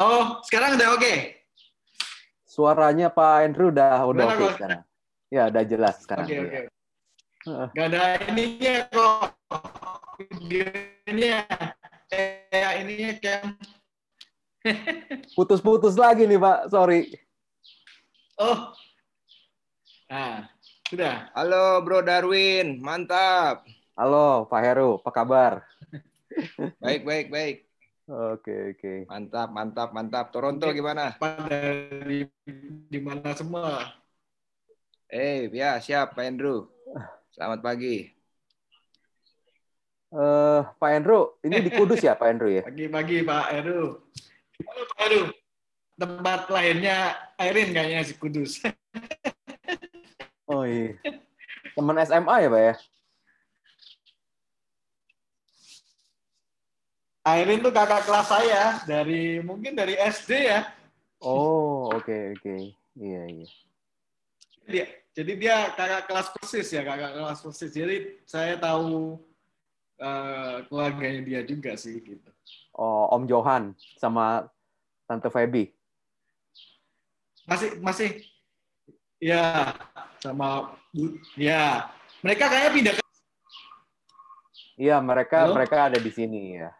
Oh, sekarang udah oke. Suaranya Pak Andrew udah udah oke Bos? sekarang. Ya, udah jelas sekarang. Oke, Iya. oke. Heeh. Gak ada ininya kok. Videonya kayak ininya kayak Putus-putus lagi nih, Pak. Sorry. oh. Nah, sudah. Halo Bro Darwin, mantap. Halo, Pak Heru. Apa kabar? Baik, baik, baik. Oke, oke. Mantap, mantap, mantap. Toronto Oke. gimana? Pada di, di mana semua? Eh, ya siap Pak Andrew. Selamat pagi. Eh, Pak Andrew, ini di Kudus ya, Pak Andrew ya? Pagi-pagi Pak Heru. Halo Pak Heru. Tempat lahirnya Airin kayaknya si Kudus. Oh iya. Teman SMA ya, Pak ya? Airin tuh kakak kelas saya dari mungkin dari SD ya. Oh, oke, oke. Iya, iya. Dia, jadi dia kakak kelas persis ya, kakak kelas persis. Jadi saya tahu eh, keluarganya dia juga sih gitu. Oh, Om Johan sama Tante Feby. Masih masih ya sama Bu- ya. Mereka kayaknya pindah ke Iya, mereka Halo? mereka ada di sini ya.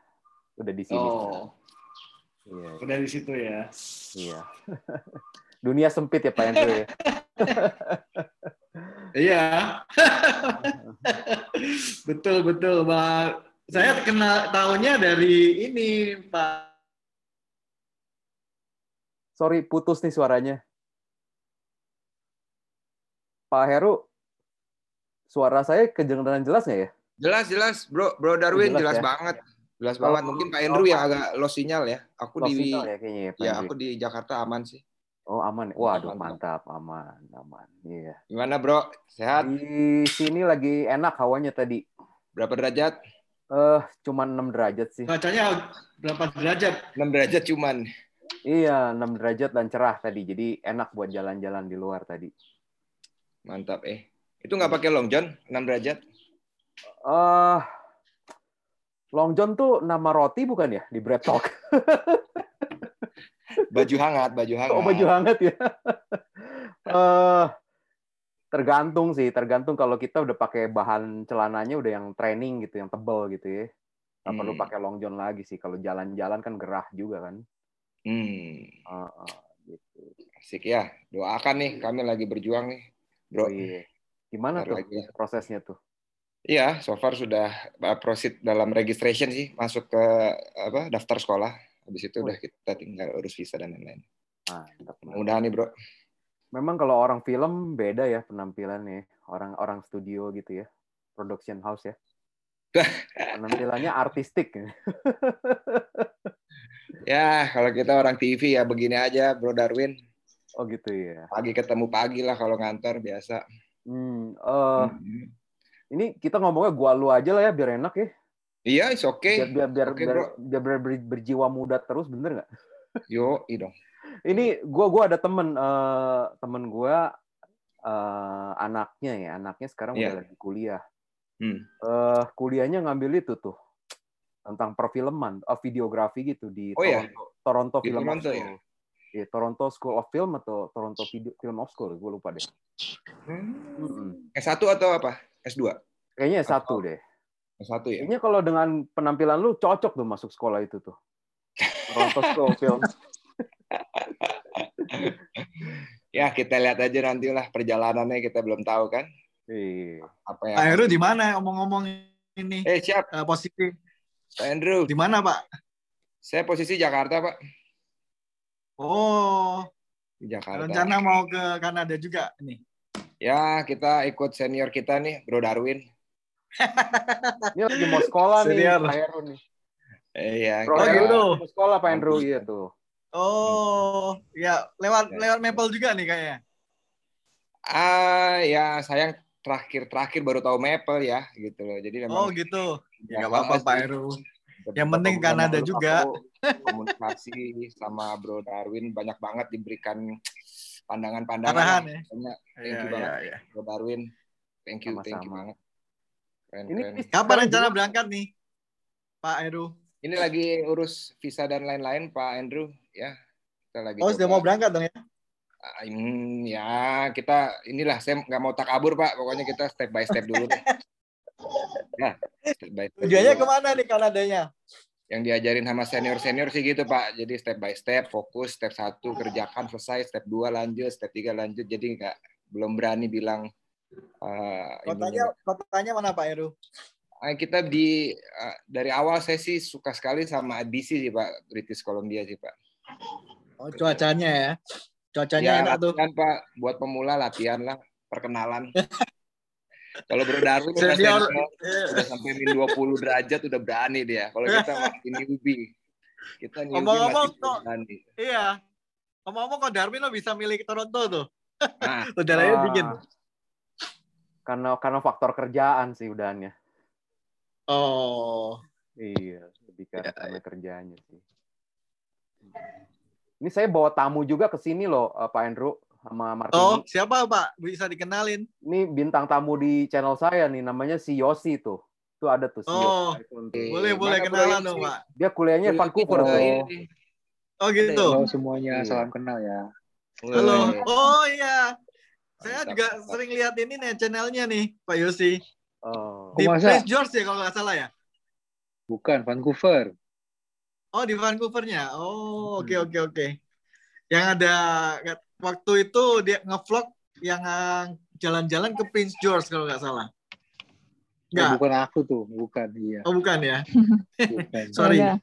Udah di sini. Oh, Iya, udah di situ ya. iya. Dunia sempit ya, Pak Andrew ya. Iya. betul betul, Pak. Saya kenal tahunnya dari ini, Pak. Sorry, putus nih suaranya. Pak Heru, suara saya kedengaran jelas nggak ya? Jelas, jelas, Bro. Bro Darwin Jelas jelas, ya? banget. Jelas Oh, banget. Mungkin Pak Andrew oh, yang agak lost sinyal ya. Aku di ya kayaknya ya, ya aku di Jakarta aman sih. Oh, aman. Waduh, Mantap. mantap, aman, aman. Iya. Gimana, Bro? Sehat? Di sini lagi enak hawanya tadi. Berapa derajat? Eh, cuman 6 derajat sih. Bacanya berapa derajat? 6 derajat cuman. Iya, 6 derajat dan cerah tadi. Jadi enak buat jalan-jalan di luar tadi. Mantap, eh. Itu nggak pakai long john? 6 derajat? Eh, Long John tuh nama roti bukan ya di Bread Talk? Baju hangat, baju hangat. Oh, baju hangat ya. Eh, tergantung sih, tergantung kalau kita udah pakai bahan celananya udah yang training gitu, yang tebel gitu ya. Nggak perlu Hmm. pakai long john lagi sih. Kalau jalan-jalan kan gerah juga kan. Hmm, Eh, eh, gitu. asik ya. Doakan nih, kami lagi berjuang nih, Oh bro. iya. Gimana Bentar tuh lagi ya. prosesnya tuh? Iya, so far sudah uh, proceed dalam registration sih, masuk ke apa daftar sekolah. Habis itu udah kita tinggal urus visa dan lain-lain. Mantap. Mudah-mudahan nih, bro. Memang kalau orang film beda ya penampilannya, orang-orang studio gitu ya, production house ya. Penampilannya artistik. Ya, kalau kita orang TV ya begini aja, bro Darwin. Oh gitu ya. Pagi ketemu pagi lah kalau ngantor biasa. Hmm, eh, Hmm. Ini kita ngomongnya gua lu aja lah ya biar enak ya. Iya, it's okay. Biar biar biar, Oke, biar, bro. biar ber- ber- berjiwa muda terus bener nggak? Yo, dong. Ini gua gua ada temen eh, temen gua eh, anaknya ya, anaknya sekarang Iya. udah lagi kuliah. Hmm. Eh, kuliahnya ngambil itu tuh tentang perfilman, eh, videografi gitu di Oh, iya? Toronto, Toronto Di Film Toronto, of ya? School. Iya, Toronto School of Film atau Toronto Video Film of School, gue lupa deh. Mm-mm. S1 atau apa? S2? Kayaknya Atau- satu deh. S1 ya? Kayaknya kalau dengan penampilan lu cocok tuh masuk sekolah itu tuh. Of Film. Ya, kita lihat aja nantilah perjalanannya kita belum tahu kan. Iya. Apa yang Heru di mana ngomong-ngomong ini Eh, siap. eh, posisi Pak Andrew. di mana Pak? Saya posisi Jakarta, Pak. Oh, Di Jakarta. rencana mau ke Kanada juga nih. Ya, kita ikut senior kita nih, Bro Darwin. Ini lagi mau sekolah nih, Senior. Pak Heru nih. Eh, iya, Bro, Oh, gitu. Mau sekolah Pak Andrew, iya tuh. Oh, ya lewat Ya. lewat Maple juga nih kayaknya. Ah, ya sayang terakhir-terakhir baru tahu Maple ya, gitu loh. Jadi memang Oh gitu. Ya Ya, nggak apa-apa. Pak Heru. Yang penting Kanada juga. aku Komunikasi sama Bro Darwin banyak banget diberikan pandangan-pandangan. Arahan ya. Banyak. Thank Iya, you iya, banget, iya. Bro Darwin. Thank you, thank you banget. Keren, Ini keren. Kapan rencana berangkat nih, Pak Heru? Ini lagi urus visa dan lain-lain Pak Andrew ya. Kita lagi Oh, sudah mau berangkat dong ya? Hmm, ya kita inilah saya nggak mau takabur Pak. Pokoknya kita step by step dulu. Ya, step by step. Tujuannya dulu. ke mana nih Kanadanya? Yang diajarin sama senior-senior sih gitu Pak. Jadi step by step, fokus step satu kerjakan selesai, step 2 lanjut, step 3 lanjut. Jadi nggak belum berani bilang eh, Kotanya, ininya. kotanya mana Pak Heru? Ah, kita di eh, dari awal saya sih suka sekali sama ABC sih Pak, British Columbia sih Pak. Oh, cuacanya ya. Cuacanya Ya enak tuh. latihan Pak, buat pemula latihan lah, perkenalan. Kalau Bro Darwin udah, Senior. senior, udah sampai min 20 derajat udah berani dia. Kalau kita masih newbie. Kita newbie Ngomong-ngomong, masih kok- berani. Iya. Ngomong-ngomong kok Darwin lo bisa milih Toronto tuh. Nah, Saudaranya Ah, bikin. Karena karena faktor kerjaan sih udahannya. Oh. Iya, lebih ke Ya, karena kerjaannya sih. Ini saya bawa tamu juga ke sini loh, eh, Pak Andrew sama Martini. Oh, siapa Pak? Bisa dikenalin. Ini bintang tamu di channel saya nih, namanya si Yosi tuh. Tuh ada tuh si Oh, Yosi. Boleh, boleh Mana kenalan dong? Pak. Dia kuliahnya Vancouver Kita tuh. Oh, gitu. Halo semuanya, Iya. salam kenal ya. Halo. Oh, iya. Saya Mantap, juga sering lihat ini nih channelnya nih, Pak Yosi. Oh. Di? Prince George ya kalau nggak salah ya? Bukan Vancouver. Oh, di Vancouvernya. Oh, oke Hmm. oke oke. Yang ada waktu itu dia ngevlog yang uh, jalan-jalan ke Prince George kalau nggak salah. Oh, Nggak. bukan aku tuh, bukan iya. Oh, bukan ya. Bukan. Sorry. Beda.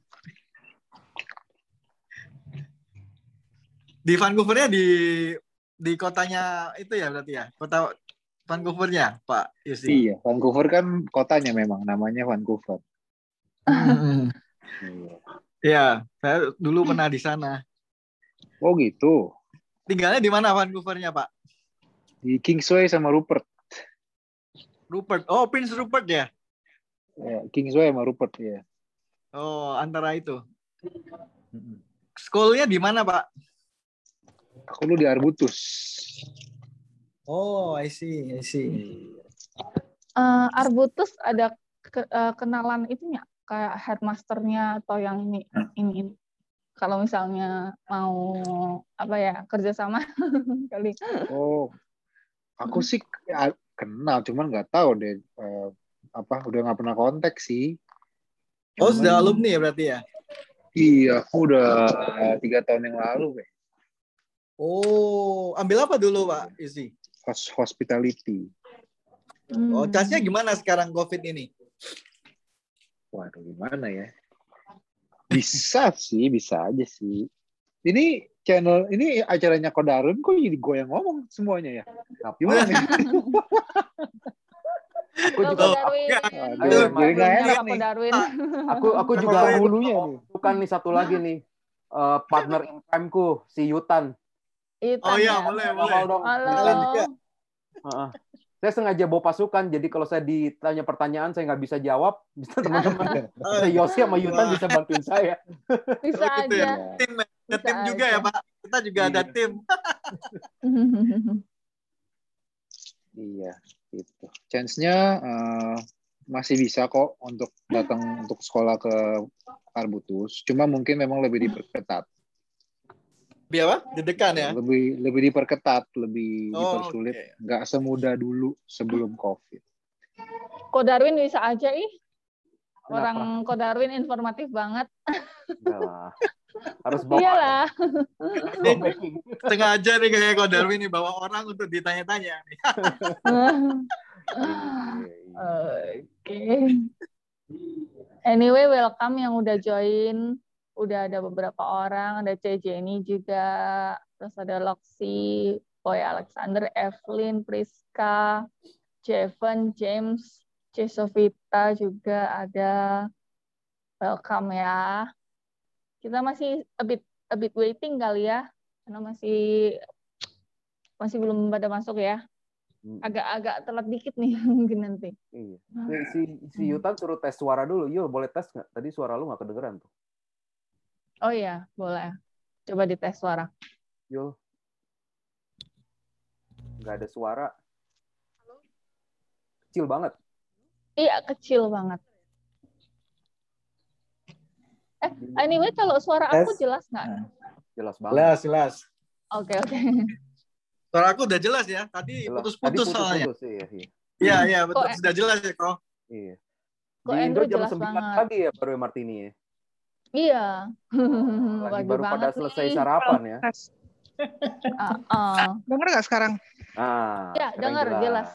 Di Vancouvernya di di kotanya itu ya berarti ya. Kota Vancouvernya, Pak Yosi. Iya, Vancouver kan kotanya memang namanya Vancouver. Hmm. Iya. Iya, saya dulu pernah di sana. Oh gitu. Tinggalnya di mana Vancouvernya, Pak? Di Kingsway sama Rupert. Rupert. Oh, Prince Rupert ya. Ya, Kingsway sama Rupert ya. Oh, antara itu. Sekolahnya di mana, Pak? Aku lu di Arbutus. Oh, I see, I see. Eh, Arbutus ada ke- eh, kenalan itunya kayak headmasternya atau yang ini ini, ini. Kalau misalnya mau apa ya kerjasama kali. Oh, aku sih ya, kenal, cuman nggak tahu deh eh, apa udah nggak pernah kontak sih. Oh, Cuman- sudah alumni ya berarti ya? Iya, aku udah tiga tahun yang lalu, Be. Oh, ambil apa dulu, Pak Yusi? Hos- Hospitality. Oh, Hmm. casnya gimana sekarang COVID ini? Waduh, gimana ya? Bisa sih, bisa aja sih. Ini channel, ini acaranya Kodarun kok jadi gue yang ngomong semuanya ya? Gimana nih? Aku juga. Aduh, jadi nggak enak nih. Darwin? aku aku juga Sama dulunya nih. bukan nih satu lagi nih. Eh, partner in crime ku si Yutan. Itan Oh iya, ya. boleh, boleh. dong. Halo. Saya sengaja bawa pasukan, jadi kalau saya ditanya pertanyaan saya nggak bisa jawab, bisa teman-teman saya Yosi sama Yutan bisa bantuin saya. Bisa Oh, gitu ya. aja. tim, ada Bisa tim juga aja. ya, Pak. Kita juga ada Iya. tim. Iya, gitu. Chance-nya eh, masih bisa kok untuk datang untuk sekolah ke Arbutus. Cuma mungkin memang lebih diperketat. Biar apa? Dedekan ya. Lebih lebih diperketat, lebih Oh, dipersulit. oke. Nggak semudah dulu sebelum COVID. Ko Darwin bisa aja ih. Kenapa? Orang Ko Darwin informatif banget. Enggak lah. Harus bawa Iyalah. Sengaja nih kayak Ko Darwin nih bawa orang untuk ditanya-tanya nih. Oke. Anyway, welcome yang udah join. Udah ada beberapa orang, ada C Jenny juga, terus ada Loxi, Boy Alexander, Evelyn, Priska, Jevan, James, C Sofita juga ada. Welcome ya. Kita masih a bit a bit waiting kali ya, karena masih masih belum pada masuk ya. Agak-agak telat dikit nih mungkin nanti. Iya. Si, si, si Yutan suruh tes suara dulu. Yul, boleh tes nggak? Tadi suara lu nggak kedengeran tuh. Oh iya, boleh. Coba dites suara. Yul. Nggak ada suara. Kecil banget. Iya, kecil banget. Eh, anyway, kalau suara aku Tes. jelas nggak? Nah. Jelas banget. Jelas, jelas. Oke, oke. Suara aku udah jelas ya. Tadi Jelas. putus-putus soalnya. Iya, iya. Iya, iya, betul. Sudah jelas ya, kok. iya. Kok Di Indo Andrew jam jelas 9 banget. pagi ya baru Martini ya. Iya. Lagi Pagi baru pada selesai nih. sarapan ya. Ah, ah. Dengar nggak sekarang? Nah, Ya, dengar jelas.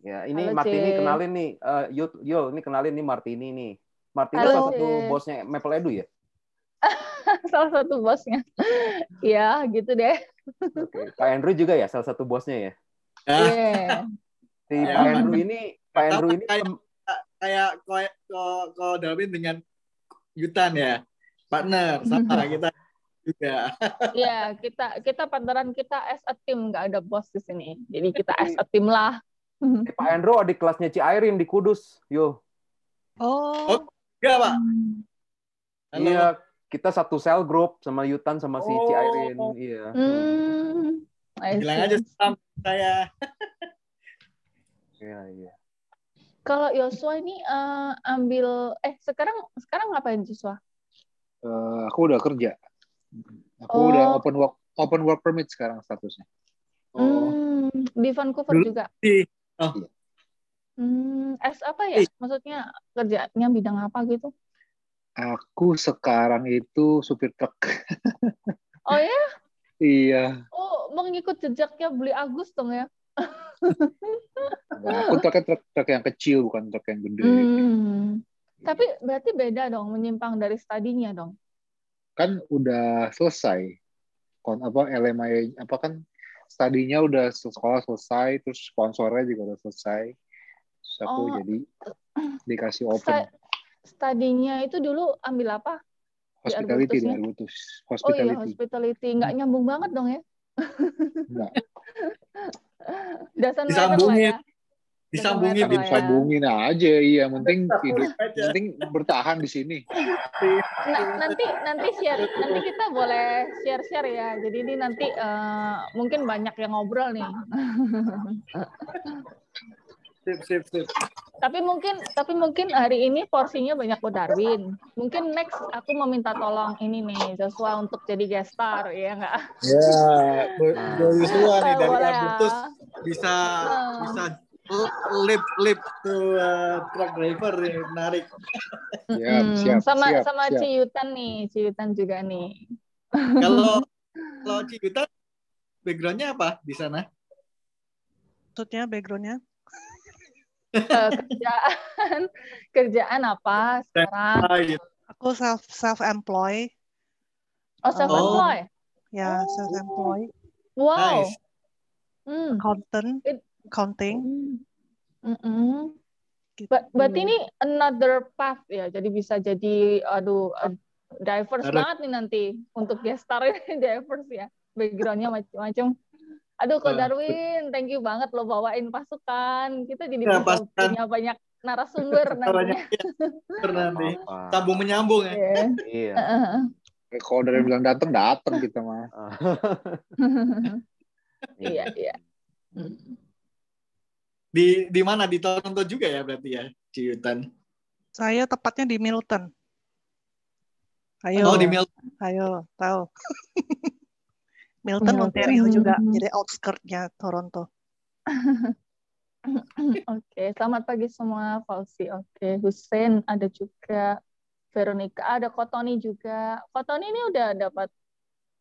Ya, ini Halo, Martini Cik. kenalin nih. Eh, Yul, Yul, ini kenalin nih Martini nih. Martini Halo, salah satu Cik. bosnya Maple Edu ya? Salah satu bosnya. Iya, gitu deh. Oke. Pak Andrew juga ya salah satu bosnya ya? Ya, Iya. Si Ya. Pak Andrew ini, Pak Andrew ini Kayak- kayak kok kok kok Darwin dengan Yutan ya. Partner sama kita juga. Iya, kita kita partneran kita as a team, nggak ada bos di sini. Jadi kita as a team lah. si Pak Andrew adik kelasnya Ci Airin di Kudus. Yo. Oh, Enggak, Pak. Halo. Iya, kita satu cell group sama Yutan sama si Ci Oh. Airin. Iya. Hmm. Bilang aja salam saya. Iya, iya. Kalau Yosua ini eh, ambil eh sekarang sekarang ngapain Joshua? Eh, aku udah kerja. Aku Oh. udah open work open work permit sekarang statusnya. Oh. Hmm, di Vancouver Dulu juga. di- oh. Iya. Hmm, S apa ya? Maksudnya kerjanya bidang apa gitu? Aku sekarang itu supir truk. Oh ya? iya. Oh, mengikut jejaknya beli Agus dong ya? Nah, aku truknya truk, truk yang kecil bukan truk yang gede. Hmm. Tapi berarti beda dong, menyimpang dari studinya dong. Kan udah selesai. Kon apa LMI apa kan studinya udah sekolah selesai, terus sponsornya juga udah selesai. Terus aku Oh. jadi dikasih open Sta- studinya itu dulu ambil apa? hospitality di? Arbutus. Oh iya, Hospitality. hospitality. Nggak nyambung banget dong ya? Enggak, lah Disambungin. ya. Disambungin ya. disambungin aja iya, penting hidup, penting bertahan di sini. Nah, nanti nanti share nanti kita boleh share share ya. Jadi ini nanti eh, mungkin banyak yang ngobrol nih. Sip, sip, sip. tapi mungkin tapi mungkin hari ini porsinya banyak buat Darwin. Mungkin next aku mau minta tolong ini nih Joshua untuk jadi guest star ya nggak? Ya, Bu Bu Yusua nih dari ya. Agustus bisa bisa lip lip to uh, truck driver nih menarik. Siap, Mm, siap, sama siap, sama siap. Ciyutan nih, Ciyutan juga nih. Kalau kalau Ciguta backgroundnya apa di sana? maksudnya backgroundnya? Eh, kerjaan kerjaan apa sekarang? Aku self self employ, Oh self employed. ya Oh. self employ, Wow. Nice. Hmm. accountant, It- accounting. Hmm. Mm-mm. Gitu. Ba- Berarti ini another path ya. Jadi bisa jadi aduh uh, diverse Ada- banget nih nanti untuk guest star ini diverse ya. Backgroundnya macam-macam. Aduh, Ko Ah, Darwin, thank you banget lo bawain pasukan. Kita jadi Ya, bisa punya banyak narasumber nantinya. ya, nanti Apa? sambung menyambung ya. Iya. Iya. Kalau dari bilang datang datang kita mah. Iya, iya. Di di mana di Toronto juga ya berarti ya Ciutan. Saya tepatnya di Milton. Ayo, Oh di Mil ayo, tahu. Milton, Milton. Ontario juga, jadi outskirt-nya Toronto. Oke, selamat pagi semua, Fauzi. Oke, Hussein ada juga, Veronica ada, Kotoni juga. Kotoni ini udah dapat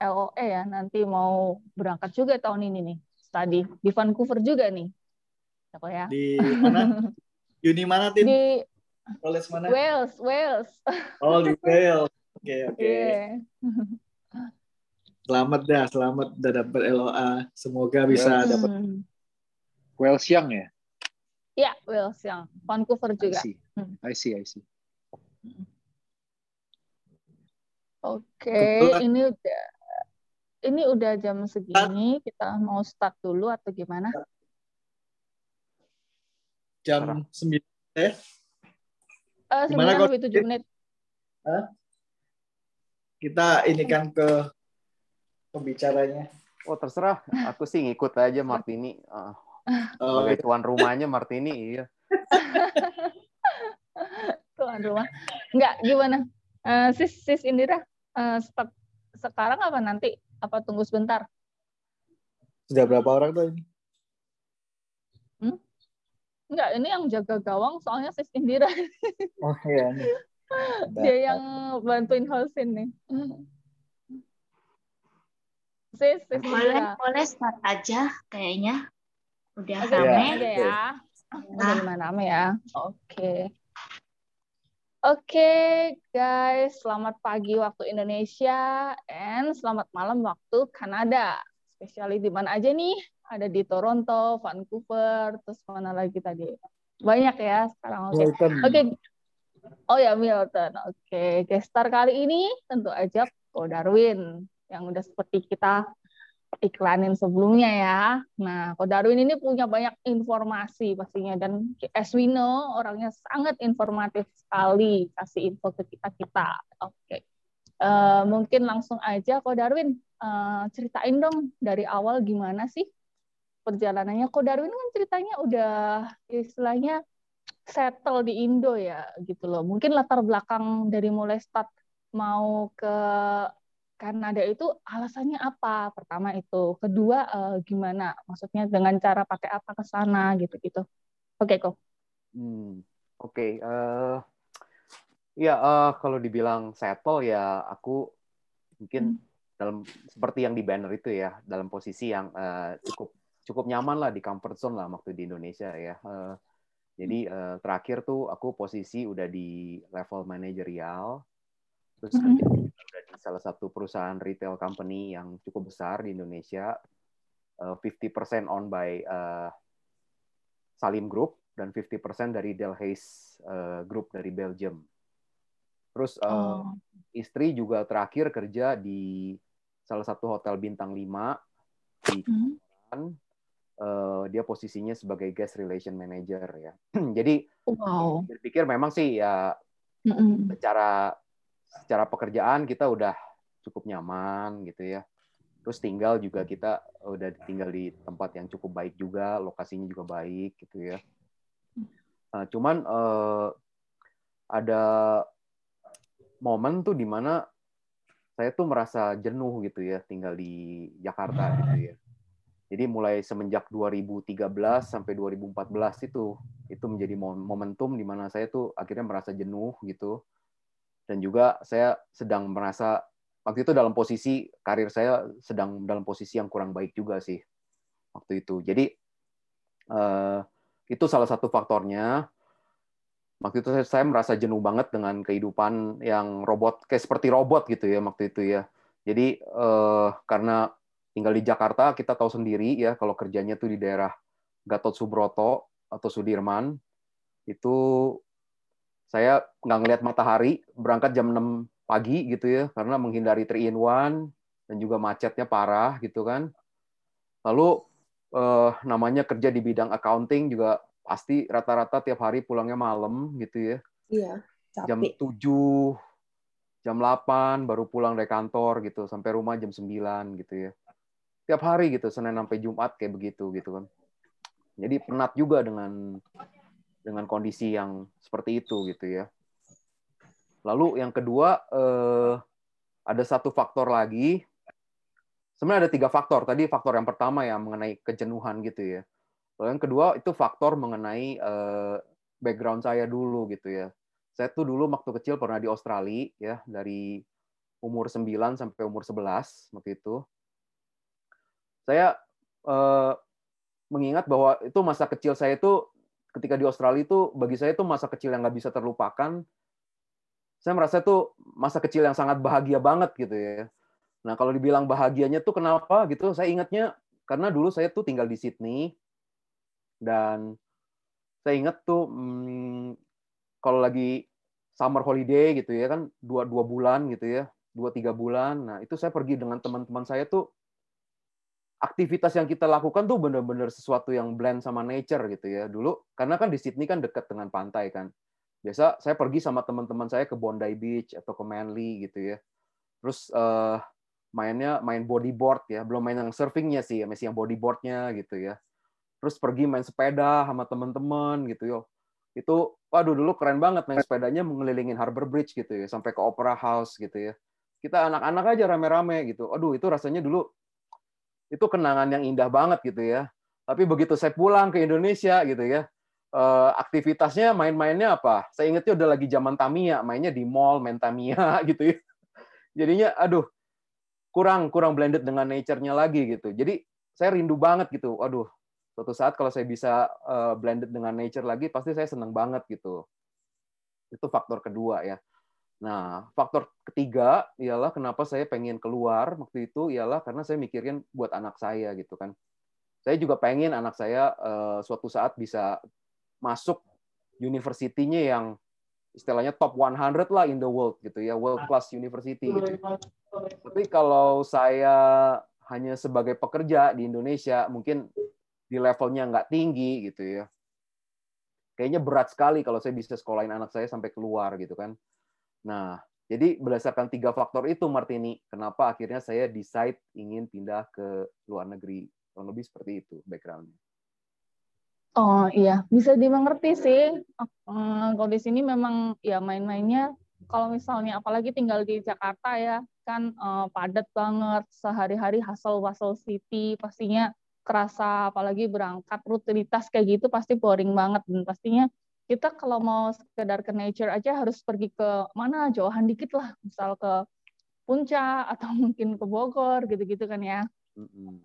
LOE ya, nanti mau berangkat juga tahun ini nih, study di Vancouver juga nih. Apa ya? di mana? Uni mana Tin? Di College mana? Wales, Wales. Oh di Wales. Oke oke. Iya. Selamat dah, selamat udah dapat LOA. Semoga bisa Ya. dapat. Hmm. Well siang ya. Ya, Wales yang Vancouver I juga. see. Hmm. I see, I see. Oke, Kebetulan- ini udah ini udah jam segini, kita mau start dulu atau gimana? Jam 9 Eh, Gimana 9 kalau- lebih 7 menit. kita ini kan ke pembicaranya. Oh terserah, aku sih ngikut aja Martini. Ah, Oh, sebagai tuan rumahnya Martini, iya. Tuan rumah. Enggak, gimana? Eh, sis, sis Indira, eh, start sekarang apa nanti? Apa tunggu sebentar? Sudah berapa orang tuh ini? Enggak, ini yang jaga gawang soalnya sis Indira. Oh iya. Dia yang bantuin hostin nih. Sis, sis Boleh, Indira. boleh start aja kayaknya. Udah Oke, rame. aja ya. Udah lumayan rame ya. Oke. Oke, guys. Selamat pagi waktu Indonesia and selamat malam waktu Kanada. Spesialis di mana aja nih? Ada di Toronto, Vancouver, terus mana lagi tadi? Banyak ya sekarang. Oke. Milton. Oke. Oh ya Milton. Oke, gestar kali ini tentu aja Ko Darwin yang udah seperti kita iklanin sebelumnya ya. Nah, Ko Darwin ini punya banyak informasi pastinya dan as we know orangnya sangat informatif sekali kasih info ke kita kita. Oke. Eh, mungkin langsung aja Ko Darwin eh, ceritain dong dari awal gimana sih perjalanannya. Ko Darwin kan ceritanya udah istilahnya settle di Indo ya gitu loh. Mungkin latar belakang dari mulai start mau ke Kanada itu alasannya apa? Pertama itu, kedua eh, gimana? Maksudnya dengan cara pakai apa ke sana gitu-gitu. Oke kok. Hmm, Oke, eh ya eh, kalau dibilang settle ya aku mungkin dalam seperti yang di banner itu ya dalam posisi yang eh, cukup cukup nyaman lah di comfort zone lah waktu di Indonesia ya. Eh, jadi eh, terakhir tuh aku posisi udah di level manajerial, terus kerja juga udah di salah satu perusahaan retail company yang cukup besar di Indonesia, eh, 50% owned by eh, Salim Group dan 50% dari Delhaize eh, Group dari Belgium. Terus eh, Oh. istri juga terakhir kerja di salah satu hotel bintang 5 di Hmm. Eh, dia posisinya sebagai guest relation manager ya. Jadi Wow. berpikir memang sih ya Mm-mm. secara secara pekerjaan kita udah cukup nyaman gitu ya. Terus tinggal juga kita udah tinggal di tempat yang cukup baik juga, lokasinya juga baik gitu ya. Nah, cuman eh, ada momen tuh di mana saya tuh merasa jenuh gitu ya tinggal di Jakarta gitu ya. Jadi mulai semenjak 2013 sampai 2014 itu itu menjadi mom- momentum di mana saya tuh akhirnya merasa jenuh gitu. Dan juga saya sedang merasa waktu itu dalam posisi karir saya sedang dalam posisi yang kurang baik juga sih waktu itu. Jadi eh, itu salah satu faktornya. Waktu itu saya, saya merasa jenuh banget dengan kehidupan yang robot kayak seperti robot gitu ya waktu itu ya. Jadi eh, karena tinggal di Jakarta kita tahu sendiri ya kalau kerjanya tuh di daerah Gatot Subroto atau Sudirman itu saya nggak ngelihat matahari berangkat jam 6 pagi gitu ya karena menghindari 3 in 1 dan juga macetnya parah gitu kan. Lalu eh, namanya kerja di bidang accounting juga pasti rata-rata tiap hari pulangnya malam gitu ya. Iya, jam capek. 7 jam 8 baru pulang dari kantor gitu sampai rumah jam 9 gitu ya tiap hari gitu Senin sampai Jumat kayak begitu gitu kan. Jadi penat juga dengan dengan kondisi yang seperti itu gitu ya. Lalu yang kedua eh, ada satu faktor lagi. Sebenarnya ada tiga faktor. Tadi faktor yang pertama ya mengenai kejenuhan gitu ya. Lalu yang kedua itu faktor mengenai eh, background saya dulu gitu ya. Saya tuh dulu waktu kecil pernah di Australia ya dari umur 9 sampai umur 11 waktu itu. Saya eh, mengingat bahwa itu masa kecil saya itu ketika di Australia itu bagi saya itu masa kecil yang nggak bisa terlupakan. Saya merasa itu masa kecil yang sangat bahagia banget gitu ya. Nah kalau dibilang bahagianya tuh kenapa gitu? Saya ingatnya karena dulu saya tuh tinggal di Sydney dan saya ingat tuh hmm, kalau lagi summer holiday gitu ya kan dua dua bulan gitu ya dua tiga bulan nah itu saya pergi dengan teman-teman saya tuh aktivitas yang kita lakukan tuh bener-bener sesuatu yang blend sama nature gitu ya. Dulu karena kan di Sydney kan dekat dengan pantai kan. Biasa saya pergi sama teman-teman saya ke Bondi Beach atau ke Manly gitu ya. Terus eh, mainnya main bodyboard ya. Belum main yang surfingnya sih masih yang bodyboardnya gitu ya. Terus pergi main sepeda sama teman-teman gitu yo. Itu waduh dulu keren banget naik sepedanya mengelilingin Harbor Bridge gitu ya, sampai ke Opera House gitu ya. Kita anak-anak aja rame-rame gitu. Aduh itu rasanya dulu itu kenangan yang indah banget gitu ya. Tapi begitu saya pulang ke Indonesia gitu ya, eh, aktivitasnya main-mainnya apa? Saya ingetnya udah lagi zaman Tamiya, mainnya di mall, main Tamiya gitu ya. Jadinya aduh kurang kurang blended dengan nature-nya lagi gitu. Jadi saya rindu banget gitu. Waduh, suatu saat kalau saya bisa eh, blended dengan nature lagi pasti saya seneng banget gitu. Itu faktor kedua ya. Nah, faktor ketiga ialah kenapa saya pengen keluar waktu itu ialah karena saya mikirin buat anak saya gitu kan. Saya juga pengen anak saya eh, suatu saat bisa masuk university-nya yang istilahnya top 100 lah in the world gitu ya, world class university gitu. Tapi kalau saya hanya sebagai pekerja di Indonesia, mungkin di levelnya nggak tinggi gitu ya. Kayaknya berat sekali kalau saya bisa sekolahin anak saya sampai keluar gitu kan. Nah, jadi berdasarkan tiga faktor itu, Martini, kenapa akhirnya saya decide ingin pindah ke luar negeri. Kurang lebih seperti itu background-nya. Oh iya, bisa dimengerti sih. Eh, Kalau di sini memang ya main-mainnya, kalau misalnya apalagi tinggal di Jakarta ya, kan eh, padat banget, sehari-hari hustle-bustle city, pastinya kerasa apalagi berangkat rutinitas kayak gitu pasti boring banget dan pastinya kita kalau mau sekedar ke nature aja harus pergi ke mana jauhan dikit lah, misal ke Puncak atau mungkin ke Bogor gitu-gitu kan ya.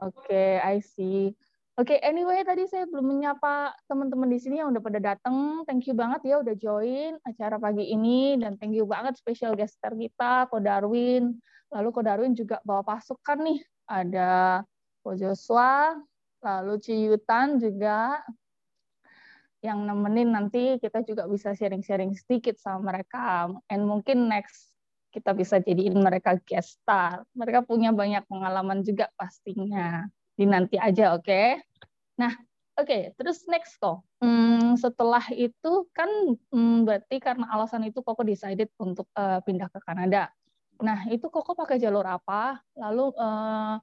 Oke, I see. Oke, anyway tadi saya belum menyapa teman-teman di sini yang udah pada datang. Thank you banget ya udah join acara pagi ini dan thank you banget special guest star kita, Ko Darwin. Lalu Ko Darwin juga bawa pasukan nih. Ada Ko Joshua, lalu Ciyutan juga yang nemenin nanti kita juga bisa sharing-sharing sedikit sama mereka. And mungkin next kita bisa jadiin mereka guest star. Mereka punya banyak pengalaman juga pastinya di nanti aja, oke? Nah, oke, terus next kok. Hmm, setelah itu kan hmm, berarti karena alasan itu Koko decided untuk eh, pindah ke Kanada. Nah, itu Koko pakai jalur apa? Lalu eh,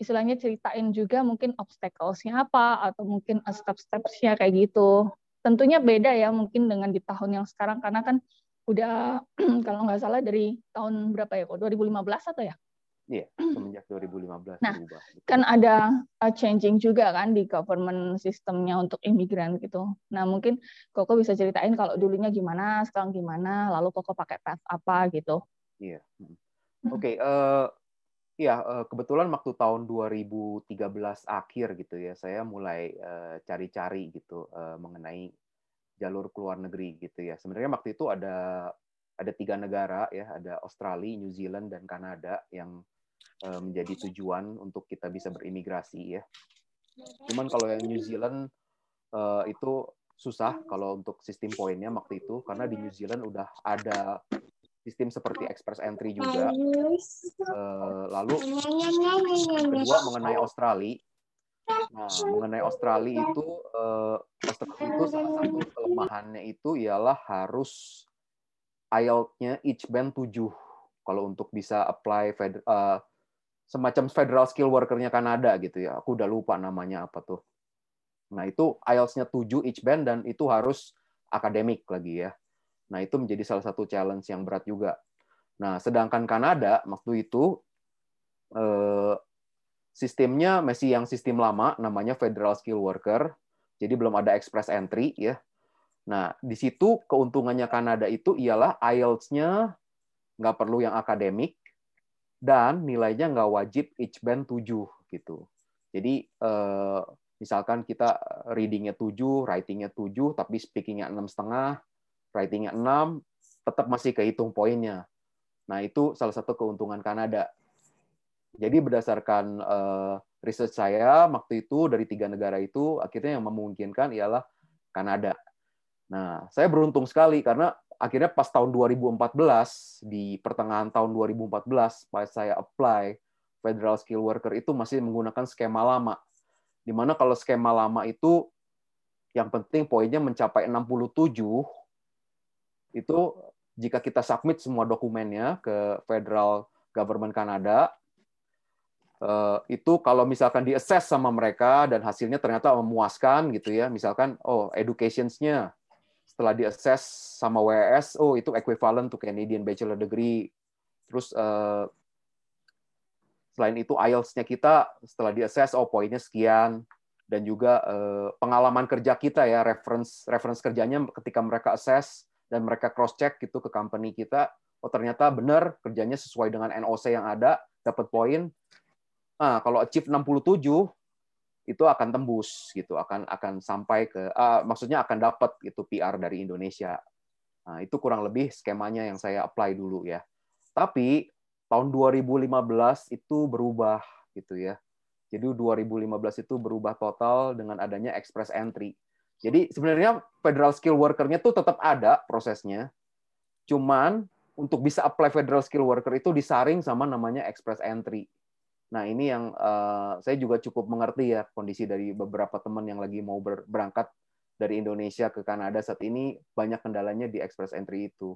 istilahnya ceritain juga mungkin obstacles-nya apa atau mungkin step-stepsnya kayak gitu. Tentunya beda ya mungkin dengan di tahun yang sekarang karena kan udah kalau nggak salah dari tahun berapa ya kok 2015 atau ya? Iya, semenjak 2015 Nah, berubah. kan ada uh, changing juga kan di government sistemnya untuk imigran gitu. Nah mungkin Koko bisa ceritain kalau dulunya gimana, sekarang gimana, lalu Koko pakai path apa gitu. Iya. Mm. Oke, eh ya eh, kebetulan waktu tahun 2013 akhir gitu ya, saya mulai eh, cari-cari gitu eh, mengenai jalur keluar negeri gitu ya. Sebenarnya waktu itu ada ada tiga negara ya, ada Australia, New Zealand dan Kanada yang menjadi tujuan untuk kita bisa berimigrasi ya. Cuman kalau yang New Zealand itu susah kalau untuk sistem poinnya waktu itu karena di New Zealand udah ada sistem seperti express entry juga. Eh, lalu kedua mengenai Australia. Nah, mengenai Australia itu eh, Australia itu salah satu kelemahannya itu ialah harus IELTS-nya each band 7 kalau untuk bisa apply fed- eh, semacam federal skill worker-nya Kanada gitu ya. Aku udah lupa namanya apa tuh. Nah, itu IELTS-nya 7 each band dan itu harus akademik lagi ya. Nah, itu menjadi salah satu challenge yang berat juga. Nah, sedangkan Kanada waktu itu eh, sistemnya masih yang sistem lama, namanya Federal Skill Worker. Jadi belum ada express entry ya. Nah, di situ keuntungannya Kanada itu ialah IELTS-nya nggak perlu yang akademik dan nilainya nggak wajib each band 7 gitu. Jadi eh, misalkan kita readingnya 7, writingnya 7, tapi speakingnya enam setengah, writingnya 6, tetap masih kehitung poinnya. Nah, itu salah satu keuntungan Kanada. Jadi berdasarkan eh, research saya waktu itu dari tiga negara itu akhirnya yang memungkinkan ialah Kanada. Nah, saya beruntung sekali karena akhirnya pas tahun 2014 di pertengahan tahun 2014 pas saya apply Federal Skill Worker itu masih menggunakan skema lama. Di mana kalau skema lama itu yang penting poinnya mencapai 67 itu jika kita submit semua dokumennya ke Federal Government Kanada eh, itu kalau misalkan di sama mereka dan hasilnya ternyata memuaskan gitu ya misalkan oh educationsnya setelah di sama WS, oh itu equivalent to Canadian Bachelor Degree. Terus eh, selain itu IELTS-nya kita setelah di oh poinnya sekian. Dan juga eh, pengalaman kerja kita ya, reference reference kerjanya ketika mereka assess dan mereka cross check gitu ke company kita, oh ternyata benar kerjanya sesuai dengan NOC yang ada, dapat poin. Nah, kalau achieve 67 itu akan tembus gitu, akan akan sampai ke ah, maksudnya akan dapat itu PR dari Indonesia. Nah, itu kurang lebih skemanya yang saya apply dulu ya. Tapi tahun 2015 itu berubah gitu ya. Jadi 2015 itu berubah total dengan adanya express entry. Jadi sebenarnya federal skill worker-nya tuh tetap ada prosesnya. Cuman untuk bisa apply federal skill worker itu disaring sama namanya express entry. Nah, ini yang uh, saya juga cukup mengerti ya kondisi dari beberapa teman yang lagi mau ber berangkat dari Indonesia ke Kanada saat ini banyak kendalanya di express entry itu.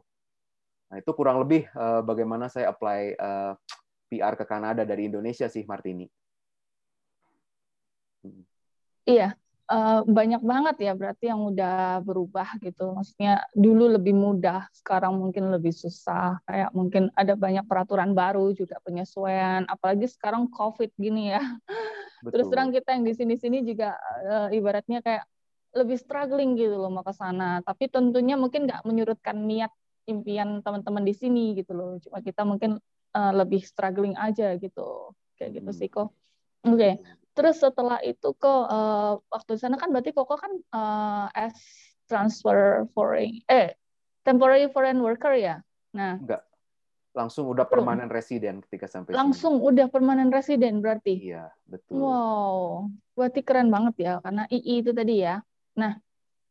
Nah, itu kurang lebih uh, bagaimana saya apply uh, PR ke Kanada dari Indonesia sih, Martini. Hmm. Iya, uh, banyak banget ya berarti yang udah berubah gitu. Maksudnya dulu lebih mudah, sekarang mungkin lebih susah. Kayak mungkin ada banyak peraturan baru juga penyesuaian. Apalagi sekarang COVID gini ya. Betul. Terus terang kita yang di sini-sini juga uh, ibaratnya kayak lebih struggling gitu loh mau ke sana. Tapi tentunya mungkin nggak menyurutkan niat impian teman-teman di sini gitu loh. Cuma kita mungkin uh, lebih struggling aja gitu. Kayak gitu hmm. sih kok. Oke. Okay. Terus setelah itu kok uh, waktu di sana kan berarti Koko kan uh, as transfer foreign eh temporary foreign worker ya. Nah, enggak. Langsung udah permanen resident ketika sampai Langsung sini. udah permanen resident berarti. Iya, betul. Wow. Berarti keren banget ya karena II itu tadi ya. Nah,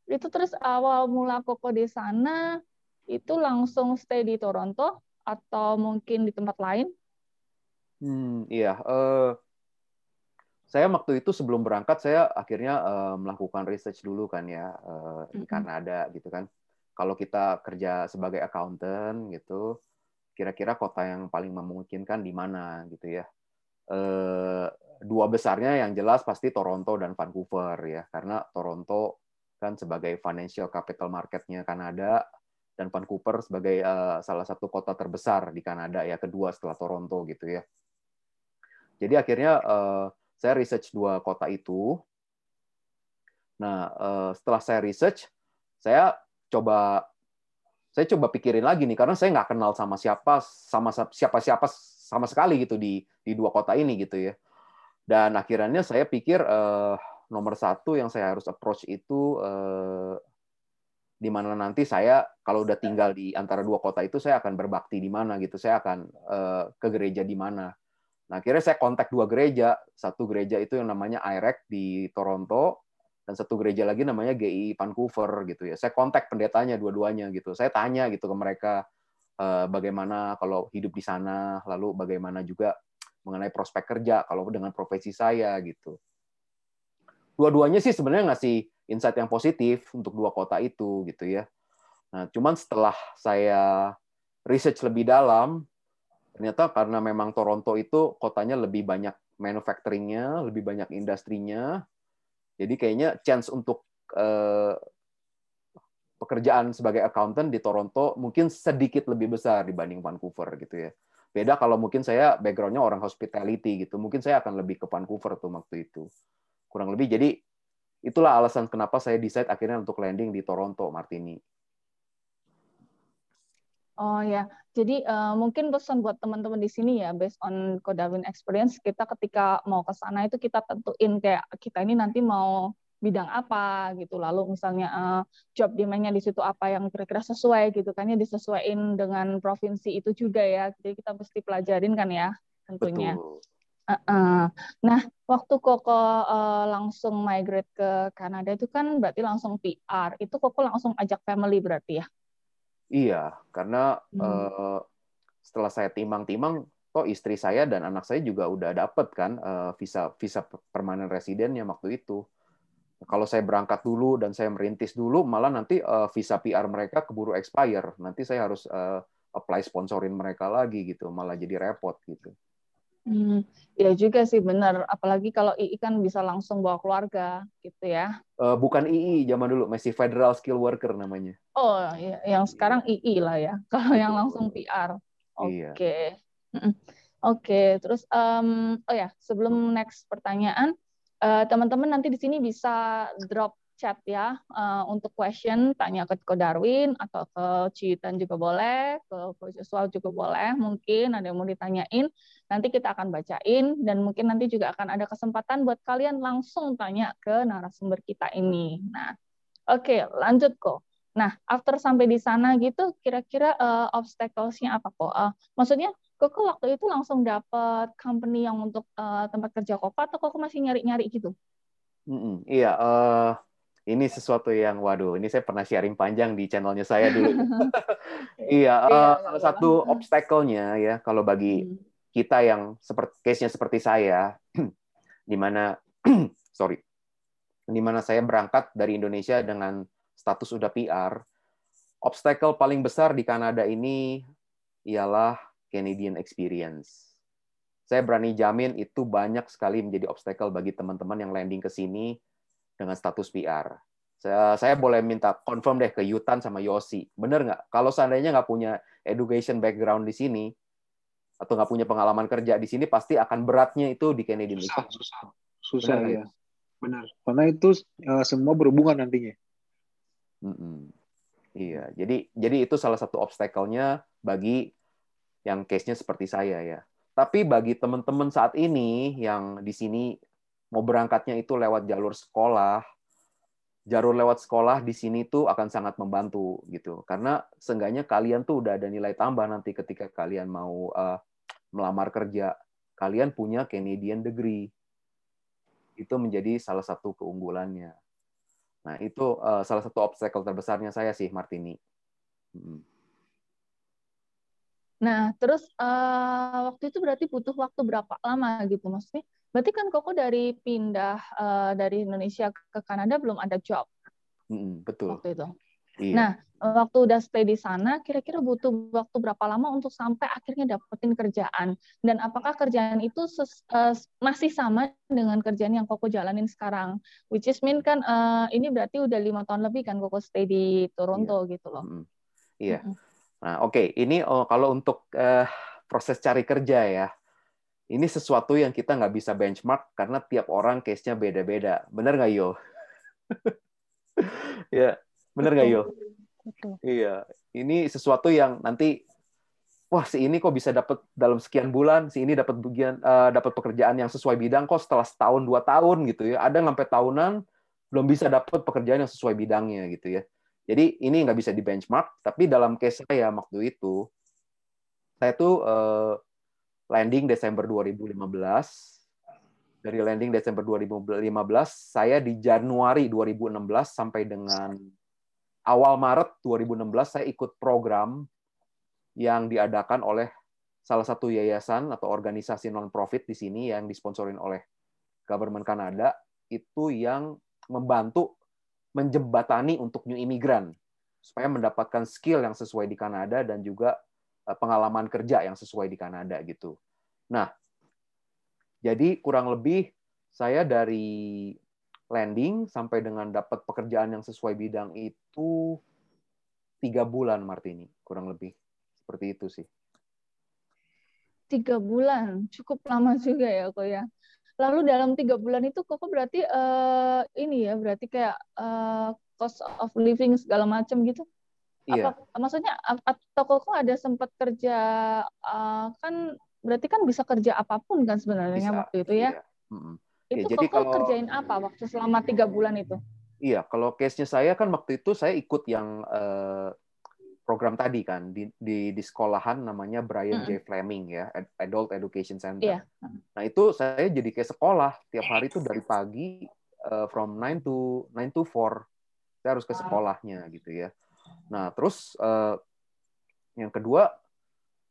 itu terus awal mula Koko di sana itu langsung stay di Toronto atau mungkin di tempat lain? Hmm, iya. Uh, saya waktu itu sebelum berangkat saya akhirnya uh, melakukan research dulu kan ya uh, di Kanada gitu kan. Kalau kita kerja sebagai accountant gitu, kira-kira kota yang paling memungkinkan di mana gitu ya. Uh, dua besarnya yang jelas pasti Toronto dan Vancouver ya, karena Toronto kan sebagai financial capital marketnya Kanada dan Vancouver sebagai uh, salah satu kota terbesar di Kanada ya, kedua setelah Toronto gitu ya. Jadi akhirnya uh, saya research dua kota itu. Nah, eh, setelah saya research, saya coba saya coba pikirin lagi nih karena saya nggak kenal sama siapa sama siapa siapa sama sekali gitu di di dua kota ini gitu ya. Dan akhirnya saya pikir eh, nomor satu yang saya harus approach itu eh, di mana nanti saya kalau udah tinggal di antara dua kota itu saya akan berbakti di mana gitu. Saya akan eh, ke gereja di mana. Nah, akhirnya saya kontak dua gereja. Satu gereja itu yang namanya IREC di Toronto, dan satu gereja lagi namanya GI Vancouver gitu ya. Saya kontak pendetanya dua-duanya gitu. Saya tanya gitu ke mereka eh, bagaimana kalau hidup di sana, lalu bagaimana juga mengenai prospek kerja kalau dengan profesi saya gitu. Dua-duanya sih sebenarnya ngasih insight yang positif untuk dua kota itu gitu ya. Nah, cuman setelah saya research lebih dalam, ternyata karena memang Toronto itu kotanya lebih banyak manufacturingnya, lebih banyak industrinya, jadi kayaknya chance untuk eh, pekerjaan sebagai accountant di Toronto mungkin sedikit lebih besar dibanding Vancouver gitu ya. Beda kalau mungkin saya backgroundnya orang hospitality gitu, mungkin saya akan lebih ke Vancouver tuh waktu itu. Kurang lebih jadi itulah alasan kenapa saya decide akhirnya untuk landing di Toronto, Martini. Oh ya, jadi uh, mungkin pesan buat teman-teman di sini ya, based on Kodawin experience, kita ketika mau ke sana itu kita tentuin kayak kita ini nanti mau bidang apa gitu, lalu misalnya uh, job demand-nya di situ apa yang kira-kira sesuai gitu kan ya disesuaikan dengan provinsi itu juga ya, jadi kita mesti pelajarin kan ya tentunya. Betul. Uh -uh. Nah, waktu Koko uh, langsung migrate ke Kanada itu kan berarti langsung PR, itu Koko langsung ajak family berarti ya? Iya, karena hmm. uh, setelah saya timang-timang, toh istri saya dan anak saya juga udah dapet kan uh, visa visa permanen residennya waktu itu. Kalau saya berangkat dulu dan saya merintis dulu, malah nanti uh, visa PR mereka keburu expire. Nanti saya harus uh, apply sponsorin mereka lagi gitu, malah jadi repot gitu. Hmm, ya juga sih benar. Apalagi kalau II kan bisa langsung bawa keluarga gitu ya. Eh, bukan II zaman dulu, masih Federal Skill Worker namanya. Oh, ya, yang sekarang II lah ya. Kalau yang langsung PR. Iya. Oke. Mm-mm. Oke, terus em, oh ya, sebelum next pertanyaan, eh, teman-teman nanti di sini bisa drop chat ya eh, untuk question, tanya ke Ko Darwin atau ke Citan juga boleh, ke Ko Joshua juga boleh, mungkin ada yang mau ditanyain, nanti kita akan bacain dan mungkin nanti juga akan ada kesempatan buat kalian langsung tanya ke narasumber kita ini. Nah, oke, lanjut kok. Nah, after sampai di sana gitu, kira-kira eh, obstacles-nya apa kok? Eh, maksudnya, Koko waktu itu langsung dapat company yang untuk eh, tempat kerja Koko atau Koko masih nyari-nyari gitu? Mm-mm. Iya, eh, ini sesuatu yang, waduh, ini saya pernah sharing panjang di channelnya saya dulu. Iya, Iya, salah satu apa-apa. obstacle-nya ya, kalau bagi Hmm. Kita yang seperti case-nya seperti saya, di mana, sorry, di mana saya berangkat dari Indonesia dengan status udah PR, obstacle paling besar di Kanada ini ialah Canadian experience. Saya berani jamin itu banyak sekali menjadi obstacle bagi teman-teman yang landing ke sini dengan status PR. Saya, saya boleh minta confirm deh ke Yutan sama Yosi. Bener nggak? Kalau seandainya nggak punya education background di sini, atau nggak punya pengalaman kerja di sini, pasti akan beratnya itu di Canadian Susah, susah. Susah Benar, ya. Benar. Karena itu eh, semua berhubungan nantinya. Mm-mm. Iya, jadi jadi itu salah satu obstacle-nya bagi yang case-nya seperti saya ya. Tapi bagi teman-teman saat ini yang di sini mau berangkatnya itu lewat jalur sekolah, jalur lewat sekolah di sini tuh akan sangat membantu gitu. Karena seenggaknya kalian tuh udah ada nilai tambah nanti ketika kalian mau eh, melamar kerja. Kalian punya Canadian degree. Itu menjadi salah satu keunggulannya. Nah, itu eh, salah satu obstacle terbesarnya saya sih, Martini. Mm. Nah, terus eh, waktu itu berarti butuh waktu berapa lama gitu maksudnya? Berarti kan Koko dari pindah eh, dari Indonesia ke Kanada belum ada job Mm-mm, betul. waktu itu. Iya. Nah, waktu udah stay di sana, kira-kira butuh waktu berapa lama untuk sampai akhirnya dapetin kerjaan? Dan apakah kerjaan itu ses- eh, masih sama dengan kerjaan yang Koko jalanin sekarang? Which is mean kan eh, ini berarti udah lima tahun lebih kan Koko stay di Toronto gitu loh. Iya. Nah, oke, ini oh, kalau untuk eh, proses cari kerja ya, ini sesuatu yang kita nggak bisa benchmark karena tiap orang case-nya beda-beda. Bener nggak, Yo? ya, bener nggak, Yo? Betul. Iya, ini sesuatu yang nanti, wah si ini kok bisa dapat dalam sekian bulan, si ini dapat bagian eh, dapat pekerjaan yang sesuai bidang kok setelah setahun dua tahun gitu ya. Ada sampai tahunan belum bisa dapat pekerjaan yang sesuai bidangnya gitu ya. Jadi ini nggak bisa di benchmark, tapi dalam case saya waktu itu, saya tuh eh, landing Desember 2015. Dari landing Desember 2015, saya di Januari 2016 sampai dengan awal Maret 2016 saya ikut program yang diadakan oleh salah satu yayasan atau organisasi non-profit di sini yang disponsorin oleh government Kanada itu yang membantu menjembatani untuk new imigran supaya mendapatkan skill yang sesuai di Kanada dan juga eh, pengalaman kerja yang sesuai di Kanada gitu. Nah, jadi kurang lebih saya dari landing sampai dengan dapat pekerjaan yang sesuai bidang itu tiga bulan Martini kurang lebih seperti itu sih. Tiga bulan, cukup lama juga ya kok ya. Lalu dalam tiga bulan itu Koko berarti eh, ini ya, berarti kayak eh, cost of living segala macam gitu? Iya. Apa maksudnya atau Koko ada sempat kerja eh, kan berarti kan bisa kerja apa pun kan sebenarnya Bisa. waktu itu ya? Iya. Itu Ya, jadi kalau- kerjain apa waktu selama tiga bulan itu? Iya, kalau case-nya saya kan waktu itu saya ikut yang eh, program tadi kan di, di di sekolahan namanya Brian J. Fleming ya, Ad- Adult Education Center. Iya. Nah, itu saya jadi kayak sekolah tiap hari itu dari pagi eh, from 9 to 9 to 4 saya harus ke sekolahnya gitu ya. Nah, terus eh, yang kedua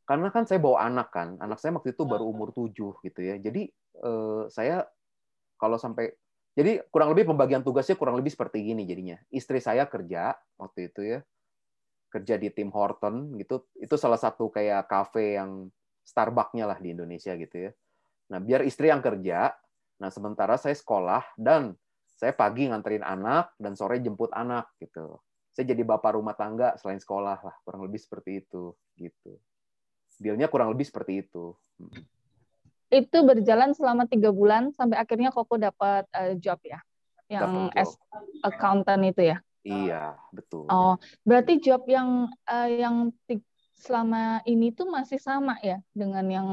karena kan saya bawa anak kan, anak saya waktu itu baru umur 7 gitu ya. Jadi eh, saya kalau sampai jadi kurang lebih pembagian tugasnya kurang lebih seperti gini jadinya. Istri saya kerja waktu itu ya. Kerja di Tim Horton gitu. Itu salah satu kayak cafe yang Starbucks-nya lah di Indonesia gitu ya. Nah, biar istri yang kerja, nah sementara saya sekolah dan saya pagi nganterin anak dan sore jemput anak gitu. Saya jadi bapak rumah tangga selain sekolah lah, kurang lebih seperti itu gitu. Dealnya kurang lebih seperti itu. Itu berjalan selama tiga bulan sampai akhirnya Koko dapat uh, job ya, yang job. as accountant itu ya. Iya, betul. Oh, berarti job yang uh, yang selama ini tuh masih sama ya dengan yang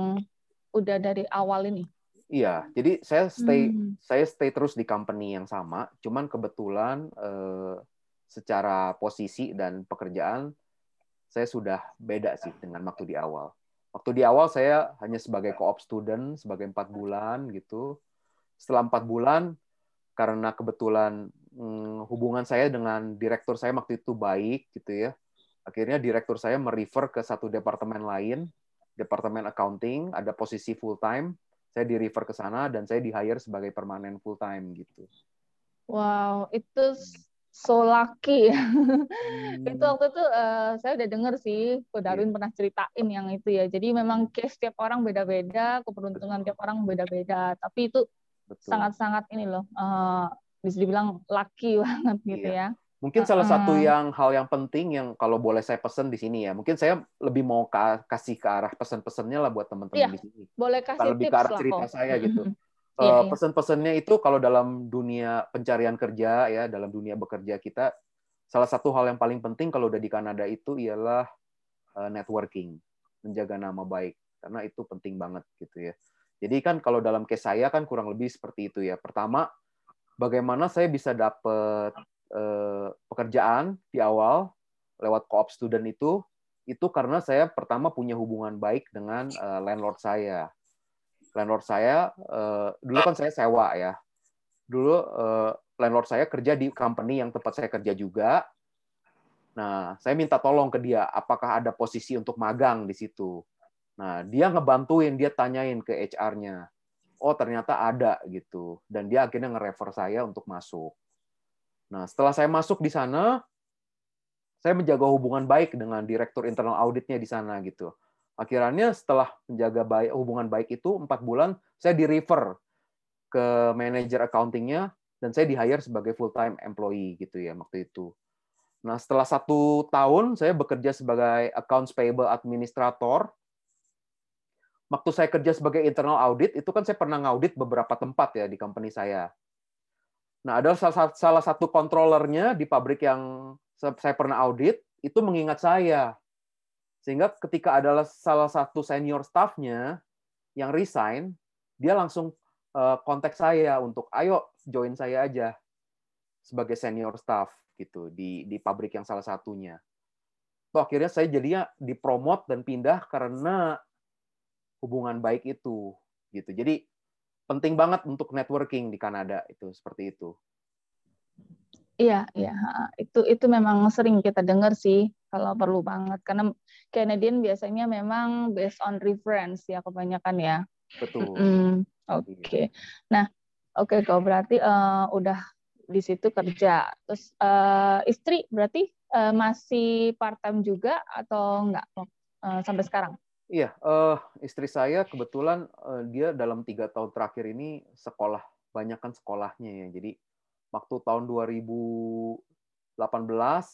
udah dari awal ini. Iya, jadi saya stay Hmm. saya stay terus di company yang sama, cuman kebetulan eh, secara posisi dan pekerjaan saya sudah beda sih dengan waktu di awal. Waktu di awal saya hanya sebagai co-op student sebagai empat bulan gitu. Setelah empat bulan, karena kebetulan hmm, hubungan saya dengan direktur saya waktu itu baik gitu ya, akhirnya direktur saya merefer ke satu departemen lain, departemen accounting, ada posisi full time saya di refer ke sana dan saya di hire sebagai permanen full time gitu. Wow, itu so lucky. Hmm. itu waktu itu eh, saya udah denger sih, Ko Iya. Darwin pernah ceritain yang itu ya. Jadi memang case tiap orang beda-beda, keberuntungan tiap orang beda-beda. Tapi itu sangat-sangat ini loh, eh, bisa dibilang lucky banget gitu Iya. ya. Mungkin salah satu yang hal yang penting yang kalau boleh saya pesen di sini ya, mungkin saya lebih mau ka- kasih ke arah pesan-pesannya lah buat teman-teman Iya, di sini. Boleh Bukan kasih lebih tips ke arah lah cerita kok. saya gitu. Eh, iya. Pesan-pesannya itu kalau dalam dunia pencarian kerja ya, dalam dunia bekerja kita, salah satu hal yang paling penting kalau udah di Kanada itu ialah eh, networking, menjaga nama baik, karena itu penting banget gitu ya. Jadi kan kalau dalam case saya kan kurang lebih seperti itu ya. Pertama, bagaimana saya bisa dapat eh, pekerjaan di awal lewat co-op student itu, itu karena saya pertama punya hubungan baik dengan eh, landlord saya landlord saya eh, dulu kan saya sewa ya. Dulu eh, landlord saya kerja di company yang tempat saya kerja juga. Nah, saya minta tolong ke dia apakah ada posisi untuk magang di situ. Nah, dia ngebantuin, dia tanyain ke HR-nya. Oh, ternyata ada gitu. Dan dia akhirnya nge-refer saya untuk masuk. Nah, setelah saya masuk di sana, saya menjaga hubungan baik dengan direktur internal auditnya di sana gitu akhirnya setelah menjaga baik, hubungan baik itu empat bulan saya di refer ke manajer accountingnya dan saya di hire sebagai full time employee gitu ya waktu itu. Nah setelah satu tahun saya bekerja sebagai accounts payable administrator. Waktu saya kerja sebagai internal audit itu kan saya pernah ngaudit beberapa tempat ya di company saya. Nah ada salah, satu controllernya di pabrik yang saya pernah audit itu mengingat saya sehingga ketika adalah salah satu senior staffnya yang resign, dia langsung uh, kontak saya untuk ayo join saya aja sebagai senior staff gitu di di pabrik yang salah satunya. Tuh akhirnya saya jadinya dipromot dan pindah karena hubungan baik itu gitu. Jadi penting banget untuk networking di Kanada itu seperti itu. Iya, iya, itu itu memang sering kita dengar sih kalau perlu banget karena Canadian biasanya memang based on reference ya kebanyakan ya. Betul. Mm -hmm. Oke. Okay. Nah, oke okay, kok berarti uh, udah di situ kerja. Terus uh, istri berarti uh, masih part time juga atau enggak uh, sampai sekarang? Iya, uh, istri saya kebetulan uh, dia dalam tiga tahun terakhir ini sekolah banyak kan sekolahnya ya. Jadi waktu tahun 2018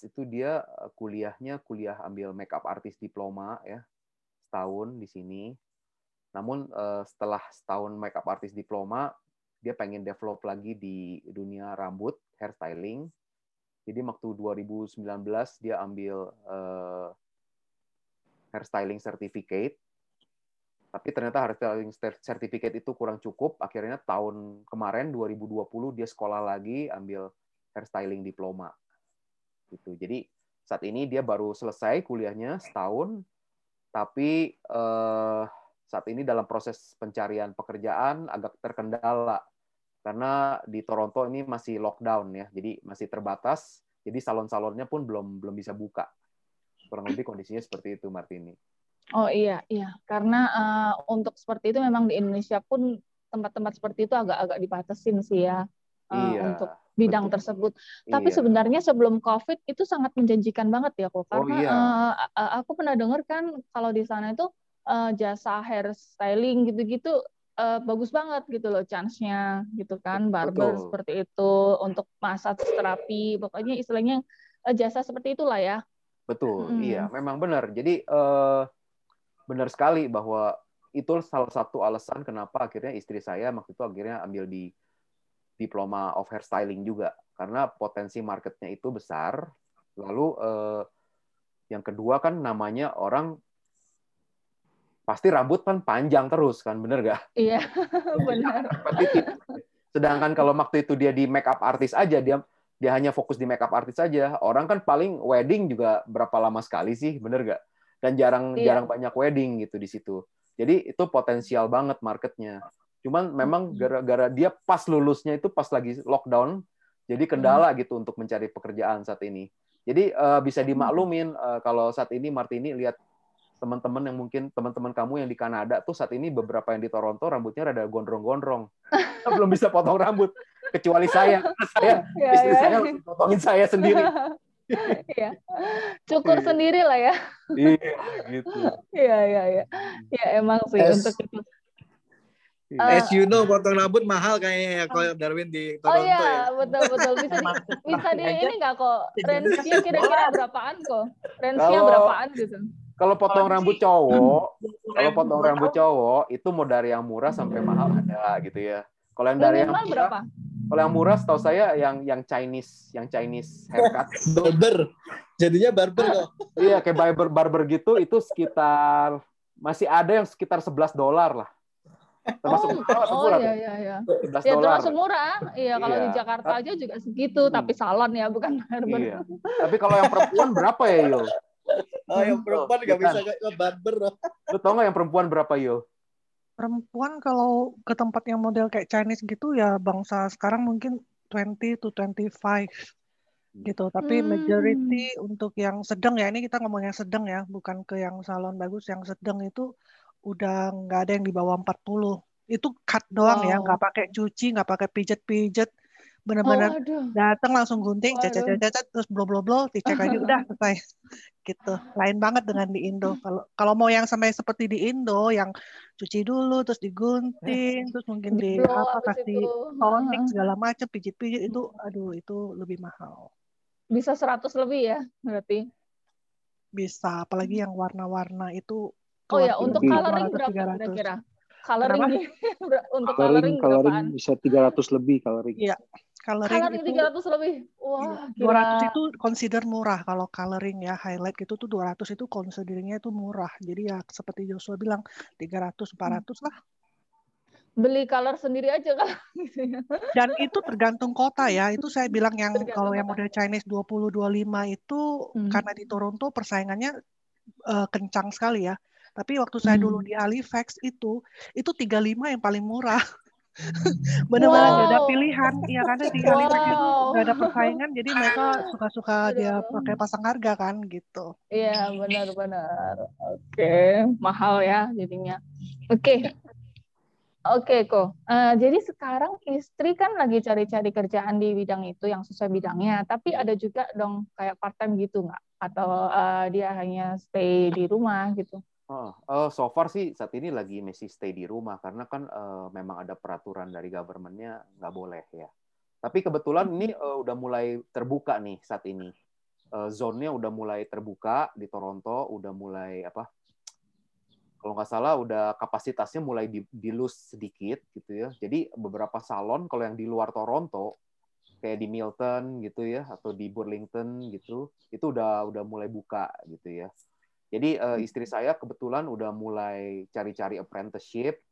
itu dia kuliahnya kuliah ambil makeup artist diploma ya setahun di sini. Namun setelah setahun makeup artist diploma dia pengen develop lagi di dunia rambut hairstyling. Jadi waktu 2019 dia ambil hairstyling certificate tapi ternyata hairstyling certificate itu kurang cukup. Akhirnya tahun kemarin 2020 dia sekolah lagi ambil hairstyling diploma. Gitu. Jadi saat ini dia baru selesai kuliahnya setahun, tapi eh, saat ini dalam proses pencarian pekerjaan agak terkendala karena di Toronto ini masih lockdown ya, jadi masih terbatas. Jadi salon-salonnya pun belum belum bisa buka. Kurang lebih kondisinya seperti itu, Martini. Oh iya, iya. Karena uh, untuk seperti itu memang di Indonesia pun tempat-tempat seperti itu agak-agak dibatasin sih ya uh, iya, untuk bidang betul. tersebut. Tapi Iya. sebenarnya sebelum COVID itu sangat menjanjikan banget ya kok. Karena iya. uh, uh, aku pernah dengar kan kalau di sana itu uh, jasa hair styling gitu-gitu eh, bagus banget gitu loh chance-nya gitu kan barber Betul. seperti itu untuk massage terapi pokoknya istilahnya eh, jasa seperti itulah ya Betul, Mm-mm. iya, memang benar. Jadi eh, benar sekali bahwa itu salah satu alasan kenapa akhirnya istri saya waktu itu akhirnya ambil di diploma of hairstyling juga karena potensi marketnya itu besar. Lalu eh, yang kedua kan namanya orang pasti rambut kan panjang terus kan, bener gak? iya benar. Sedangkan kalau waktu itu dia di makeup artist aja, dia dia hanya fokus di makeup artist saja. Orang kan paling wedding juga berapa lama sekali sih, bener gak? Dan jarang Iya. jarang banyak wedding gitu di situ. Jadi itu potensial banget marketnya. Cuman memang gara-gara dia pas lulusnya itu pas lagi lockdown, jadi kendala gitu untuk mencari pekerjaan saat ini. Jadi eh, bisa dimaklumin eh, kalau saat ini Martini lihat teman-teman yang mungkin teman-teman kamu yang di Kanada tuh saat ini beberapa yang di Toronto rambutnya rada gondrong-gondrong. Belum bisa potong rambut kecuali saya. Saya Iya, istri iya. saya potongin saya sendiri. Iya. cukur Iya. sendiri lah ya Iya, gitu. iya iya iya ya emang sih Es- untuk itu Iya. As you know, potong rambut mahal kayaknya ya kalau Darwin di Oh Toronto iya, ya. betul betul bisa di, bisa di ini nggak kok? tiga Range-nya kira-kira berapaan kok? Range-nya berapaan gitu? Kalau potong rambut cowok, kalau potong rambut cowok itu mau dari yang murah sampai mahal ada gitu ya. Kalau yang dari yang murah, berapa? Kalau yang murah setahu saya yang yang Chinese, yang Chinese haircut. barber. Jadinya barber kok. iya, kayak barber barber gitu itu sekitar masih ada yang sekitar 11 dolar lah. Termasuk Oh, termasuk oh murah iya tuh, iya iya. 11 Ya dolar. termasuk murah. Iya kalau di Iya. Jakarta aja juga segitu, Hmm. tapi salon ya bukan barber. Iya. Tapi kalau yang perempuan berapa ya, Yul? Oh, yang perempuan nggak bisa ke barber loh. Lu tau nggak yang perempuan berapa, Yul? Perempuan kalau ke tempat yang model kayak Chinese gitu ya bangsa sekarang mungkin 20 to 25 gitu. Tapi Hmm. majority untuk yang sedang ya ini kita ngomong yang sedang ya, bukan ke yang salon bagus. Yang sedang itu udah nggak ada yang di bawah 40. Itu cut doang ya, Wow. nggak pakai cuci, nggak pakai pijet-pijet. Bener-bener Waduh. datang langsung gunting, Waduh. cacat-cacat, terus blow-blow-blow, dicek lagi, udah selesai. Gitu. Lain banget dengan di Indo. Kalau kalau mau yang sampai seperti di Indo, yang cuci dulu, terus digunting, terus mungkin di Blow apa kasih Heeh. segala macam, pijit-pijit itu, aduh itu lebih mahal. Bisa 100 lebih ya berarti. Bisa, apalagi yang warna-warna itu Oh ya, untuk Lebih. coloring 200, berapa 300. kira-kira? Coloring untuk Coloring, coloring berapaan? coloring bisa 300 lebih coloring. Iya, coloring Coloring itu 300 lebih. Wah, gila. 200 itu consider murah kalau coloring ya highlight gitu tuh 200 itu considernya itu murah. Jadi ya seperti Joshua bilang 300 400 lah. beli color sendiri aja gitu ya. Dan itu tergantung kota ya. Itu saya bilang yang Tergantung kalau yang kota. model Chinese 20 25 itu Hmm. karena di Toronto persaingannya eh, kencang sekali ya. Tapi waktu saya dulu Hmm. di Halifax itu itu 35 yang paling murah. Benar-benar nggak ada Wow. pilihan. Iya karena di Halifax itu Wow. nggak ada persaingan jadi mereka suka-suka dia pakai pasang harga kan gitu. Iya, benar-benar. Oke, mahal ya jadinya. Oke. Oke, kok. Eh, jadi sekarang istri kan lagi cari-cari kerjaan di bidang itu yang sesuai bidangnya, tapi ada juga dong kayak part time gitu nggak? Atau eh, dia hanya stay di rumah gitu? Oh, eh, so far sih saat ini lagi masih stay di rumah karena kan eh, memang ada peraturan dari government-nya nggak boleh ya. Tapi kebetulan ini eh, udah mulai terbuka nih saat ini. Eh, zone-nya udah mulai terbuka di Toronto, udah mulai apa? Kalau nggak salah udah kapasitasnya mulai di- dilus sedikit gitu ya. Jadi beberapa salon kalau yang di luar Toronto kayak di Milton gitu ya atau di Burlington gitu, itu udah udah mulai buka gitu ya. Jadi eh, istri saya kebetulan udah mulai cari-cari apprenticeship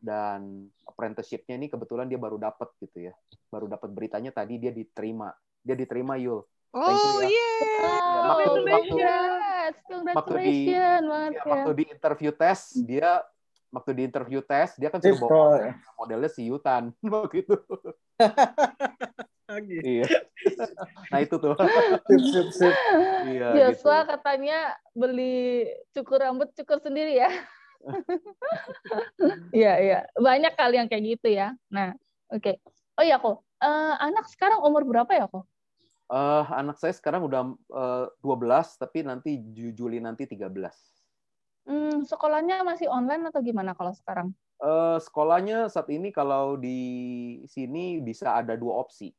dan apprenticeship-nya ini kebetulan dia baru dapat gitu ya. Baru dapat beritanya tadi dia diterima. Dia diterima Yul. You Oh ya. yeah. Ya, waktu waktu Congrats, waktu di congratulations banget ya, ya. waktu di interview tes dia waktu di interview tes dia kan suruh bawa modelnya si Yutan begitu. Lagi. iya. Nah itu tuh. Sip, sip, sip. iya gitu. Joshua katanya beli cukur rambut cukur sendiri ya. Iya iya banyak kali yang kayak gitu ya. Nah oke. Oh iya kok Eh, anak sekarang umur berapa ya kok? Eh, anak saya sekarang udah eh, 12 tapi nanti Ju- Juli nanti 13. Hmm, sekolahnya masih online atau gimana kalau sekarang? Eh, sekolahnya saat ini kalau di sini bisa ada dua opsi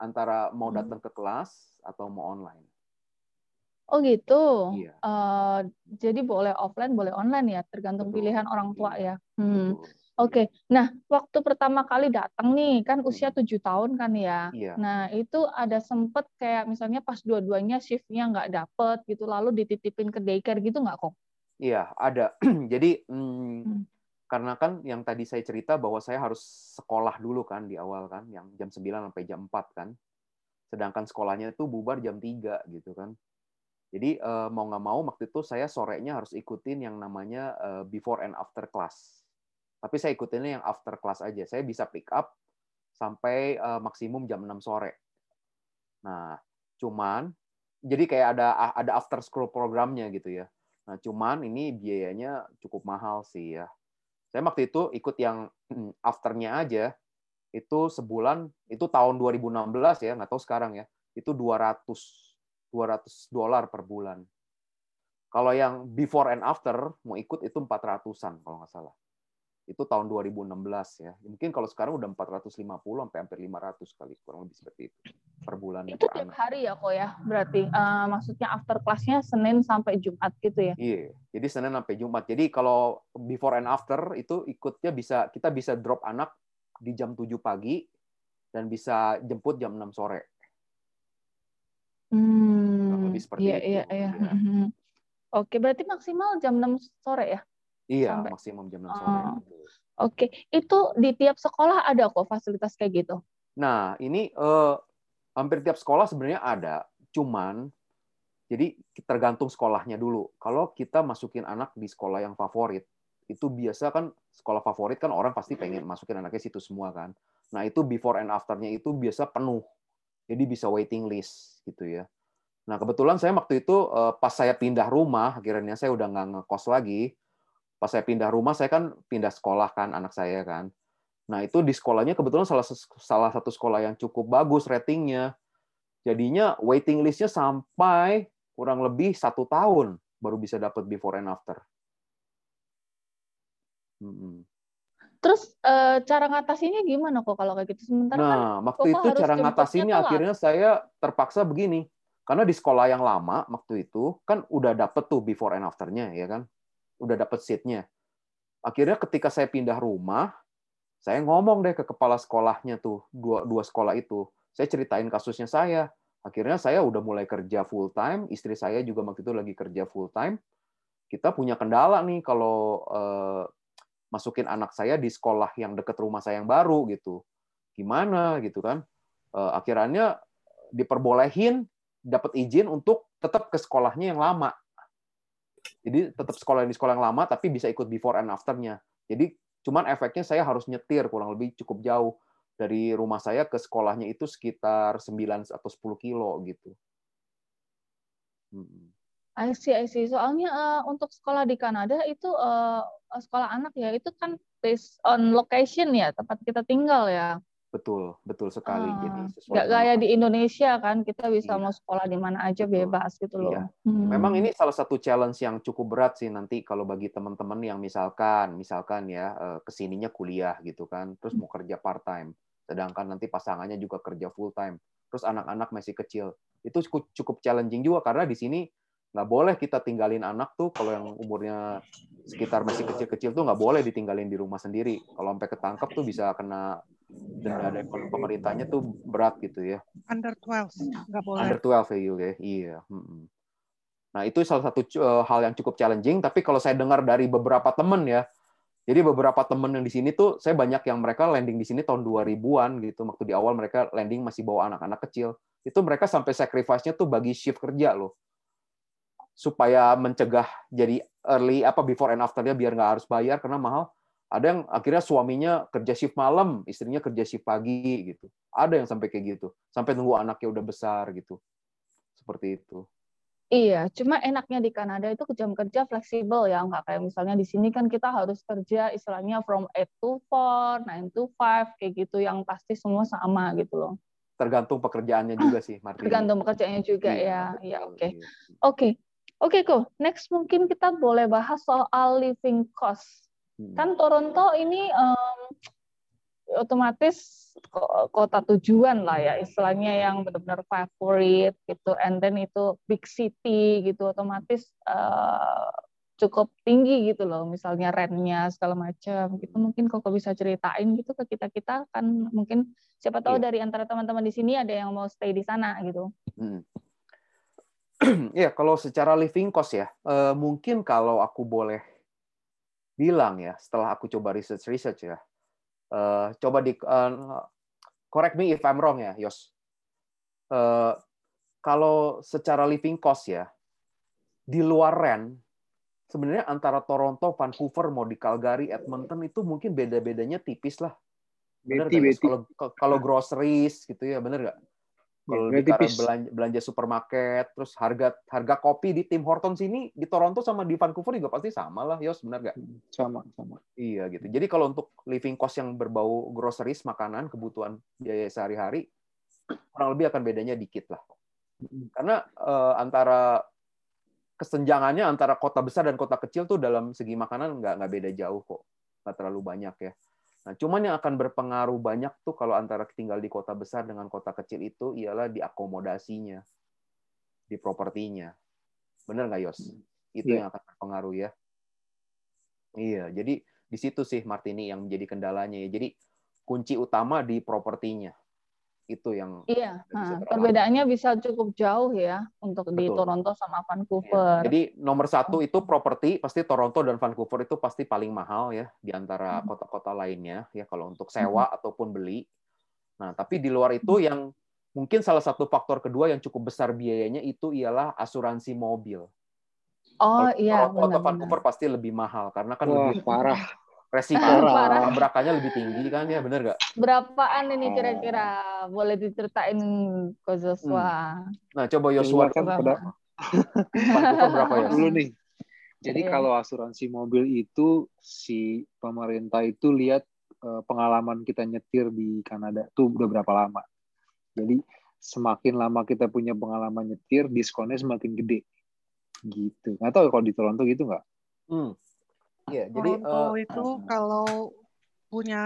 antara mau Hmm. datang ke kelas atau mau online. Oh gitu. Iya. Eh, jadi boleh offline, boleh online ya, tergantung Betul. pilihan orang tua ya. Hmm. Oke. Nah, waktu pertama kali datang nih, kan usia tujuh tahun kan ya. Iya. Nah, itu ada sempet kayak misalnya pas dua-duanya shiftnya nggak dapet gitu, lalu dititipin ke daycare gitu nggak kok? Iya, ada. Jadi mm, Hmm. Karena kan yang tadi saya cerita bahwa saya harus sekolah dulu kan di awal kan, yang jam 9 sampai jam 4 kan. Sedangkan sekolahnya itu bubar jam 3 gitu kan. Jadi eh, mau nggak mau waktu itu saya sorenya harus ikutin yang namanya eh, before and after class. Tapi saya ikutinnya yang after class aja. Saya bisa pick up sampai eh, maksimum jam 6 sore. Nah, cuman jadi kayak ada ada after school programnya gitu ya. Nah, cuman ini biayanya cukup mahal sih ya. Saya waktu itu ikut yang afternya aja, itu sebulan, itu tahun 2016 ya, nggak tahu sekarang ya, itu 200 200 dolar per bulan. Kalau yang before and after mau ikut itu 400-an kalau nggak salah. Itu tahun 2016 ya. Mungkin kalau sekarang udah 450 sampai hampir 500 kali kurang lebih seperti itu per bulan Itu per tiap anak. hari ya kok ya, berarti Eh, maksudnya after class-nya Senin sampai Jumat gitu ya? Iya, jadi Senin sampai Jumat. Jadi kalau before and after itu ikutnya bisa kita bisa drop anak di jam 7 pagi dan bisa jemput jam 6 sore. Hmm, lebih seperti iya, itu, iya, iya. iya. Mhm. Oke, berarti maksimal jam 6 sore ya? Iya, Sampai- maksimum jam 6 sore. Oh. Oke, itu di tiap sekolah ada kok fasilitas kayak gitu. Nah, ini eh, hampir tiap sekolah sebenarnya ada, cuman jadi tergantung sekolahnya dulu. Kalau kita masukin anak di sekolah yang favorit, itu biasa kan sekolah favorit kan orang pasti pengen masukin anaknya situ semua kan. Nah, itu before and after-nya itu biasa penuh. Jadi bisa waiting list gitu ya. Nah, kebetulan saya waktu itu eh, pas saya pindah rumah, akhirnya saya udah nggak ngekos lagi. Pas saya pindah rumah, saya kan pindah sekolah kan anak saya kan. Nah, itu di sekolahnya kebetulan salah salah satu sekolah yang cukup bagus ratingnya. Jadinya waiting list-nya sampai kurang lebih satu tahun baru bisa dapat before and after. Mm-mm. Terus eh, cara ngatasinnya gimana kok kalau kayak gitu? Sementara kan Nah, waktu Koko itu cara ngatasinnya akhirnya saya terpaksa begini. Karena di sekolah yang lama waktu itu kan udah dapet tuh before and after-nya ya kan. Udah dapet seat-nya. Akhirnya ketika saya pindah rumah, saya ngomong deh ke kepala sekolahnya tuh, dua dua sekolah itu. Saya ceritain kasusnya saya. Akhirnya saya udah mulai kerja full time, istri saya juga waktu itu lagi kerja full time. Kita punya kendala nih kalau eh, masukin anak saya di sekolah yang deket rumah saya yang baru gitu. Gimana gitu kan? Eh, akhirnya diperbolehin dapat izin untuk tetap ke sekolahnya yang lama. Jadi tetap sekolah di sekolah yang lama tapi bisa ikut before and after-nya. Jadi cuman efeknya saya harus nyetir kurang lebih cukup jauh dari rumah saya ke sekolahnya itu sekitar 9 atau 10 kilo gitu. Mm. I see, I see. Soalnya eh, untuk sekolah di Kanada itu eh, sekolah anak ya, itu kan based on location ya, tempat kita tinggal ya. Betul, betul sekali. Jadi Eh, sesuai nggak kayak di. Indonesia kan, kita bisa Iya. mau sekolah di mana aja Betul. bebas gitu loh. Iya. Hmm. Memang ini salah satu challenge yang cukup berat sih nanti kalau bagi teman-teman yang misalkan, misalkan ya eh, ke sininya kuliah gitu kan, terus mau kerja part time, sedangkan nanti pasangannya juga kerja full time, terus anak-anak masih kecil, itu cukup cukup challenging juga karena di sini nggak boleh kita tinggalin anak tuh kalau yang umurnya sekitar masih kecil-kecil tuh nggak boleh ditinggalin di rumah sendiri. Kalau sampai ketangkep tuh bisa kena dari pemerintahnya tuh berat gitu ya. Under 12, nggak boleh. Under 12 ya Yul, ya. Iya. Nah itu salah satu uh, hal yang cukup challenging. Tapi kalau saya dengar dari beberapa temen ya, jadi beberapa temen yang di sini tuh saya banyak yang mereka landing di sini tahun 2000-an gitu. Waktu di awal mereka landing masih bawa anak-anak kecil. Itu mereka sampai sacrifice-nya tuh bagi shift kerja loh. Supaya mencegah jadi early apa before and after-nya biar nggak harus bayar karena mahal. Ada yang akhirnya suaminya kerja shift malam, istrinya kerja shift pagi gitu. Ada yang sampai kayak gitu, sampai nunggu anaknya udah besar gitu. Seperti itu. Iya, cuma enaknya di Kanada itu jam kerja fleksibel ya, nggak kayak misalnya di sini kan kita harus kerja istilahnya from 8 to 4, 9 to 5, kayak gitu yang pasti semua sama gitu loh. Tergantung pekerjaannya juga sih, Martini. Tergantung pekerjaannya juga Iya, ya. Betul, oke. iya. Oke. Oke, kok. Next mungkin kita boleh bahas soal living cost. Hmm. kan Toronto ini em, otomatis ko- kota tujuan lah ya istilahnya yang benar-benar favorit gitu and then itu big city gitu otomatis eh, cukup tinggi gitu loh misalnya rentnya segala macam gitu mungkin kok bisa ceritain gitu ke kita kita kan mungkin siapa tahu Iya. dari antara teman-teman di sini ada yang mau stay di sana gitu Hmm. Ya, kalau secara living cost ya, eh, mungkin kalau aku boleh bilang ya, setelah aku coba research research ya, eh, coba di eh, correct me if I'm wrong ya, Yos. Eh, kalau secara living cost ya, di luar rent, sebenarnya antara Toronto, Vancouver, mau di Calgary, Edmonton itu mungkin beda-bedanya tipis lah. Beti, beti. Kalau kalau groceries gitu ya, bener nggak? Kalau Ya, di tipis. belanja, belanja supermarket, terus harga harga kopi di Tim Hortons ini di Toronto sama di Vancouver juga pasti sama lah, Yos, benar nggak? Sama, sama. Iya gitu. Jadi kalau untuk living cost yang berbau groceries, makanan, kebutuhan biaya sehari-hari, kurang lebih akan bedanya dikit lah. Karena eh, antara kesenjangannya antara kota besar dan kota kecil tuh dalam segi makanan nggak nggak beda jauh kok, nggak terlalu banyak ya. Nah, cuman yang akan berpengaruh banyak tuh kalau antara tinggal di kota besar dengan kota kecil itu ialah di akomodasinya, di propertinya. Bener nggak Yos? Itu Iya. yang akan berpengaruh ya. Iya, jadi di situ sih Martini yang menjadi kendalanya ya. Jadi kunci utama di propertinya. Itu yang iya bisa nah, perbedaannya bisa cukup jauh ya untuk di Betul. Toronto sama Iya. Vancouver Jadi nomor satu itu properti, pasti Toronto dan Vancouver itu pasti paling mahal ya di antara kota-kota lainnya ya kalau untuk sewa ataupun beli. Nah, tapi di luar itu yang mungkin salah satu faktor kedua yang cukup besar biayanya itu ialah asuransi mobil. oh Kalau iya Toronto atau benar-benar Vancouver pasti lebih mahal karena kan Wah, lebih parah. Resiko tabrakannya lebih tinggi kan ya, bener nggak? Berapaan ini kira-kira? Boleh diceritain Ko Joshua? Nah, coba Yosua kan Berapa? pada berapa ya? dulu nih. Jadi Iya. kalau asuransi mobil itu si pemerintah itu lihat eh, pengalaman kita nyetir di Kanada tuh udah berapa lama. Jadi semakin lama kita punya pengalaman nyetir, diskonnya semakin gede. Gitu. Nggak tahu kalau di Toronto gitu nggak? Hmm. Iya, jadi Toronto eh, itu kalau punya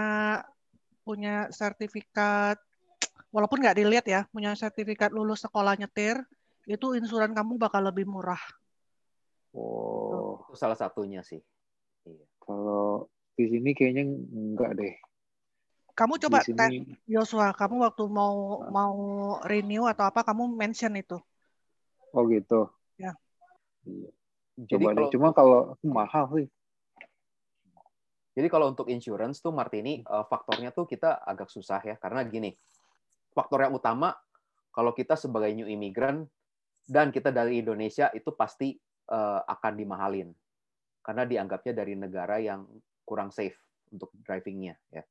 punya sertifikat walaupun nggak dilihat ya punya sertifikat lulus sekolah nyetir itu insuran kamu bakal lebih murah Oh, itu salah satunya sih. Iya. kalau di sini kayaknya nggak deh. kamu Di coba tes sini Joshua kamu waktu mau mau renew atau apa kamu mention itu oh gitu. Ya. Iya. Jadi Coba deh. kalau Cuma kalau mahal sih. Jadi kalau untuk insurance tuh Martini eh, faktornya tuh kita agak susah ya karena gini. Faktor yang utama kalau kita sebagai new immigrant dan kita dari Indonesia itu pasti eh, akan dimahalin karena dianggapnya dari negara yang kurang safe untuk drivingnya ya.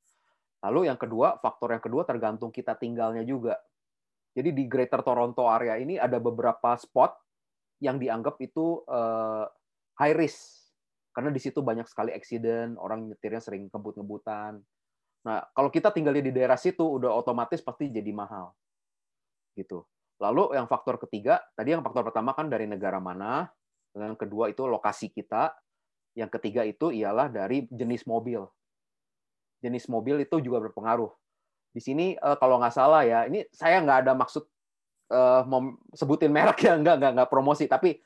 Lalu yang kedua, faktor yang kedua tergantung kita tinggalnya juga. Jadi di Greater Toronto area ini ada beberapa spot yang dianggap itu eh, high risk karena di situ banyak sekali accident, orang nyetirnya sering ngebut-ngebutan. Nah, kalau kita tinggalnya di daerah situ udah otomatis pasti jadi mahal. Gitu. Lalu yang faktor ketiga, tadi yang faktor pertama kan dari negara mana, yang kedua itu lokasi kita, yang ketiga itu ialah dari jenis mobil. Jenis mobil itu juga berpengaruh. Di sini eh, kalau nggak salah ya, ini saya nggak ada maksud eh, sebutin merek ya, nggak nggak nggak promosi, tapi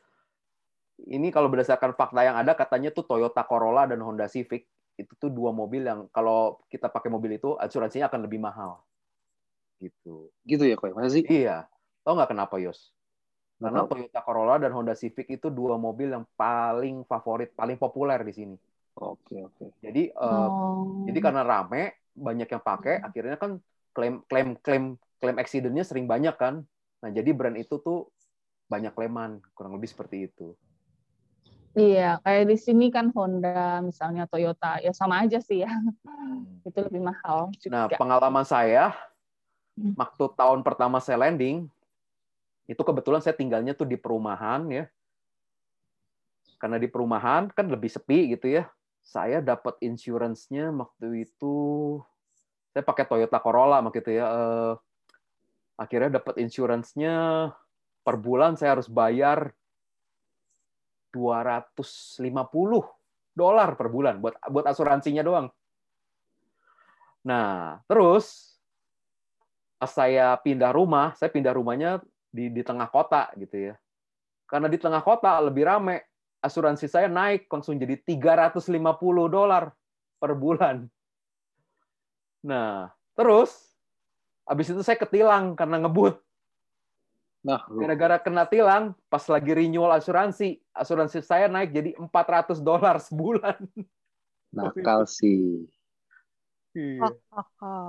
ini kalau berdasarkan fakta yang ada katanya tuh Toyota Corolla dan Honda Civic itu tuh dua mobil yang kalau kita pakai mobil itu asuransinya akan lebih mahal. Gitu. Gitu ya kok. Masa sih? Iya. Tahu nggak kenapa Yos? Karena tahu. Toyota Corolla dan Honda Civic itu dua mobil yang paling favorit, paling populer di sini. Oke oke. Jadi eh, Oh. jadi karena rame, banyak yang pakai, akhirnya kan klaim klaim klaim klaim accident-nya sering banyak kan. Nah, jadi brand itu tuh banyak klaiman, kurang lebih seperti itu. Iya, kayak di sini kan Honda, misalnya Toyota, ya sama aja sih ya. Itu lebih mahal Nah, juga. pengalaman saya Hmm. waktu tahun pertama saya landing itu kebetulan saya tinggalnya tuh di perumahan ya. Karena di perumahan kan lebih sepi gitu ya. Saya dapat insurance-nya waktu itu saya pakai Toyota Corolla waktu itu ya. Eh, akhirnya dapat insurance-nya per bulan saya harus bayar 250 dolar per bulan buat buat asuransinya doang. Nah, terus pas saya pindah rumah, saya pindah rumahnya di di tengah kota gitu ya. Karena di tengah kota lebih rame, asuransi saya naik langsung jadi 350 dolar per bulan. Nah, terus habis itu saya ketilang karena ngebut. Nah, Gara-gara kena tilang, pas lagi renewal asuransi, asuransi saya naik jadi 400 dolar sebulan. nakal sih. Iya. Oh,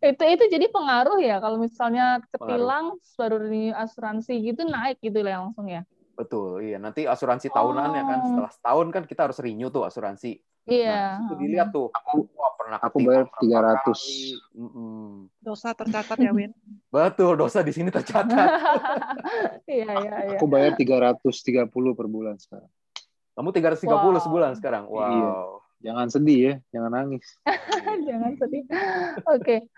itu itu jadi pengaruh ya kalau misalnya ketilang baru renew asuransi gitu naik gitu lah langsung ya. Betul, iya. Nanti asuransi tahunan ya kan, Oh. setelah setahun kan kita harus renew tuh asuransi. Iya. Nah, itu dilihat tuh, wah pernah aku bayar berapa 300. kali. Mm-mm. dosa tercatat ya Win. Betul, dosa di sini tercatat. Iya iya iya. Aku bayar 330 per bulan sekarang. Kamu 330 Wow. sebulan sekarang. Wow. Iya. Jangan sedih ya, jangan nangis. Jangan sedih. Oke.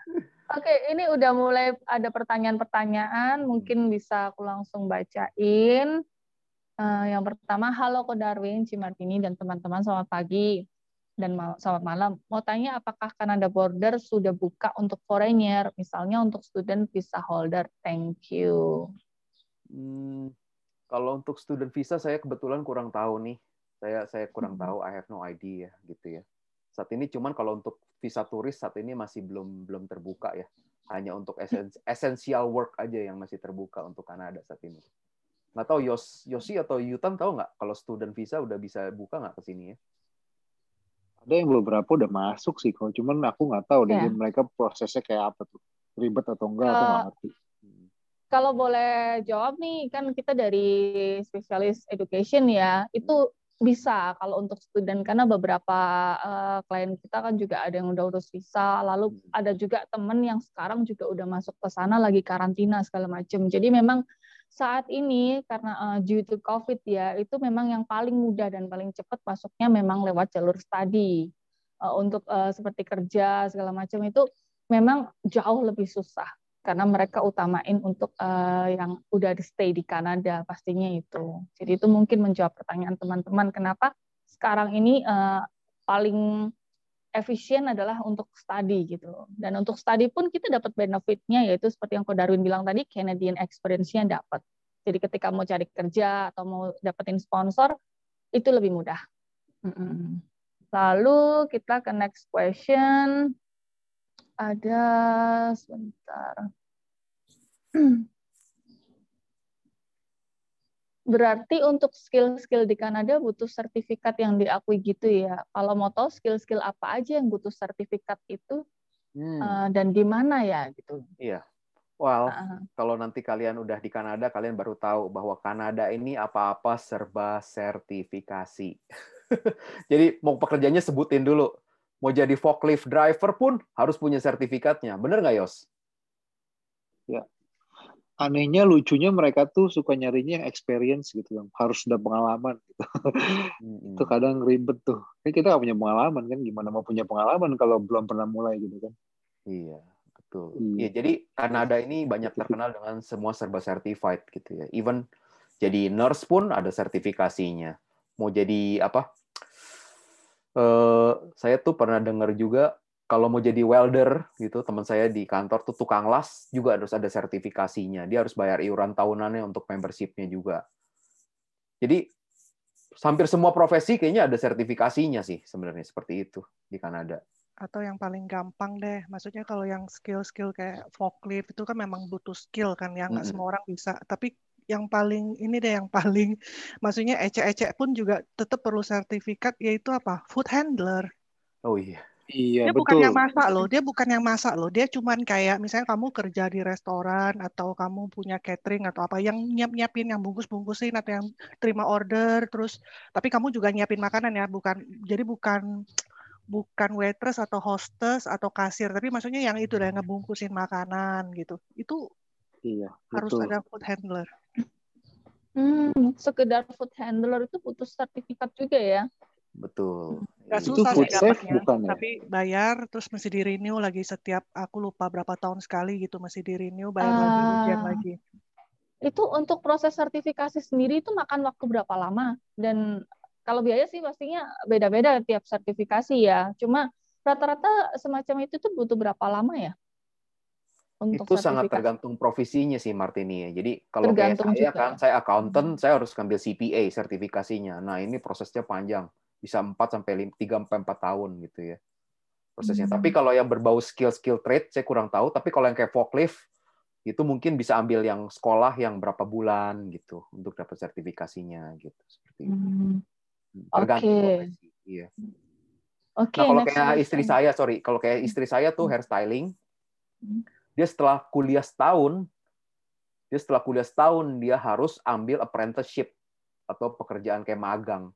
Oke, ini udah mulai ada pertanyaan-pertanyaan, mungkin bisa aku langsung bacain. Eh, yang pertama, halo Ko Darwin, Cimartini, dan teman-teman, selamat pagi dan mal- selamat malam. Mau tanya apakah Kanada Border sudah buka untuk foreigner, misalnya untuk student visa holder? Thank you. Hmm, kalau untuk student visa saya kebetulan kurang tahu nih. Saya saya kurang Hmm. tahu, I have no idea gitu ya. Saat ini cuman kalau untuk visa turis saat ini masih belum belum terbuka ya. Hanya untuk essen- essential work aja yang masih terbuka untuk Kanada saat ini. Nggak tahu Yos, Yosi atau Yutan tahu nggak kalau student visa udah bisa buka nggak ke sini ya? Ada yang beberapa udah masuk sih, kalau cuman aku nggak tahu deh Iya. mereka prosesnya kayak apa tuh. Ribet atau enggak, aku nggak ngerti. kalau boleh jawab nih, kan kita dari spesialis education ya, itu bisa kalau untuk student karena beberapa eh, klien kita kan juga ada yang udah urus visa, lalu ada juga temen yang sekarang juga udah masuk ke sana lagi karantina segala macam. Jadi memang saat ini karena eh, due to COVID ya, itu memang yang paling mudah dan paling cepat masuknya memang lewat jalur study. Eh, untuk eh, seperti kerja segala macam itu memang jauh lebih susah karena mereka utamain untuk eh, yang udah di stay di Kanada pastinya itu. Jadi itu mungkin menjawab pertanyaan teman-teman kenapa sekarang ini eh, paling efisien adalah untuk study gitu. Dan untuk study pun kita dapat benefitnya yaitu seperti yang Ko Darwin bilang tadi Canadian experience-nya dapat. Jadi ketika mau cari kerja atau mau dapetin sponsor itu lebih mudah. Lalu kita ke next question. Ada sebentar. Berarti untuk skill-skill di Kanada butuh sertifikat yang diakui gitu ya. Kalau mau tahu skill-skill apa aja yang butuh sertifikat itu Hmm, eh, dan di mana ya gitu. iya. Well, Ah, kalau nanti kalian udah di Kanada, kalian baru tahu bahwa Kanada ini apa-apa serba sertifikasi. Jadi mau pekerjaannya sebutin dulu. Mau jadi forklift driver pun harus punya sertifikatnya. Bener nggak, Yos? Anehnya, lucunya mereka tuh suka nyarinya yang experience gitu, yang harus udah pengalaman. Gitu. Mm-mm. Itu kadang ribet tuh. Kan kita nggak punya pengalaman kan, gimana mau punya pengalaman kalau belum pernah mulai gitu kan. Iya, betul. Iya. Iya, jadi Kanada ini banyak terkenal dengan semua serba certified gitu ya. Even jadi nurse pun ada sertifikasinya. Mau jadi apa? Eh, saya tuh pernah dengar juga kalau mau jadi welder gitu, teman saya di kantor tuh tukang las juga harus ada sertifikasinya. Dia harus bayar iuran tahunannya untuk membershipnya juga. Jadi hampir semua profesi kayaknya ada sertifikasinya sih sebenarnya seperti itu di Kanada. Atau yang paling gampang deh, maksudnya kalau yang skill-skill kayak forklift itu kan memang butuh skill kan, yang nggak Mm-mm. semua orang bisa. Tapi yang paling ini deh yang paling, maksudnya ecek-ecek pun juga tetap perlu sertifikat, yaitu apa? Food handler. Oh iya. Iya, Dia bukan betul. yang masak loh, dia bukan yang masak loh. Dia cuman kayak misalnya kamu kerja di restoran atau kamu punya catering atau apa yang nyiap-nyiapin yang bungkus-bungkusin atau yang terima order terus tapi kamu juga nyiapin makanan ya, bukan jadi bukan bukan waitress atau hostess atau kasir, tapi maksudnya yang itu deh ngebungkusin makanan gitu. Itu Iya, harus betul. ada food handler. Hmm, sekedar food handler itu butuh sertifikat juga ya. Betul. Gak. Itu susah food sih safe dapatnya, bukan ya? tapi bayar terus mesti di renew lagi setiap aku lupa berapa tahun sekali gitu mesti di renew bayar lagi ujian Ah. lagi. Itu untuk proses sertifikasi sendiri itu makan waktu berapa lama? Dan kalau biaya sih pastinya beda-beda tiap sertifikasi ya. Cuma rata-rata semacam itu tuh butuh berapa lama ya? Untuk itu sangat tergantung profesinya sih Martini ya. Jadi kalau kayak Tergantung saya juga kan, ya. saya accountant, saya harus ambil CPA sertifikasinya. Nah ini prosesnya panjang, bisa 4 sampai 3 sampai 4 tahun gitu ya prosesnya. Hmm. Tapi kalau yang berbau skill-skill trade saya kurang tahu. Tapi kalau yang kayak forklift itu mungkin bisa ambil yang sekolah yang berapa bulan gitu untuk dapat sertifikasinya gitu seperti itu. Hmm. Tergantung Oke. profesi. Iya. Oke, Nah, kalau kayak istri question. saya, sorry, kalau kayak istri saya tuh hairstyling, Hmm. dia setelah kuliah setahun, dia setelah kuliah setahun dia harus ambil apprenticeship atau pekerjaan kayak magang,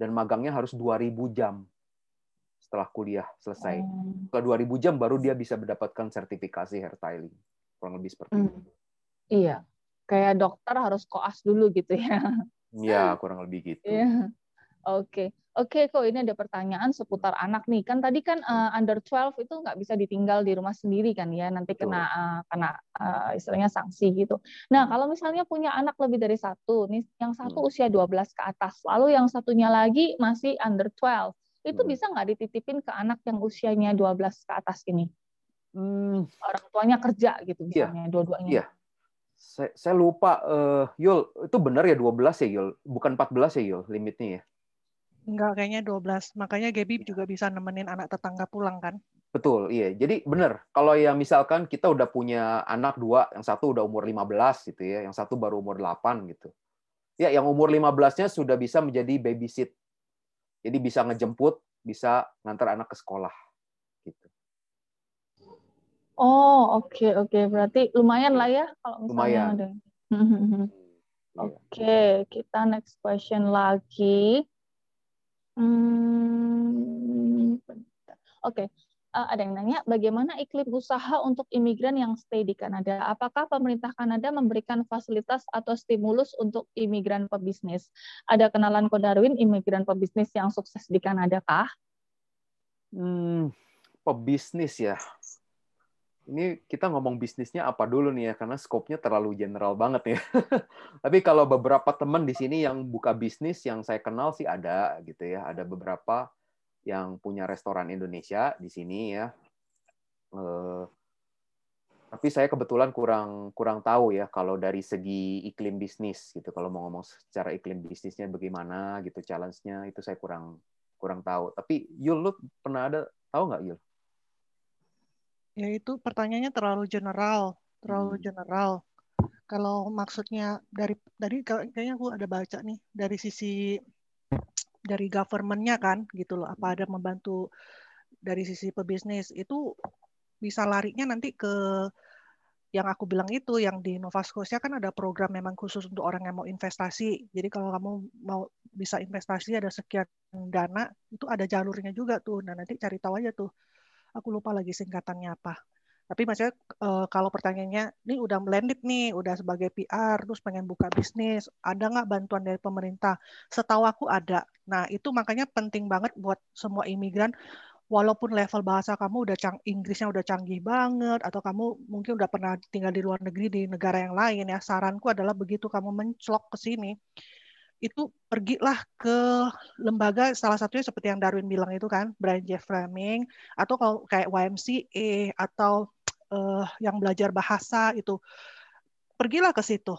dan magangnya harus 2.000 jam setelah kuliah selesai. Setelah 2.000 jam baru dia bisa mendapatkan sertifikasi hairstyling, kurang lebih seperti Hmm. itu. Iya, kayak dokter harus koas dulu gitu ya. Ya, kurang lebih gitu. Iya. Oke, oke kok ini ada pertanyaan seputar anak nih. Kan tadi kan eh, under 12 itu nggak bisa ditinggal di rumah sendiri kan ya, nanti kena eh, kena eh, istilahnya sanksi gitu. Nah, Hmm. kalau misalnya punya anak lebih dari satu, nih yang satu Hmm. usia 12 ke atas, lalu yang satunya lagi masih under 12, itu bisa nggak dititipin ke anak yang usianya 12 ke atas ini? Hmm, Orang tuanya kerja gitu Iya. misalnya, dua-duanya. Iya. saya, saya lupa, eh, Yul, itu benar ya 12 ya, Yul? Bukan 14 ya, Yul, limitnya ya? Enggak, kayaknya 12. Makanya Gaby juga bisa nemenin anak tetangga pulang kan. Betul, iya. Jadi benar, kalau ya misalkan kita udah punya anak dua, yang satu udah umur 15 gitu ya, yang satu baru umur 8 gitu. Ya, yang umur 15-nya sudah bisa menjadi babysit. Jadi bisa ngejemput, bisa ngantar anak ke sekolah. Gitu. Oh, oke oke. Berarti lumayan lah ya kalau misalnya Lumayan. ada. Oke, kita next question lagi. Hmm. Oke, Eh, ada yang nanya, bagaimana iklim usaha untuk imigran yang stay di Kanada? Apakah pemerintah Kanada memberikan fasilitas atau stimulus untuk imigran pebisnis? Ada kenalan Ko Darwin, imigran pebisnis yang sukses di Kanada kah? Hmm, pebisnis ya. Ini kita ngomong bisnisnya apa dulu nih ya, karena skopnya terlalu general banget ya. Tapi kalau beberapa teman di sini yang buka bisnis yang saya kenal sih ada gitu ya, ada beberapa yang punya restoran Indonesia di sini ya. Eh, tapi saya kebetulan kurang kurang tahu ya kalau dari segi iklim bisnis gitu. Kalau mau ngomong secara iklim bisnisnya bagaimana gitu, challenge-nya itu saya kurang kurang tahu. Tapi Yul, lu pernah ada tahu nggak Yul? Ya itu pertanyaannya terlalu general, terlalu Hmm. general. Kalau maksudnya dari dari kayaknya aku ada baca nih dari sisi dari government-nya kan gitu loh. Apa ada membantu dari sisi pebisnis itu bisa larinya nanti ke yang aku bilang itu yang di Nova Scotia kan ada program memang khusus untuk orang yang mau investasi. Jadi kalau kamu mau bisa investasi ada sekian dana itu ada jalurnya juga tuh. Nah nanti cari tahu aja tuh. Aku lupa lagi singkatannya apa. Tapi maksudnya eh, kalau pertanyaannya, ini udah blended nih, udah sebagai PR, terus pengen buka bisnis, ada nggak bantuan dari pemerintah? Setahu aku ada. Nah itu makanya penting banget buat semua imigran, walaupun level bahasa kamu udah cang Inggrisnya udah canggih banget, atau kamu mungkin udah pernah tinggal di luar negeri di negara yang lain ya, saranku adalah begitu kamu menclok ke sini, itu pergilah ke lembaga salah satunya seperti yang Darwin bilang itu kan Brian Jeff Fleming atau kalau kayak YMCA atau uh, yang belajar bahasa itu. Pergilah ke situ.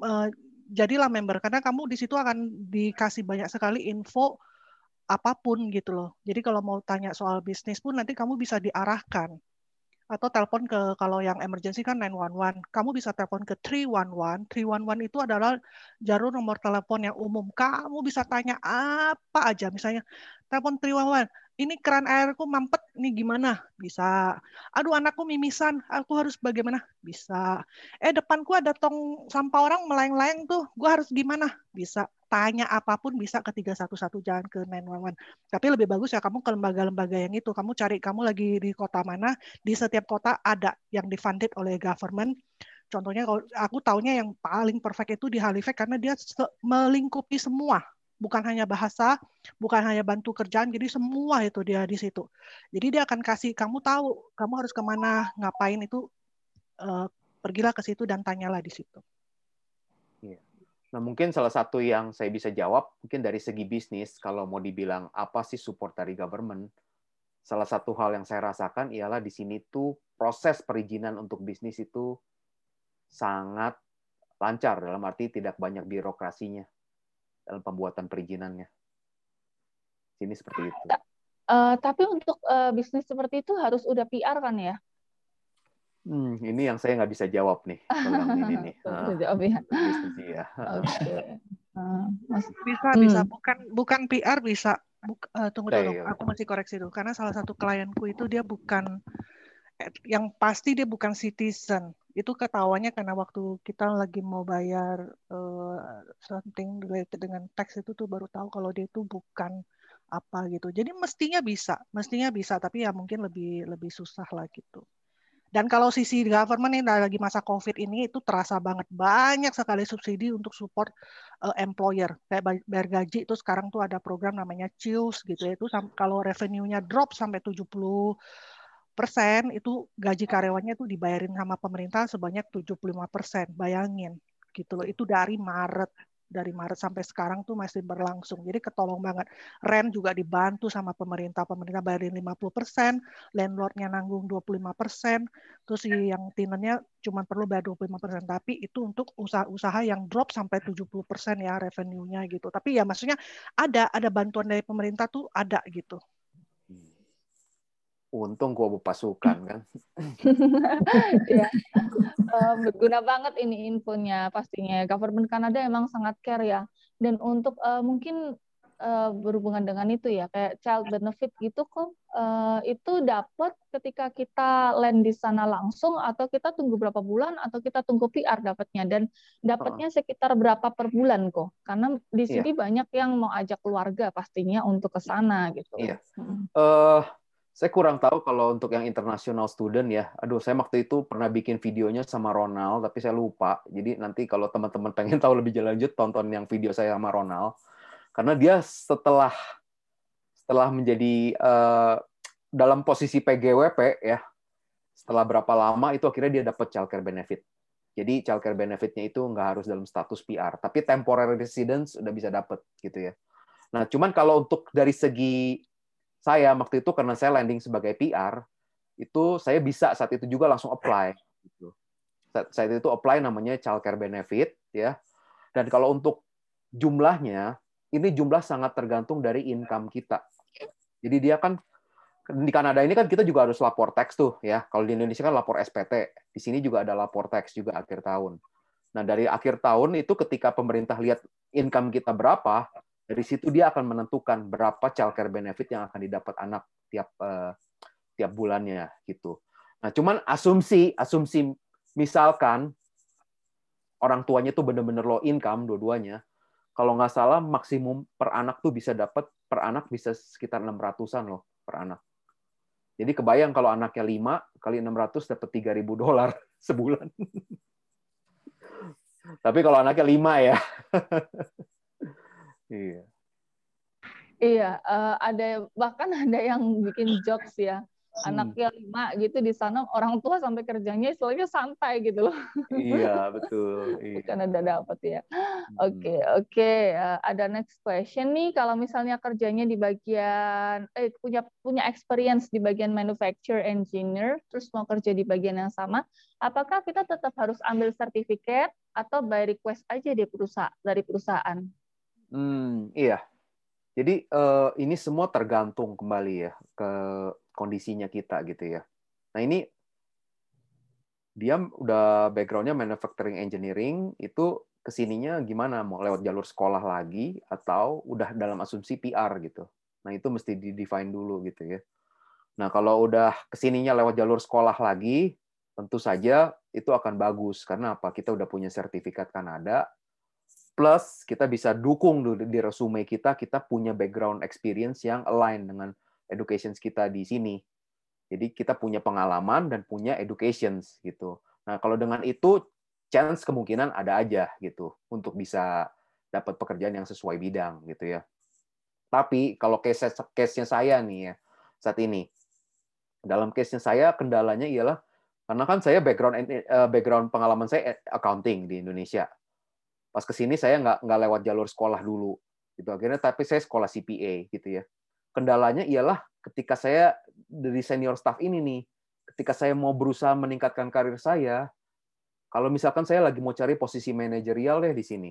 Uh, jadilah member karena kamu di situ akan dikasih banyak sekali info apa pun gitu loh. Jadi kalau mau tanya soal bisnis pun nanti kamu bisa diarahkan atau telepon ke kalau yang emergency kan 911. Kamu bisa telepon ke 311. 311 itu adalah jalur nomor telepon yang umum. Kamu bisa tanya apa aja. Misalnya telepon 311. Ini keran airku mampet, ini gimana? Bisa. Aduh anakku mimisan, aku harus bagaimana? Bisa. Eh depanku ada tong sampah orang melayang-layang tuh, gue harus gimana? Bisa. Tanya apa pun bisa ke 311 jangan ke 911. Tapi lebih bagus ya kamu ke lembaga-lembaga yang itu. Kamu cari kamu lagi di kota mana, di setiap kota ada yang difunded oleh government. Contohnya aku taunya yang paling perfect itu di Halifax karena dia melingkupi semua. Bukan hanya bahasa, bukan hanya bantu kerjaan, jadi semua itu dia di situ. Jadi dia akan kasih kamu tahu, kamu harus ke mana, ngapain itu, uh, pergilah ke situ dan tanyalah di situ. Iya. Nah, mungkin salah satu yang saya bisa jawab, mungkin dari segi bisnis, kalau mau dibilang apa sih support dari government, salah satu hal yang saya rasakan ialah di sini tuh proses perizinan untuk bisnis itu sangat lancar, dalam arti tidak banyak birokrasinya dalam pembuatan perizinannya. Sini seperti itu. Eh, tapi untuk eh, bisnis seperti itu harus udah PR kan ya? Hmm, ini yang saya nggak bisa jawab nih. ini nih. Ah, bisa jawab ya. bisnis, iya. Eh, Bisa, Hmm. bisa. Bukan bukan PR bisa. Buk- eh, tunggu Oke, dulu, oke. aku masih koreksi dulu. Karena salah satu klienku itu dia bukan, yang pasti dia bukan citizen. Itu ketawanya karena waktu kita lagi mau bayar eh, something related dengan tax itu tuh baru tahu kalau dia itu bukan apa gitu. Jadi mestinya bisa, mestinya bisa, tapi ya mungkin lebih lebih susah lah gitu. Dan kalau sisi government ini lagi masa COVID ini itu terasa banget banyak sekali subsidi untuk support uh, employer kayak bay- bayar gaji itu sekarang tuh ada program namanya CIUS gitu ya itu kalau revenue-nya drop sampai 70 persen itu gaji karyawannya itu dibayarin sama pemerintah sebanyak 75 persen bayangin. Gitu loh itu dari Maret dari Maret sampai sekarang tuh masih berlangsung. Jadi ketolong banget. Rent juga dibantu sama pemerintah. Pemerintah bayarin 50 persen landlordnya nanggung 25 persen terus yang tenantnya cuma perlu bayar 25 persen. Tapi itu untuk usaha-usaha yang drop sampai 70 persen ya revenue-nya gitu. Tapi ya maksudnya ada ada bantuan dari pemerintah tuh ada gitu Untung gua pasukan kan. ya. Eh, berguna banget ini infonya pastinya. Government Kanada emang sangat care ya. Dan untuk eh, mungkin eh, berhubungan dengan itu ya, kayak child benefit gitu kok, eh, itu dapat ketika kita land di sana langsung atau kita tunggu berapa bulan atau kita tunggu PR dapatnya dan dapatnya sekitar berapa per bulan kok. Karena di Iya. sini banyak yang mau ajak keluarga pastinya untuk ke sana gitu. Iya. Hmm. eh saya kurang tahu kalau untuk yang international student ya. Aduh, saya waktu itu pernah bikin videonya sama Ronald, tapi saya lupa. Jadi nanti kalau teman-teman pengen tahu lebih lanjut, tonton yang video saya sama Ronald. Karena dia setelah setelah menjadi eh, dalam posisi PGWP ya, setelah berapa lama itu akhirnya dia dapat childcare benefit. Jadi childcare benefitnya itu nggak harus dalam status PR, tapi temporary residence udah bisa dapat gitu ya. Nah, cuman kalau untuk dari segi saya waktu itu karena saya landing sebagai PR, itu saya bisa saat itu juga langsung apply. Gitu. Saat, itu apply namanya childcare benefit ya. Dan kalau untuk jumlahnya, ini jumlah sangat tergantung dari income kita. Jadi dia kan di Kanada ini kan kita juga harus lapor tax tuh ya. Kalau di Indonesia kan lapor SPT. Di sini juga ada lapor tax juga akhir tahun. Nah, dari akhir tahun itu ketika pemerintah lihat income kita berapa, dari situ dia akan menentukan berapa childcare benefit yang akan didapat anak tiap eh, tiap bulannya gitu. Nah, cuman asumsi asumsi misalkan orang tuanya tuh bener-bener low income dua-duanya, kalau nggak salah maksimum per anak tuh bisa dapat per anak bisa sekitar 600-an loh per anak. Jadi kebayang kalau anaknya 5 kali 600 dapat 3000 dolar sebulan. Tapi kalau anaknya 5 ya. Iya. Iya, eh, ada bahkan ada yang bikin jokes ya. Hmm. Anaknya lima gitu di sana orang tua sampai kerjanya istilahnya santai gitu loh. Iya, betul. Iya. Karena udah dapet ya. Hmm. Oke, oke. Eh, ada next question nih. Kalau misalnya kerjanya di bagian eh punya punya experience di bagian manufacture engineer, terus mau kerja di bagian yang sama, apakah kita tetap harus ambil sertifikat atau by request aja di perusahaan dari perusahaan? Hmm, iya. Jadi eh, ini semua tergantung kembali ya ke kondisinya kita gitu ya. Nah ini dia udah backgroundnya manufacturing engineering itu ke sininya gimana mau lewat jalur sekolah lagi atau udah dalam asumsi PR gitu. Nah itu mesti di define dulu gitu ya. Nah kalau udah ke sininya lewat jalur sekolah lagi tentu saja itu akan bagus karena apa kita udah punya sertifikat Kanada plus kita bisa dukung di resume kita kita punya background experience yang align dengan education kita di sini. Jadi kita punya pengalaman dan punya education gitu. Nah, kalau dengan itu chance kemungkinan ada aja gitu untuk bisa dapat pekerjaan yang sesuai bidang gitu ya. Tapi kalau case case-nya saya nih ya saat ini dalam case-nya saya kendalanya ialah karena kan saya background eh, background pengalaman saya accounting di Indonesia. Pas ke sini saya nggak nggak lewat jalur sekolah dulu, gitu. Akhirnya tapi saya sekolah CPA, gitu ya. Kendalanya ialah ketika saya dari senior staff ini nih, ketika saya mau berusaha meningkatkan karir saya, kalau misalkan saya lagi mau cari posisi manajerial deh di sini,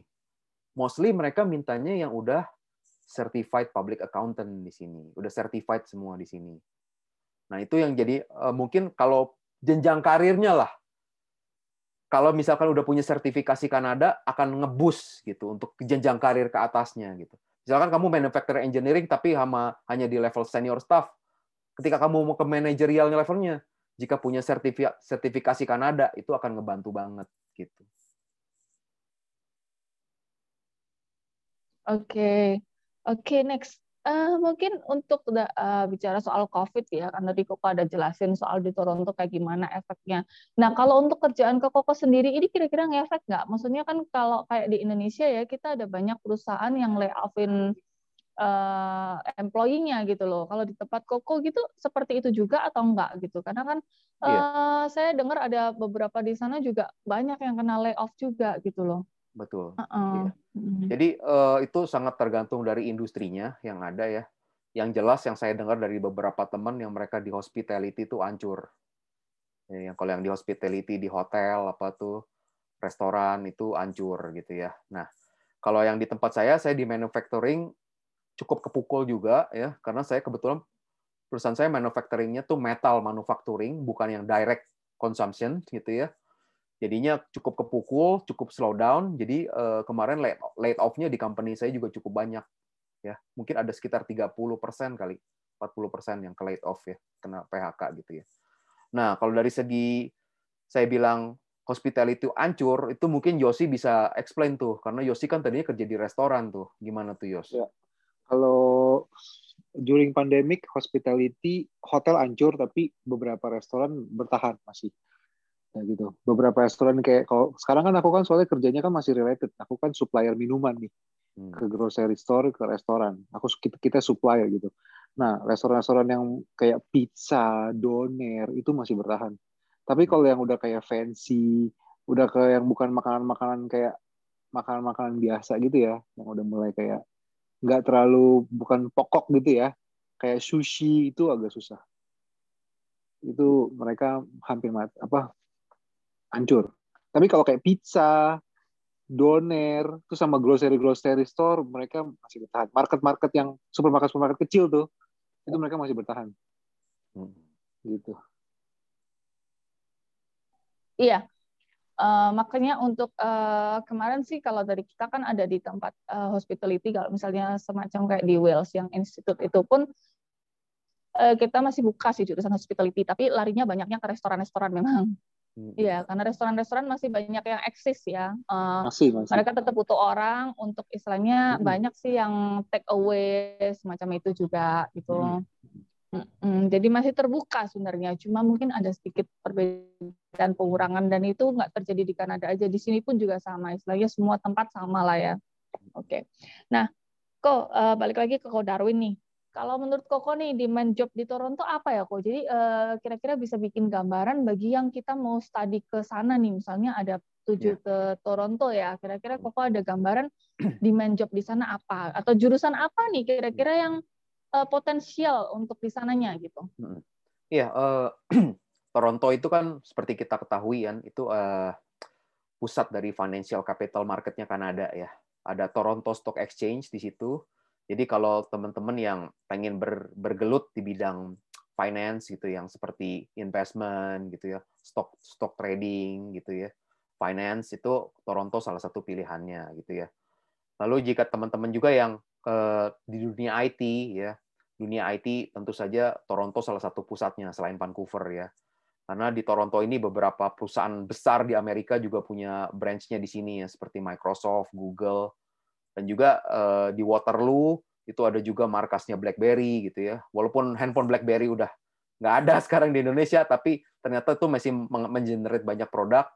mostly mereka mintanya yang udah certified public accountant di sini, udah certified semua di sini. Nah itu yang jadi eh, mungkin kalau jenjang karirnya lah, kalau misalkan udah punya sertifikasi Kanada akan ngebus gitu untuk jenjang karir ke atasnya gitu. Misalkan kamu manufacturing engineering tapi sama hanya di level senior staff, ketika kamu mau ke manajerialnya levelnya, jika punya sertifi- sertifikasi Kanada itu akan ngebantu banget gitu. Oke, oke next. Eh, mungkin untuk da- eh, bicara soal COVID ya, kan tadi Koko ada jelasin soal di Toronto kayak gimana efeknya. Nah, kalau untuk kerjaan ke Koko sendiri, ini kira-kira ngefek nggak? Maksudnya kan kalau kayak di Indonesia ya, kita ada banyak perusahaan yang layoffin eh, employee-nya gitu loh. Kalau di tempat Koko gitu, seperti itu juga atau enggak gitu? Karena kan Iya. eh, saya dengar ada beberapa di sana juga banyak yang kena layoff juga gitu loh. Betul. Heeh. Iya. Mm. Jadi eh, itu sangat tergantung dari industrinya yang ada ya. Yang jelas yang saya dengar dari beberapa teman yang mereka di hospitality itu hancur. Ya, yang kalau yang di hospitality di hotel apa tuh restoran itu hancur gitu ya. Nah, kalau yang di tempat saya saya di manufacturing cukup kepukul juga ya karena saya kebetulan perusahaan saya manufacturingnya tuh metal manufacturing bukan yang direct consumption gitu ya. Jadinya cukup kepukul, cukup slow down. Jadi eh, kemarin laid off-nya di company saya juga cukup banyak. Ya, mungkin ada sekitar 30% kali, 40% yang ke laid off ya, kena PHK gitu ya. Nah, kalau dari segi saya bilang hospitality itu hancur, itu mungkin Yosi bisa explain tuh, karena Yosi kan tadinya kerja di restoran tuh. Gimana tuh Yos? Ya. Kalau during pandemic hospitality hotel hancur tapi beberapa restoran bertahan masih. Nah, gitu. Beberapa restoran kayak kalau sekarang kan aku kan soalnya kerjanya kan masih related. Aku kan supplier minuman nih Hmm. ke grocery store, ke restoran. Aku kita, kita supplier gitu. Nah, restoran-restoran yang kayak pizza, doner itu masih bertahan. Tapi kalau yang udah kayak fancy, udah kayak yang bukan makanan-makanan kayak makanan-makanan biasa gitu ya, yang udah mulai kayak nggak terlalu bukan pokok gitu ya, kayak sushi itu agak susah. Itu mereka hampir mati, apa hancur. Tapi kalau kayak pizza, doner, itu sama grocery grocery store mereka masih bertahan. Market-market yang supermarket supermarket kecil tuh, itu mereka masih bertahan. Hmm. Gitu. Iya, Eh, makanya untuk eh, kemarin sih kalau dari kita kan ada di tempat eh, hospitality, kalau misalnya semacam kayak di Wales yang institut itu pun eh, kita masih buka sih jurusan hospitality, tapi larinya banyaknya ke restoran-restoran memang. Hmm. Iya, karena restoran-restoran masih banyak yang eksis ya. Eh, Masih masih. mereka tetap butuh orang untuk istilahnya Mm-mm. banyak sih yang take away semacam itu juga gitu. Mm. Mm-mm, Jadi masih terbuka sebenarnya, cuma mungkin ada sedikit perbedaan pengurangan dan itu nggak terjadi di Kanada aja. Di sini pun juga sama, istilahnya semua tempat sama lah ya. Oke, nah kok eh, balik lagi ke Ko Darwin nih. Kalau menurut Koko nih demand job di Toronto apa ya kok? Jadi eh, kira-kira bisa bikin gambaran bagi yang kita mau studi ke sana nih, misalnya ada tujuh ke Toronto ya. Kira-kira Koko ada gambaran demand job di sana apa? Atau jurusan apa nih kira-kira yang eh, potensial untuk di sananya gitu? Iya, eh, Toronto itu kan seperti kita ketahui kan, itu eh, pusat dari financial capital marketnya Kanada ya. Ada Toronto Stock Exchange di situ. Jadi kalau teman-teman yang pengen ber- bergelut di bidang finance gitu, yang seperti investment gitu ya, stock stock trading gitu ya, finance itu Toronto salah satu pilihannya gitu ya. Lalu jika teman-teman juga yang eh, di dunia IT ya, dunia IT tentu saja Toronto salah satu pusatnya selain Vancouver ya. Karena di Toronto ini beberapa perusahaan besar di Amerika juga punya branch-nya di sini ya seperti Microsoft, Google dan juga eh, di Waterloo itu ada juga markasnya BlackBerry gitu ya. Walaupun handphone BlackBerry udah nggak ada sekarang di Indonesia tapi ternyata itu masih meng- mengenerate banyak produk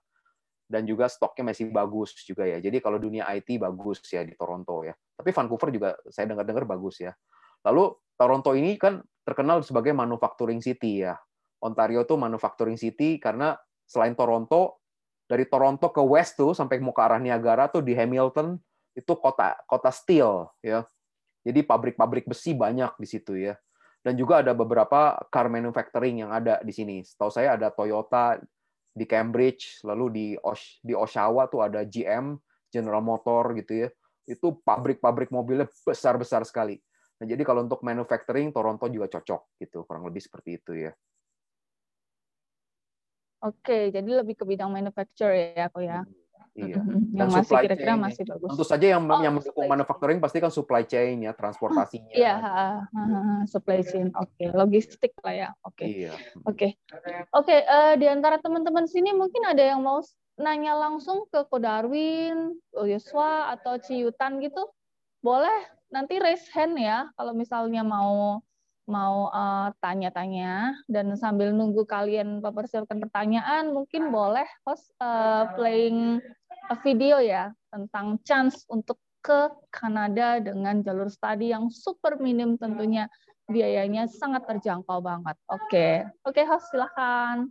dan juga stoknya masih bagus juga ya. Jadi kalau dunia IT bagus ya di Toronto ya. Tapi Vancouver juga saya dengar-dengar bagus ya. Lalu Toronto ini kan terkenal sebagai manufacturing city ya. Ontario tuh manufacturing city karena selain Toronto dari Toronto ke west tuh sampai mau ke arah Niagara tuh di Hamilton itu kota kota steel ya. Jadi pabrik-pabrik besi banyak di situ ya. Dan juga ada beberapa car manufacturing yang ada di sini. Setahu saya ada Toyota di Cambridge, lalu di Osh, di Oshawa tuh ada GM, General Motor gitu ya. Itu pabrik-pabrik mobilnya besar-besar sekali. Nah, jadi kalau untuk manufacturing Toronto juga cocok gitu, kurang lebih seperti itu ya. Oke, jadi lebih ke bidang manufacture ya, aku ya. Iya. Mhm. Dan Yang masih supply kira-kira masih bagus. Tentu saja yang Oh, yang mendukung manufacturing pasti kan supply chain ya, transportasinya. Iya, ha, supply chain. Oke, logistik lah ya. Oke. Iya. Oke, oke. eh, di antara teman-teman sini mungkin ada yang mau nanya langsung ke Ko Darwin, Ko Yosua, atau Ciyutan gitu? Boleh. Nanti raise hand ya, kalau misalnya mau mau eh, tanya-tanya dan sambil nunggu kalian mempersiapkan pertanyaan, mungkin boleh host eh, playing video ya tentang chance untuk ke Kanada dengan jalur studi yang super minim tentunya biayanya sangat terjangkau banget. Oke, oke host silahkan.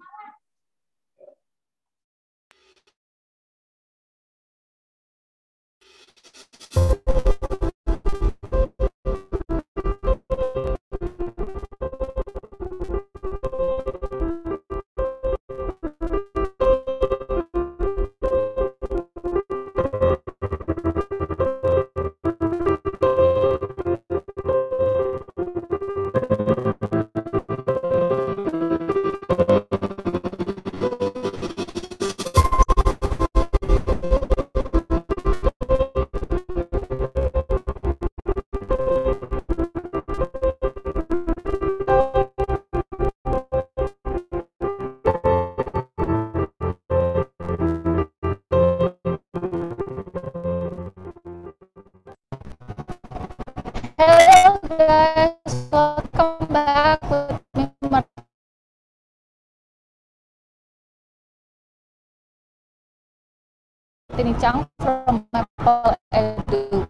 Martini Chang from Maple Edu.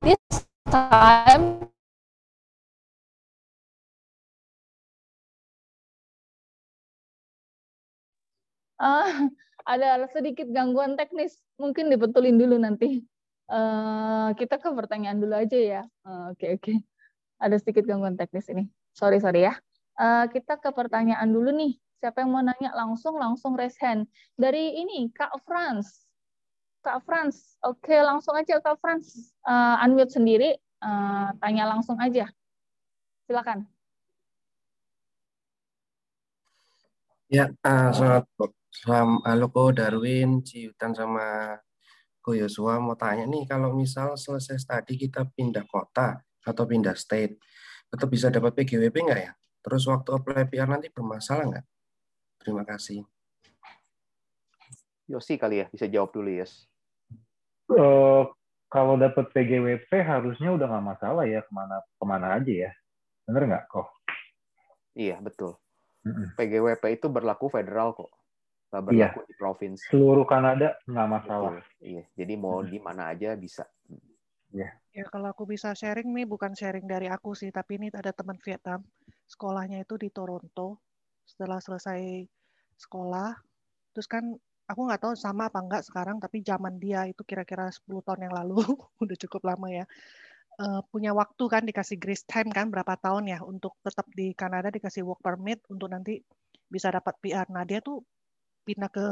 This time Ah, ada sedikit gangguan teknis, mungkin dibetulin dulu nanti. Eh, kita ke pertanyaan dulu aja ya. Eh, Oke oke. Ada sedikit gangguan teknis ini. Sorry sorry ya. Eh, kita ke pertanyaan dulu nih. Siapa yang mau nanya langsung langsung raise hand. Dari ini Kak Franz. Kak Franz. Oke langsung aja Kak Franz. Eh, unmute sendiri. Eh, tanya langsung aja. Silakan. Ya, ah, selamat selamat halo Ko Darwin, Ciutan sama Ko Yosua mau tanya nih kalau misal selesai studi kita pindah kota atau pindah state, tetap bisa dapat PGWP nggak ya? Terus waktu apply PR nanti bermasalah nggak? Terima kasih. Yosi kali ya bisa jawab dulu Yes. Eh, kalau dapat PGWP harusnya udah nggak masalah ya ke mana ke mana aja ya. Bener nggak kok? Iya betul. Mm-mm. PGWP itu berlaku federal kok, nggak Iya. berlaku di provinsi. Seluruh Kanada nggak masalah. Betul. Iya. Jadi mau di mana aja bisa. Ya kalau aku bisa sharing nih bukan sharing dari aku sih, tapi ini ada teman Vietnam. Sekolahnya itu di Toronto. Setelah selesai sekolah, terus kan aku nggak tahu sama apa enggak sekarang, tapi zaman dia itu kira-kira 10 tahun yang lalu, udah cukup lama ya. Eh, punya waktu kan dikasih grace time kan berapa tahun ya untuk tetap di Kanada dikasih work permit untuk nanti bisa dapat PR. Nah dia tuh pindah ke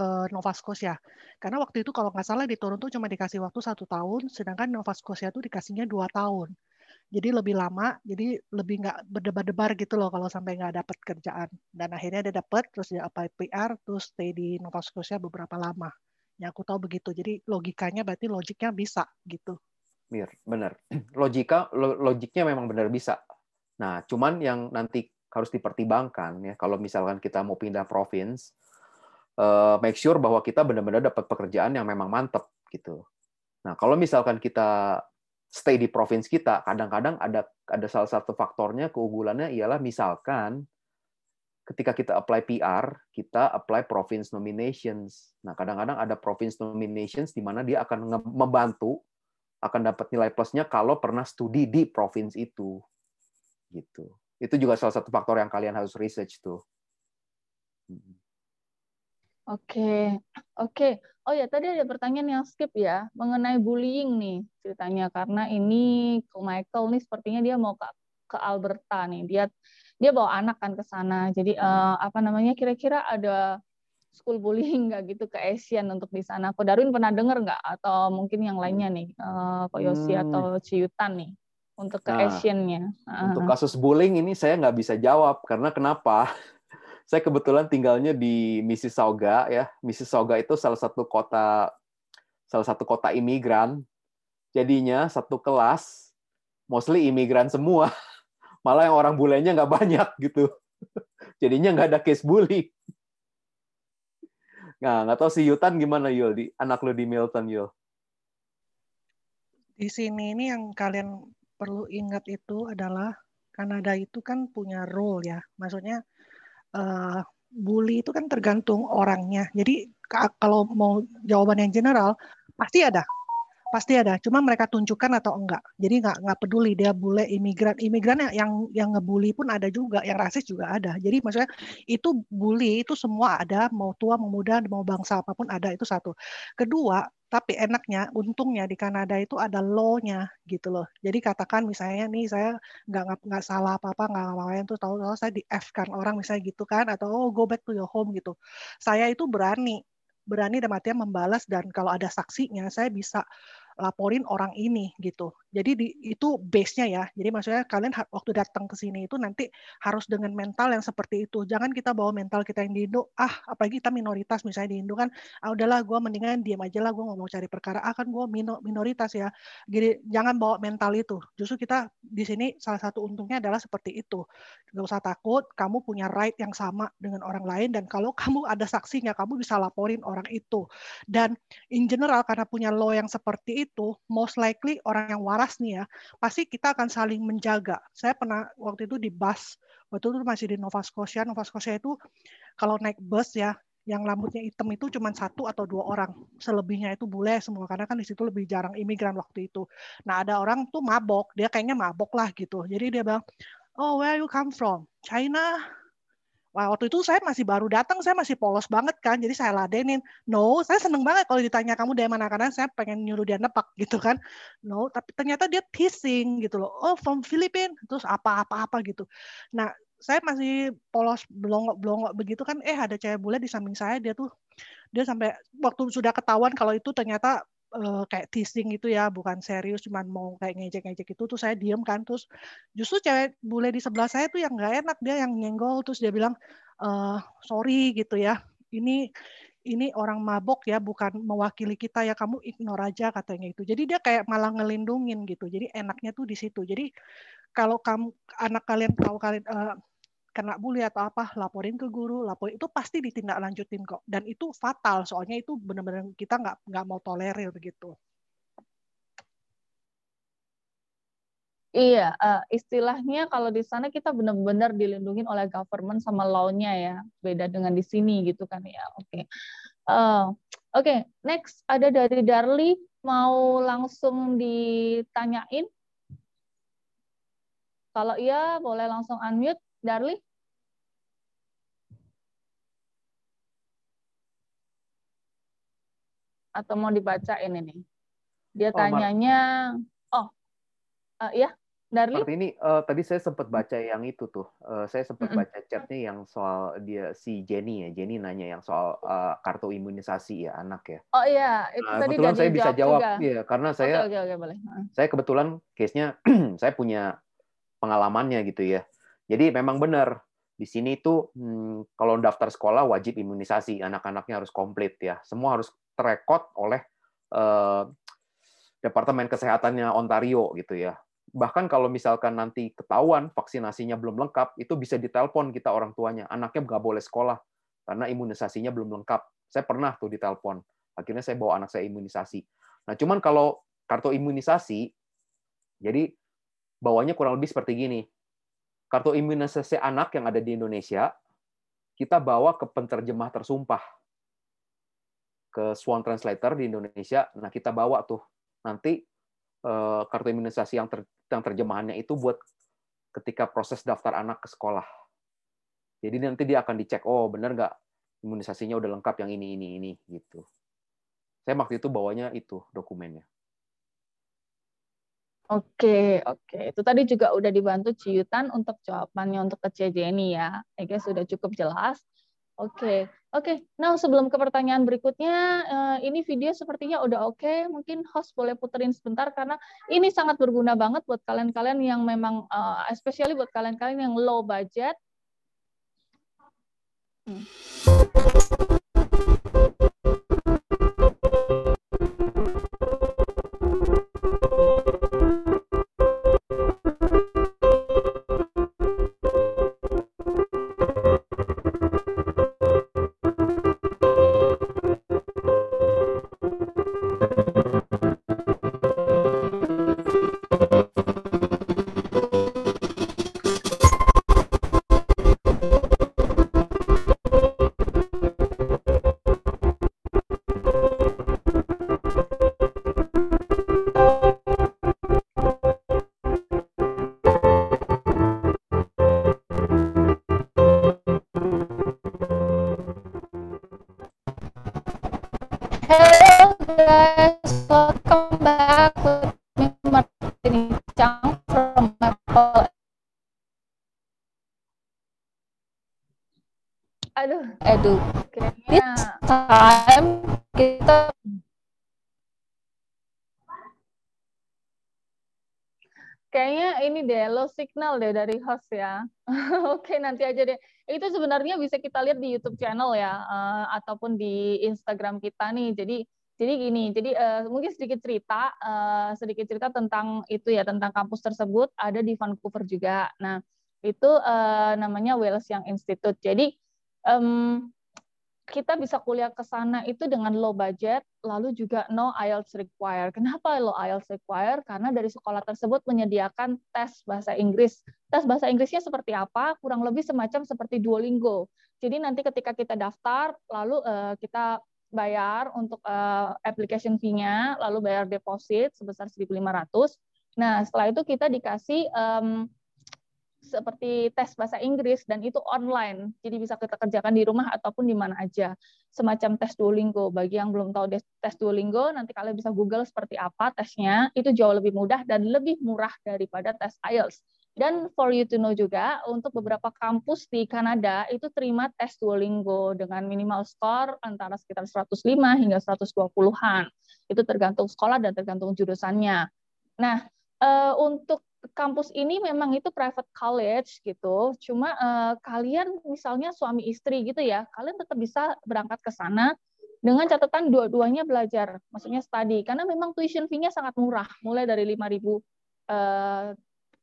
eh, Nova Scotia. Karena waktu itu kalau nggak salah di Toronto cuma dikasih waktu satu tahun, sedangkan Nova Scotia tuh dikasihnya dua tahun. Jadi lebih lama, jadi lebih nggak berdebar-debar gitu loh kalau sampai nggak dapat kerjaan. Dan akhirnya dia dapat, terus dia apply PR, terus stay di Nova Scotia beberapa lama. Ya aku tahu begitu. Jadi logikanya berarti logiknya bisa gitu. Mir, benar. Logika, lo- logiknya memang benar bisa. Nah, cuman yang nanti harus dipertimbangkan ya, kalau misalkan kita mau pindah province, eh, make sure bahwa kita benar-benar dapat pekerjaan yang memang mantep gitu. Nah, kalau misalkan kita stay di province kita, kadang-kadang ada ada salah satu faktornya keunggulannya ialah misalkan ketika kita apply PR, kita apply province nominations. Nah, kadang-kadang ada province nominations di mana dia akan membantu akan dapat nilai plusnya kalau pernah studi di provinsi itu. Gitu. Itu juga salah satu faktor yang kalian harus research tuh. Hmm. Oke, oke. Oh ya, tadi ada pertanyaan yang skip ya mengenai bullying nih ceritanya karena ini ke Michael nih sepertinya dia mau ke ke Alberta nih. Dia dia bawa anak kan ke sana. Jadi eh, apa namanya? Kira-kira ada school bullying nggak gitu ke Asian untuk di sana? Ko Darwin pernah dengar nggak? Atau mungkin yang lainnya nih, eh, Ko Yosi Hmm. atau Ciutan nih untuk ke Nah, Asian-nya? Untuk kasus bullying ini saya nggak bisa jawab karena kenapa? Saya kebetulan tinggalnya di Mississauga ya. Mississauga itu salah satu kota salah satu kota imigran. Jadinya satu kelas mostly imigran semua. Malah yang orang bulenya nggak banyak gitu. Jadinya nggak ada case bully. Nah, nggak tahu si Yutan gimana Yul di anak lu di Milton Yul. Di sini ini yang kalian perlu ingat itu adalah Kanada itu kan punya rule ya. Maksudnya eh, bully itu kan tergantung orangnya. Jadi ka- kalau mau jawaban yang general pasti ada, pasti ada. Cuma mereka tunjukkan atau enggak. Jadi nggak nggak peduli dia bule imigran, imigran yang yang yang ngebully pun ada juga, yang rasis juga ada. Jadi maksudnya itu bully itu semua ada, mau tua, mau muda, mau bangsa apa pun ada itu satu. Kedua, tapi enaknya, untungnya di Kanada itu ada law-nya gitu loh. Jadi katakan misalnya nih saya nggak nggak salah apa-apa, nggak ngapain tuh tahu-tahu saya di F kan orang misalnya gitu kan, atau oh, go back to your home gitu. Saya itu berani, berani dan artinya membalas dan kalau ada saksinya saya bisa laporin orang ini gitu. Jadi di, itu base-nya ya. Jadi maksudnya kalian waktu datang ke sini itu nanti harus dengan mental yang seperti itu. Jangan kita bawa mental kita yang di Indo, ah apalagi kita minoritas misalnya di Indo kan, ah udahlah gue mendingan diam aja lah, gue nggak mau cari perkara, ah kan gue minoritas ya. Jadi jangan bawa mental itu. Justru kita di sini salah satu untungnya adalah seperti itu. Gak usah takut, kamu punya right yang sama dengan orang lain dan kalau kamu ada saksinya, kamu bisa laporin orang itu. Dan in general karena punya law yang seperti itu, most likely orang yang waras nih ya, pasti kita akan saling menjaga. Saya pernah waktu itu di bus, waktu itu masih di Nova Scotia. Nova Scotia itu kalau naik bus ya, yang rambutnya hitam itu cuma satu atau dua orang. Selebihnya itu bule semua karena kan di situ lebih jarang imigran waktu itu. Nah ada orang tuh mabok, dia kayaknya mabok lah gitu. Jadi dia bilang, oh where you come from? China. Waktu itu saya masih baru datang, saya masih polos banget kan, jadi saya ladenin. No, saya seneng banget kalau ditanya kamu dari mana, karena saya pengen nyuruh dia nepak gitu kan. No, tapi ternyata dia teasing gitu loh. Oh, from Philippines, terus apa-apa-apa gitu. Nah, saya masih polos belongok-belongok begitu kan, eh ada cewek bule di samping saya, dia tuh, dia sampai waktu sudah ketahuan kalau itu ternyata uh, kayak teasing gitu ya, bukan serius, cuman mau kayak ngejek-ngejek itu, tuh saya diem kan, terus justru cewek bule di sebelah saya tuh yang nggak enak, dia yang nyenggol, terus dia bilang, uh, sorry gitu ya, ini ini orang mabok ya, bukan mewakili kita ya, kamu ignore aja katanya itu. Jadi dia kayak malah ngelindungin gitu. Jadi enaknya tuh di situ. Jadi kalau kamu anak kalian tahu kalian uh, kena bully atau apa, laporin ke guru, laporin itu pasti ditindaklanjutin kok. Dan itu fatal, soalnya itu benar-benar kita nggak nggak mau tolerir begitu. Iya, uh, istilahnya kalau di sana kita benar-benar dilindungi oleh government sama law-nya ya, beda dengan di sini gitu kan ya. Oke, okay. uh, oke, okay. next ada dari Darli mau langsung ditanyain. Kalau iya boleh langsung unmute, Darli. Atau mau dibacain ini? Dia Oh, tanyanya, oh, uh, ya, Darli. Martini, uh, tadi saya sempat baca yang itu tuh. Uh, saya sempat Mm-mm. baca chatnya yang soal dia si Jenny ya. Jenny nanya yang soal uh, kartu imunisasi ya anak ya. Oh iya, itu Nah, tadi kebetulan saya bisa jawab, juga. iya, karena saya Oke, oke, oke, boleh. Saya kebetulan case-nya saya punya pengalamannya gitu ya. Jadi memang benar di sini tuh hmm, kalau daftar sekolah wajib imunisasi, anak-anaknya harus komplit ya. Semua harus terekod oleh eh, Departemen Kesehatannya Ontario gitu ya. Bahkan kalau misalkan nanti ketahuan vaksinasinya belum lengkap, itu bisa ditelepon kita orang tuanya. Anaknya nggak boleh sekolah karena imunisasinya belum lengkap. Saya pernah tuh ditelepon. Akhirnya saya bawa anak saya imunisasi. Nah, cuman kalau kartu imunisasi, jadi bawanya kurang lebih seperti gini. Kartu imunisasi anak yang ada di Indonesia, kita bawa ke penterjemah tersumpah. Ke Swan Translator di Indonesia. Nah, kita bawa tuh. Nanti eh, kartu imunisasi yang, yang terjemahannya itu buat ketika proses daftar anak ke sekolah. Jadi nanti dia akan dicek, oh benar nggak imunisasinya udah lengkap yang ini ini ini gitu. Saya waktu itu bawanya itu dokumennya. Oke, oke. Itu tadi juga udah dibantu Ciutan untuk jawabannya untuk ke Jenny ya. I sudah cukup jelas. Oke, oke. Nah, sebelum ke pertanyaan berikutnya, eh, ini video sepertinya udah oke. Mungkin host boleh puterin sebentar karena ini sangat berguna banget buat kalian-kalian yang memang, eh, especially buat kalian-kalian yang low budget. Hmm. Signal deh dari host ya. Oke, nanti aja deh. Itu sebenarnya bisa kita lihat di YouTube channel ya, uh, ataupun di Instagram kita nih. Jadi jadi gini, jadi uh, mungkin sedikit cerita, uh, sedikit cerita tentang itu ya, tentang kampus tersebut ada di Vancouver juga. Nah, itu uh, namanya Wales Young Institute. Jadi um, kita bisa kuliah ke sana itu dengan low budget, lalu juga no IELTS require. Kenapa low IELTS require? Karena dari sekolah tersebut menyediakan tes bahasa Inggris. Tes bahasa Inggrisnya seperti apa? Kurang lebih semacam seperti Duolingo. Jadi nanti ketika kita daftar, lalu uh, kita bayar untuk uh, application fee-nya, lalu bayar deposit sebesar 1.500. Nah, setelah itu kita dikasih um, seperti tes bahasa Inggris dan itu online. Jadi bisa kita kerjakan di rumah ataupun di mana aja. Semacam tes Duolingo. Bagi yang belum tahu tes Duolingo, nanti kalian bisa Google seperti apa tesnya. Itu jauh lebih mudah dan lebih murah daripada tes IELTS. Dan for you to know juga, untuk beberapa kampus di Kanada itu terima tes Duolingo dengan minimal skor antara sekitar 105 hingga 120-an. Itu tergantung sekolah dan tergantung jurusannya. Nah, uh, untuk kampus ini memang itu private college gitu. Cuma uh, kalian misalnya suami istri gitu ya, kalian tetap bisa berangkat ke sana dengan catatan dua-duanya belajar, maksudnya study. Karena memang tuition fee-nya sangat murah, mulai dari 5.000 uh,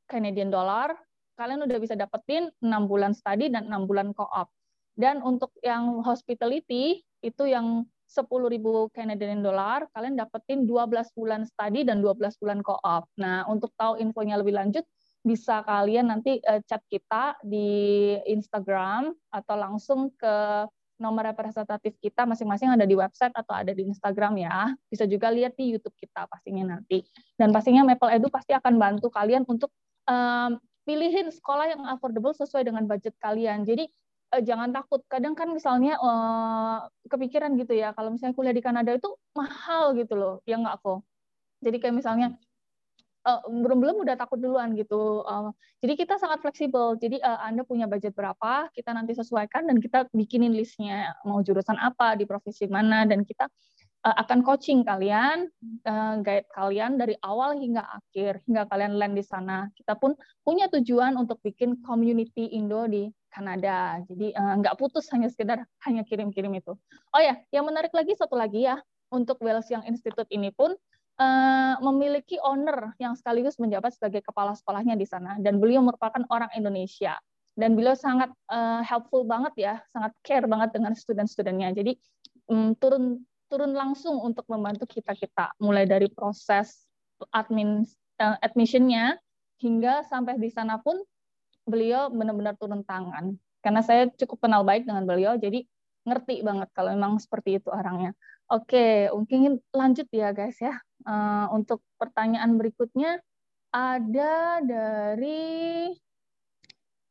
Canadian dollar, kalian udah bisa dapetin 6 bulan study dan 6 bulan co-op. Dan untuk yang hospitality, itu yang 10.000 Canadian dollar, kalian dapetin 12 bulan study dan 12 bulan co-op. Nah, untuk tahu infonya lebih lanjut, bisa kalian nanti uh, chat kita di Instagram atau langsung ke nomor representatif kita masing-masing ada di website atau ada di Instagram ya. Bisa juga lihat di YouTube kita pastinya nanti. Dan pastinya Maple Edu pasti akan bantu kalian untuk um, pilihin sekolah yang affordable sesuai dengan budget kalian. Jadi uh, jangan takut. Kadang kan misalnya uh, kepikiran gitu ya, kalau misalnya kuliah di Kanada itu mahal gitu loh, ya nggak kok. Jadi kayak misalnya uh, belum belum udah takut duluan gitu. Uh, jadi kita sangat fleksibel. Jadi uh, Anda punya budget berapa, kita nanti sesuaikan dan kita bikinin listnya mau jurusan apa di profesi mana dan kita akan coaching kalian, uh, guide kalian dari awal hingga akhir hingga kalian land di sana. Kita pun punya tujuan untuk bikin community Indo di Kanada. Jadi uh, nggak putus hanya sekedar hanya kirim-kirim itu. Oh ya, yang menarik lagi satu lagi ya untuk Wales Young Institute ini pun memiliki owner yang sekaligus menjabat sebagai kepala sekolahnya di sana dan beliau merupakan orang Indonesia dan beliau sangat helpful banget ya, sangat care banget dengan student-studentnya. Jadi um, turun turun langsung untuk membantu kita kita mulai dari proses admin uh, admissionnya hingga sampai di sana pun beliau benar-benar turun tangan karena saya cukup kenal baik dengan beliau jadi ngerti banget kalau memang seperti itu orangnya. Oke, mungkin lanjut ya guys ya. Uh, untuk pertanyaan berikutnya ada dari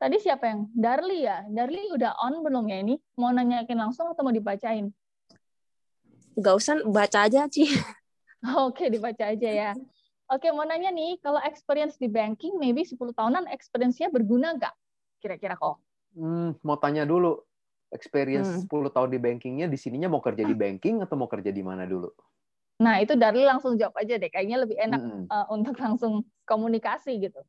tadi siapa yang Darli ya? Darli udah on belum ya ini? Mau nanyakin langsung atau mau dibacain? Gak usah baca aja, Ci. Oke, dibaca aja ya. Oke, mau nanya nih, kalau experience di banking, maybe 10 tahunan experience-nya berguna nggak? Kira-kira kok? Hmm, mau tanya dulu, experience Hmm. 10 tahun di bankingnya, di sininya mau kerja di banking atau mau kerja di mana dulu? Nah, itu Darli langsung jawab aja deh. Kayaknya lebih enak Mm-mm. eh, untuk langsung komunikasi gitu.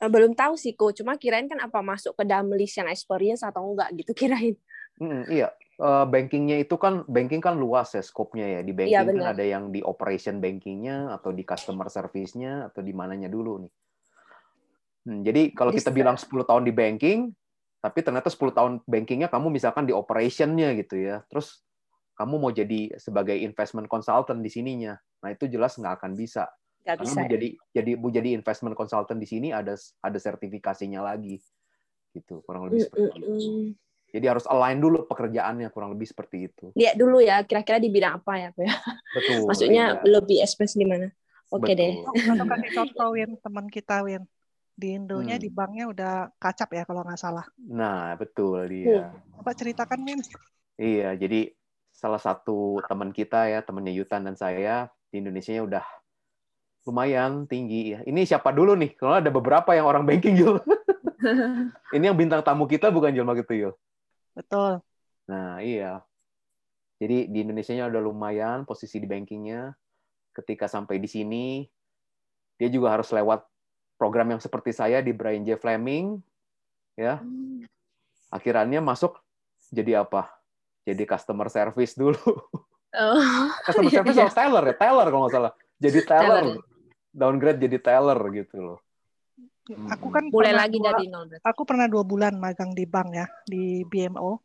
Eh, Belum tahu sih, Ko. Cuma kirain kan apa masuk ke dalam list yang experience atau enggak gitu kirain. Mm, iya, Eh, bankingnya itu kan banking kan luas ya skopnya ya. Di banking kan benar. ada yang di operation bankingnya atau di customer service-nya atau di mananya dulu nih. Hmm, jadi kalau kita bilang 10 tahun di banking, tapi ternyata 10 tahun bankingnya kamu misalkan di operation-nya gitu ya. Terus kamu mau jadi sebagai investment consultant di sininya. Nah, itu jelas nggak akan bisa. Nggak Karena bisa. mau ya. jadi jadi mau jadi investment consultant di sini ada ada sertifikasinya lagi. Gitu, kurang lebih Mm, seperti mm, itu. mm. Jadi harus align dulu pekerjaannya kurang lebih seperti itu. Lihat dulu ya, kira-kira di bidang apa ya, ya. Betul. Maksudnya iya. lebih experience di mana? Oke deh. Betul. Atau kasih contoh Win, teman kita Win. Di Indonya Hmm. di banknya udah kacap ya kalau nggak salah. Nah, betul dia. Coba ceritakan Win. Iya, jadi salah satu teman kita ya, temannya Yutan dan saya di Indonesia udah lumayan tinggi ya. Ini siapa dulu nih? Kalau ada beberapa yang orang banking Yul. Ini yang bintang tamu kita bukan Jelma gitu Yul. Betul. Nah, iya. Jadi di Indonesia udah lumayan posisi di bankingnya. Ketika sampai di sini, dia juga harus lewat program yang seperti saya di Brian J. Fleming, ya. Akhirnya masuk jadi apa? Jadi customer service dulu. Oh, Customer iya, service iya. atau teller ya? Teller kalau nggak salah. Jadi teller. Teller. Downgrade jadi teller gitu loh. Aku kan pernah lagi dua- dari nol berarti. Aku pernah dua bulan magang di bank ya, di BMO.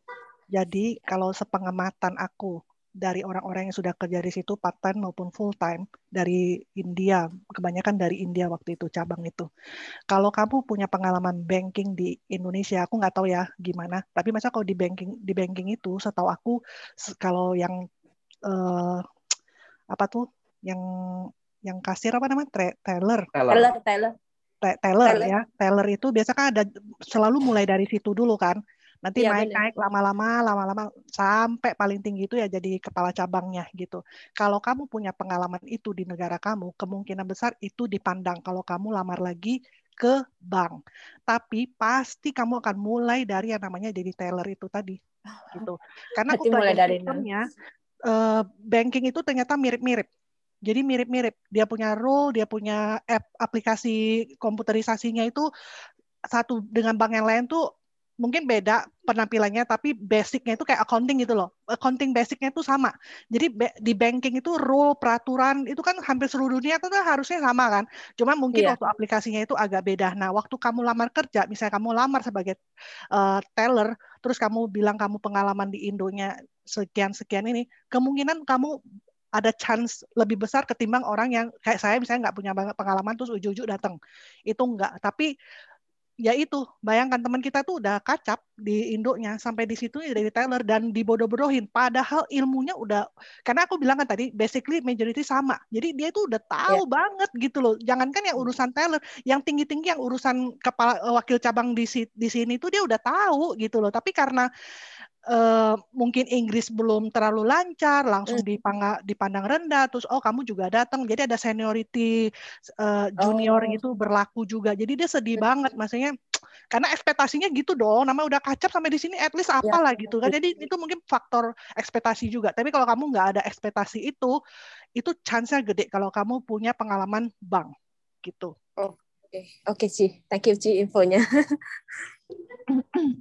Jadi kalau sepengamatan aku dari orang-orang yang sudah kerja di situ part time maupun full time dari India, kebanyakan dari India waktu itu cabang itu. Kalau kamu punya pengalaman banking di Indonesia, aku nggak tahu ya gimana. Tapi masa kalau di banking di banking itu, setahu aku kalau yang eh, apa tuh, yang yang kasir apa namanya, teller, Teller. Teller, teller. te- teller ya. Teller itu biasa kan ada selalu mulai dari situ dulu kan. Nanti Iya, naik benar. naik lama-lama lama-lama sampai paling tinggi itu ya jadi kepala cabangnya gitu. Kalau kamu punya pengalaman itu di negara kamu kemungkinan besar itu dipandang kalau kamu lamar lagi ke bank. Tapi pasti kamu akan mulai dari yang namanya jadi teller itu tadi gitu. Karena aku mulai dari sistemnya eh, banking itu ternyata mirip-mirip jadi mirip-mirip. Dia punya role, dia punya app aplikasi komputerisasinya itu satu dengan bank yang lain tuh mungkin beda penampilannya tapi basicnya itu kayak accounting gitu loh. Accounting basicnya itu sama. Jadi di banking itu rule peraturan itu kan hampir seluruh dunia itu kan harusnya sama kan. Cuma mungkin Iya. waktu aplikasinya itu agak beda. Nah, waktu kamu lamar kerja, misalnya kamu lamar sebagai eh, teller, terus kamu bilang kamu pengalaman di Indonya sekian-sekian ini, kemungkinan kamu ada chance lebih besar ketimbang orang yang kayak saya misalnya nggak punya banget pengalaman terus ujuk-ujuk datang itu enggak tapi ya itu. Bayangkan teman kita tuh udah kacap di Indonya sampai di situ dari Taylor dan dibodoh-bodohin. Padahal ilmunya udah karena aku bilang kan tadi basically majority sama. Jadi dia tuh udah tahu banget gitu loh. Jangankan yang urusan Taylor yang tinggi-tinggi yang urusan kepala wakil cabang di di sini tuh dia udah tahu gitu loh. Tapi karena eh, mungkin Inggris belum terlalu lancar, langsung dipanga- dipandang rendah, terus oh kamu juga datang, jadi ada seniority eh, junior Oh. itu berlaku juga, jadi dia sedih banget, maksudnya karena ekspektasinya gitu dong, nama udah kacap sampai di sini, at least Ya. apalah gitu kan, jadi itu mungkin faktor ekspektasi juga, tapi kalau kamu nggak ada ekspektasi itu, itu chance-nya gede kalau kamu punya pengalaman bank gitu. Oke, oke Ci. Thank you Ci infonya.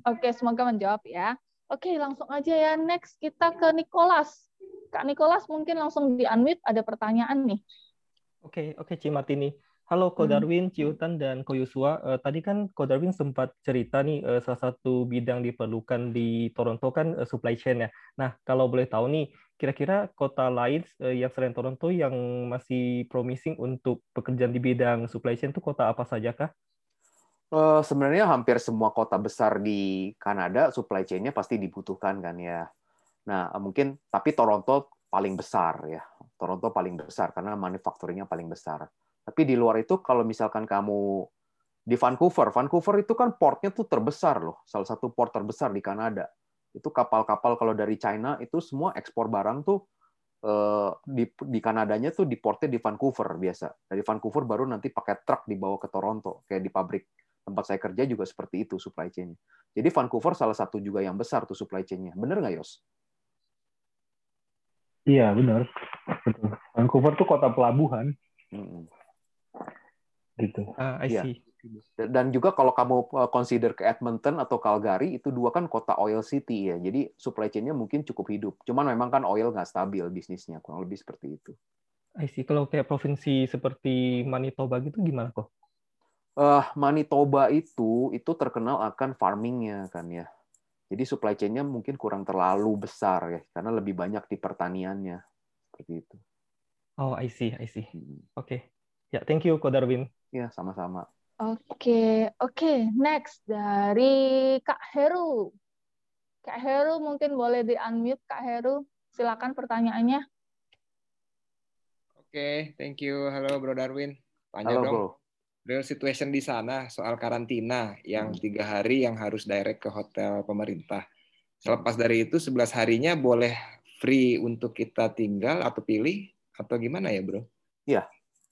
Oke, semoga menjawab ya. Oke, langsung aja ya. Next kita ke Nicholas. Kak Nicholas mungkin langsung di unmute ada pertanyaan nih. Oke, oke Ci Martini. Halo Ko Hmm. Darwin, Ciutan, dan Ko Yusua. Eh, tadi kan Ko Darwin sempat cerita nih eh, salah satu bidang diperlukan di Toronto kan eh, supply chain ya. Nah, kalau boleh tahu nih, kira-kira kota lain eh, yang selain Toronto yang masih promising untuk pekerjaan di bidang supply chain itu kota apa saja kah? Eh, sebenarnya hampir semua kota besar di Kanada supply chain-nya pasti dibutuhkan kan ya. Nah, mungkin tapi Toronto paling besar ya. Toronto paling besar karena manufacturing-nya paling besar. Tapi di luar itu kalau misalkan kamu di Vancouver. Vancouver itu kan portnya tuh terbesar loh, salah satu port terbesar di Kanada. Itu kapal-kapal kalau dari China itu semua ekspor barang tuh eh, di di Kanadanya tuh di portnya di Vancouver biasa. Dari Vancouver baru nanti pakai truk dibawa ke Toronto kayak di pabrik tempat saya kerja juga seperti itu supply chain-nya. Jadi Vancouver salah satu juga yang besar tuh supply chain-nya. Bener nggak Yos? Iya benar. Betul. Vancouver tuh kota pelabuhan Mm-mm. gitu. Ah, I Iya. see. Dan juga kalau kamu uh, consider ke Edmonton atau Calgary itu dua kan kota oil city ya. Jadi supply chain-nya mungkin cukup hidup. Cuman memang kan oil nggak stabil bisnisnya kurang lebih seperti itu. I see. Kalau kayak provinsi seperti Manitoba gitu gimana kok? Eh Manitoba itu itu terkenal akan farmingnya kan ya. Jadi supply chain-nya mungkin kurang terlalu besar ya karena lebih banyak di pertaniannya seperti itu. Oh, I see, I see. Hmm. Oke. Ya, thank you, Ko Darwin. Ya sama-sama. Oke, oke. Next dari Kak Heru. Kak Heru mungkin boleh di-unmute, Kak Heru. Silakan pertanyaannya. Oke, thank you. Halo Bro Darwin. Tanya Halo dong, bro. Real situation di sana soal karantina yang Hmm. tiga hari yang harus direct ke hotel pemerintah. Selepas dari itu 11 harinya boleh free untuk kita tinggal atau pilih atau gimana ya bro? Ya,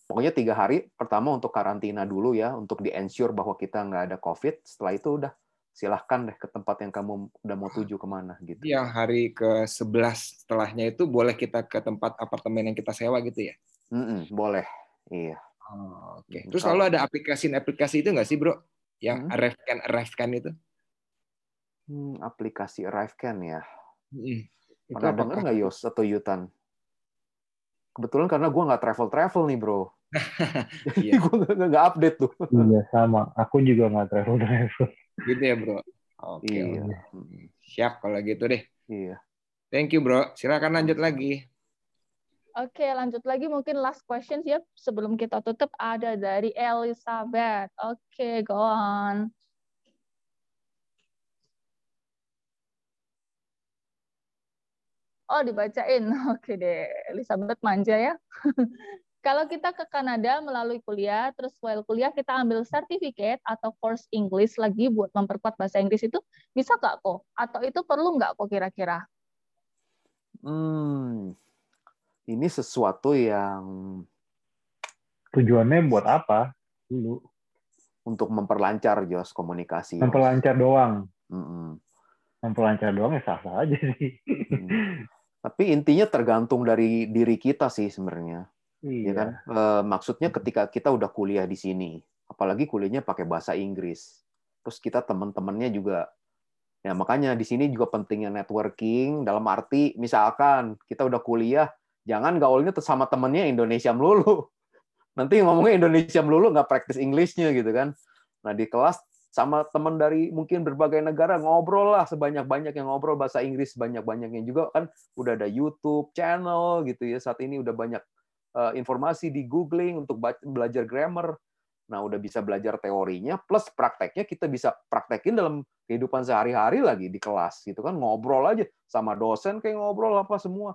pokoknya tiga hari pertama untuk karantina dulu ya, untuk di-ensure bahwa kita nggak ada COVID. Setelah itu udah silahkan deh ke tempat yang kamu udah mau tuju ke mana gitu. Yang hari ke-11 setelahnya itu boleh kita ke tempat apartemen yang kita sewa gitu ya? Mm-mm, boleh, iya. Oh, Oke. Hmm, Terus kalau- lalu ada aplikasi-aplikasi itu nggak sih bro? Yang Hmm. arrive can arrive can itu? Hmm, aplikasi ArriveCan ya. Mm. Itu Pernah apakah nggak Yos atau Yutan? Kebetulan karena gue nggak travel-travel nih bro. Jadi Iya. gue nggak nggak update tuh. Iya sama. Aku juga nggak travel travel. gitu ya bro? Oke. Iya. oke. Mm, Siap kalau gitu deh. Iya. Thank you bro. Silakan lanjut lagi. Oke, lanjut lagi mungkin last question ya sebelum kita tutup ada dari Elizabeth. Oke, go on. Oh, dibacain. Oke deh, Elizabeth manja ya. Kalau kita ke Kanada melalui kuliah, terus while kuliah kita ambil sertifikat atau course English lagi buat memperkuat bahasa Inggris itu bisa nggak kok? Atau itu perlu nggak kok kira-kira? Hmm, ini sesuatu yang Tujuannya buat apa? Dulu. untuk memperlancar Jos komunikasi. Memperlancar doang. Mm-mm. Memperlancar doang ya sah-sah aja sih. Hmm. Tapi intinya tergantung dari diri kita sih sebenarnya. Iya. ya kan? Eh, maksudnya ketika kita udah kuliah di sini, apalagi kuliahnya pakai bahasa Inggris, terus kita teman-temannya juga, ya makanya di sini juga pentingnya networking dalam arti misalkan kita udah kuliah, jangan gaulnya sama temennya Indonesia melulu, nanti ngomongnya Indonesia melulu nggak praktis Inggrisnya gitu kan. Nah di kelas sama teman dari mungkin berbagai negara ngobrol lah sebanyak-banyak yang ngobrol bahasa Inggris banyak-banyaknya juga kan udah ada YouTube channel gitu ya saat ini udah banyak eh, informasi di googling untuk belajar grammar. Nah, udah bisa belajar teorinya plus prakteknya kita bisa praktekin dalam kehidupan sehari-hari lagi di kelas gitu kan ngobrol aja sama dosen kayak ngobrol apa semua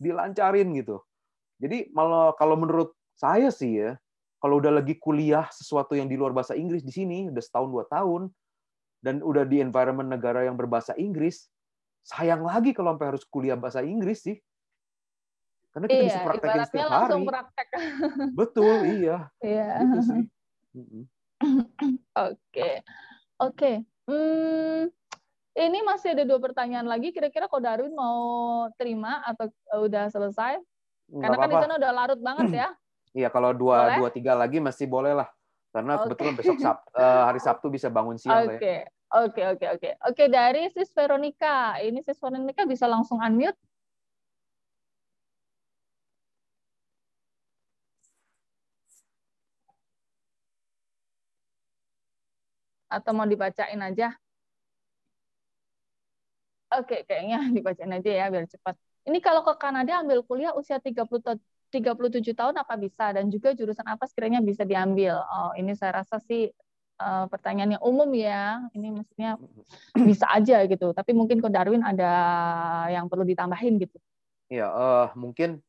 dilancarin gitu. Jadi malah kalau menurut saya sih ya, kalau udah lagi kuliah sesuatu yang di luar bahasa Inggris di sini udah setahun dua tahun dan udah di environment negara yang berbahasa Inggris, sayang lagi kalau sampai harus kuliah bahasa Inggris sih. Karena kita bisa Iya, praktekin ibaratnya setiap langsung hari. praktek. Betul, iya. Iya. Gitu. Oke, oke. Hmm, ini masih ada dua pertanyaan lagi. Kira-kira Ko Darwin mau terima atau udah selesai? Nggak Karena kan di sana udah larut banget ya. Iya, kalau dua Boleh? dua tiga lagi masih boleh lah. Karena Oke. kebetulan besok Sab- eh, hari Sabtu bisa bangun siang ya. Oke, oke, oke, oke. Oke, dari Sis Veronica. Ini Sis Veronica bisa langsung unmute. Atau mau dibacain aja? Oke, kayaknya dibacain aja ya biar cepat. Ini kalau ke Kanada ambil kuliah usia 30 ta- 37 tahun apa bisa dan juga jurusan apa sekiranya bisa diambil? Oh, ini saya rasa sih eh, pertanyaan yang umum ya. Ini maksudnya bisa aja gitu. Tapi mungkin ke Darwin ada yang perlu ditambahin gitu. Iya, eh, mungkin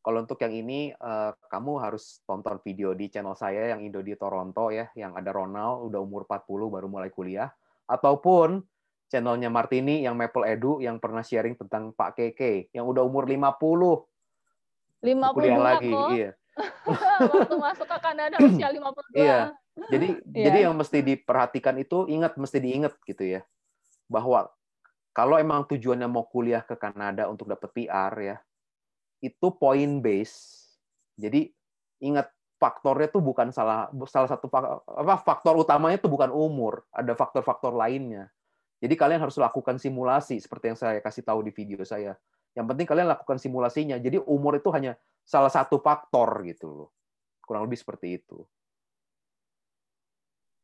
kalau untuk yang ini eh, kamu harus tonton video di channel saya yang Indo di Toronto ya, yang ada Ronald udah umur 40 baru mulai kuliah ataupun channelnya Martini yang Maple Edu yang pernah sharing tentang Pak Keke yang udah umur 50 52 kuliah lagi, kok. iya. Waktu masuk ke Kanada usia 52. Iya. Jadi Iya. jadi yang mesti diperhatikan itu ingat mesti diingat gitu ya. Bahwa kalau emang tujuannya mau kuliah ke Kanada untuk dapat PR ya, itu point base. Jadi ingat faktornya tuh bukan salah salah satu apa faktor utamanya tuh bukan umur, ada faktor-faktor lainnya. Jadi kalian harus lakukan simulasi seperti yang saya kasih tahu di video saya. Yang penting kalian lakukan simulasinya. Jadi umur itu hanya salah satu faktor gitu loh. Kurang lebih seperti itu.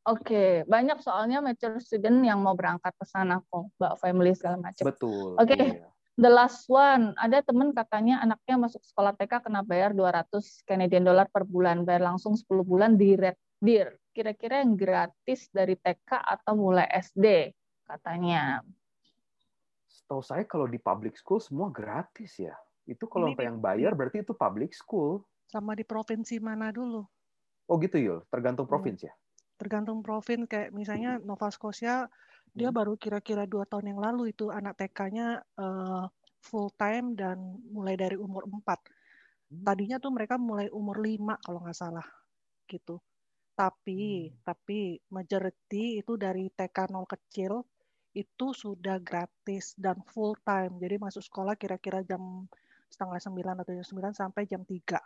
Oke, banyak soalnya mature student yang mau berangkat ke sana kok, Mbak family segala macam. Betul. Oke, iya. the last one. Ada temen katanya anaknya masuk sekolah TK kena bayar 200 Canadian dollar per bulan, bayar langsung 10 bulan di Red Deer. Kira-kira yang gratis dari TK atau mulai SD katanya. Setahu saya kalau di public school semua gratis ya. Itu kalau Ini yang bayar berarti itu public school. Sama di provinsi mana dulu? Oh gitu Yul, tergantung Hmm. provinsi ya. Tergantung provinsi kayak misalnya Nova Scotia dia baru kira-kira dua tahun yang lalu itu anak TK-nya eh, full time dan mulai dari umur 4. Tadinya tuh mereka mulai umur 5 kalau nggak salah gitu. Tapi tapi majority itu dari TK 0 kecil itu sudah gratis dan full time. Jadi masuk sekolah kira-kira jam setengah sembilan atau jam sembilan sampai jam 3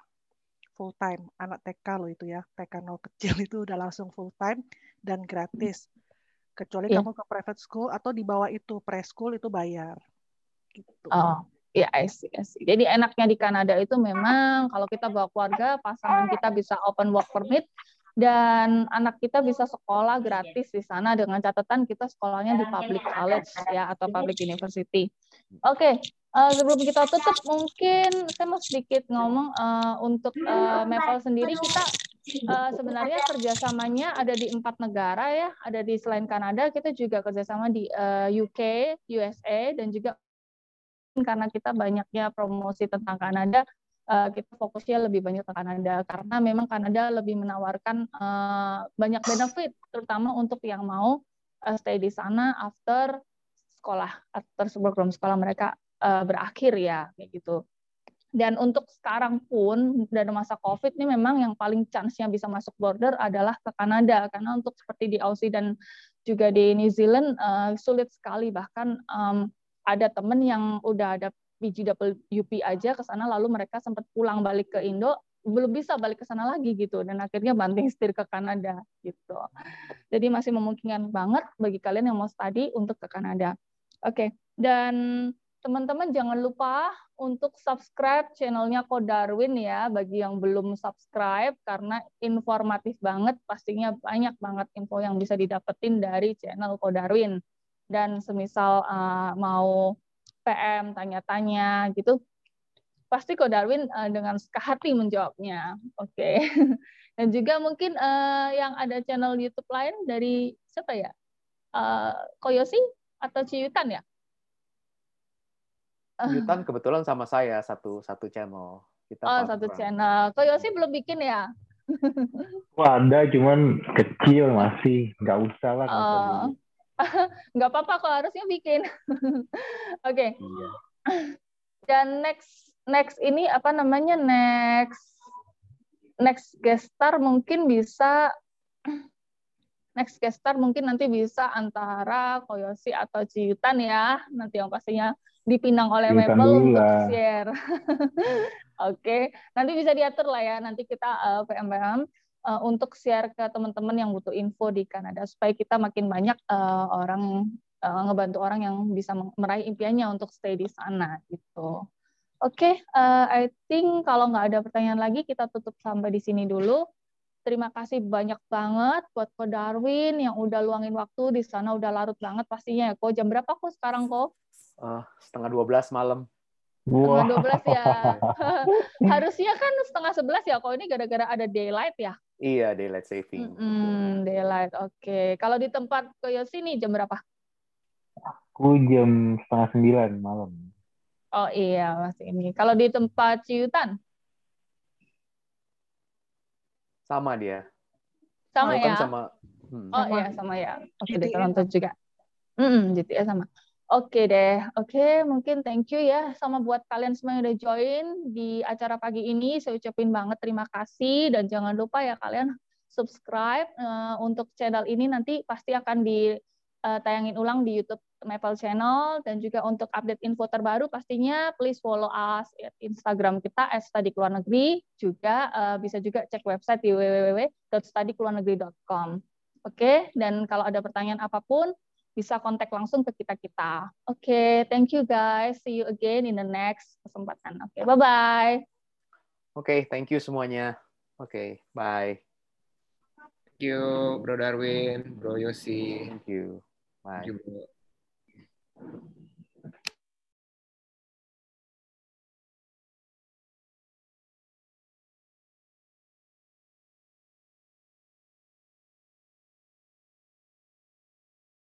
full time anak TK loh itu ya TK 0 kecil itu udah langsung full time dan gratis kecuali Iya. kamu ke private school atau di bawah itu preschool itu bayar gitu Oh, ya I see, I see. Jadi enaknya di Kanada itu memang kalau kita bawa keluarga, pasangan kita bisa open work permit dan anak kita bisa sekolah gratis di sana dengan catatan kita sekolahnya di public college ya atau public university. Oke, eh, sebelum kita tutup mungkin saya mau sedikit ngomong eh, untuk eh, Maple sendiri kita eh, sebenarnya kerjasamanya ada di empat negara ya, ada di selain Kanada kita juga kerjasama di eh, UK, USA dan juga karena kita banyaknya promosi tentang Kanada, eh, kita fokusnya lebih banyak ke Kanada. Karena memang Kanada lebih menawarkan eh, banyak benefit, terutama untuk yang mau eh, stay di sana after sekolah, after program sekolah mereka eh, berakhir ya, kayak gitu. Dan untuk sekarang pun dari masa COVID ini memang yang paling chance-nya bisa masuk border adalah ke Kanada. Karena untuk seperti di Aussie dan juga di New Zealand eh, sulit sekali. Bahkan em, ada temen yang udah ada PGWP aja ke sana lalu mereka sempat pulang balik ke Indo belum bisa balik ke sana lagi gitu dan akhirnya banting setir ke Kanada gitu. Jadi masih memungkinkan banget bagi kalian yang mau study untuk ke Kanada. Oke, dan teman-teman jangan lupa untuk subscribe channelnya Ko Darwin ya bagi yang belum subscribe karena informatif banget pastinya banyak banget info yang bisa didapetin dari channel Ko Darwin dan semisal uh, mau PM tanya-tanya gitu pasti Ko Darwin uh, dengan suka hati menjawabnya oke dan juga mungkin uh, yang ada channel YouTube lain dari siapa ya uh, Koyosi atau Ciyutan ya Yutan kebetulan sama saya satu satu channel. Kita oh satu partneran. channel Koyosi belum bikin ya Wah ada, cuman kecil masih. Nggak usah lah. dulu. nggak apa-apa kok harusnya bikin. Oke. Iya. dan next next ini apa namanya? Next next guest star mungkin bisa next guest star mungkin nanti bisa antara Koyosi atau Ciyutan ya. Nanti yang pastinya dipinang oleh dulu untuk share. Oke. Nanti bisa diatur lah ya. Nanti kita uh, PM uh, untuk share ke teman-teman yang butuh info di Kanada supaya kita makin banyak uh, orang uh, ngebantu orang yang bisa meraih impiannya untuk stay di sana gitu. Oke, uh, I think kalau nggak ada pertanyaan lagi kita tutup sampai di sini dulu. Terima kasih banyak banget buat Ko Darwin yang udah luangin waktu di sana udah larut banget pastinya ya. Ko jam berapa kok sekarang kok? Eh, setengah 12 malam. Setengah Wah. 12 ya. Harusnya kan setengah 11 ya. Kok ini gara-gara ada daylight ya? Iya, daylight saving. Mm, daylight, oke. Okay. Kalau di tempat Koyosi nih jam berapa? Aku jam setengah sembilan malam. Oh iya, masih ini. Kalau di tempat Ciutan? Sama dia. Sama Malukan ya? Sama, hmm. Oh iya, sama ya. Oke, okay, deh, juga. Mm, -mm ya sama. Oke deh. Oke, mungkin thank you ya sama buat kalian semua yang udah join di acara pagi ini. Saya ucapin banget terima kasih dan jangan lupa ya kalian subscribe eh, untuk channel ini nanti pasti akan ditayangin ulang di YouTube Maple Channel dan juga untuk update info terbaru pastinya please follow us Instagram kita @study keluar negeri juga eh, bisa juga cek website di www.studykeluarnegeri.com. Oke, dan kalau ada pertanyaan apa pun bisa kontak langsung ke kita-kita. Oke, thank you guys. See you again in the next kesempatan. Oke, bye-bye. Oke, thank you semuanya. Oke, bye. Thank you, Bro Darwin, Bro Yosi. Thank you. Bye. Thank you, Bro.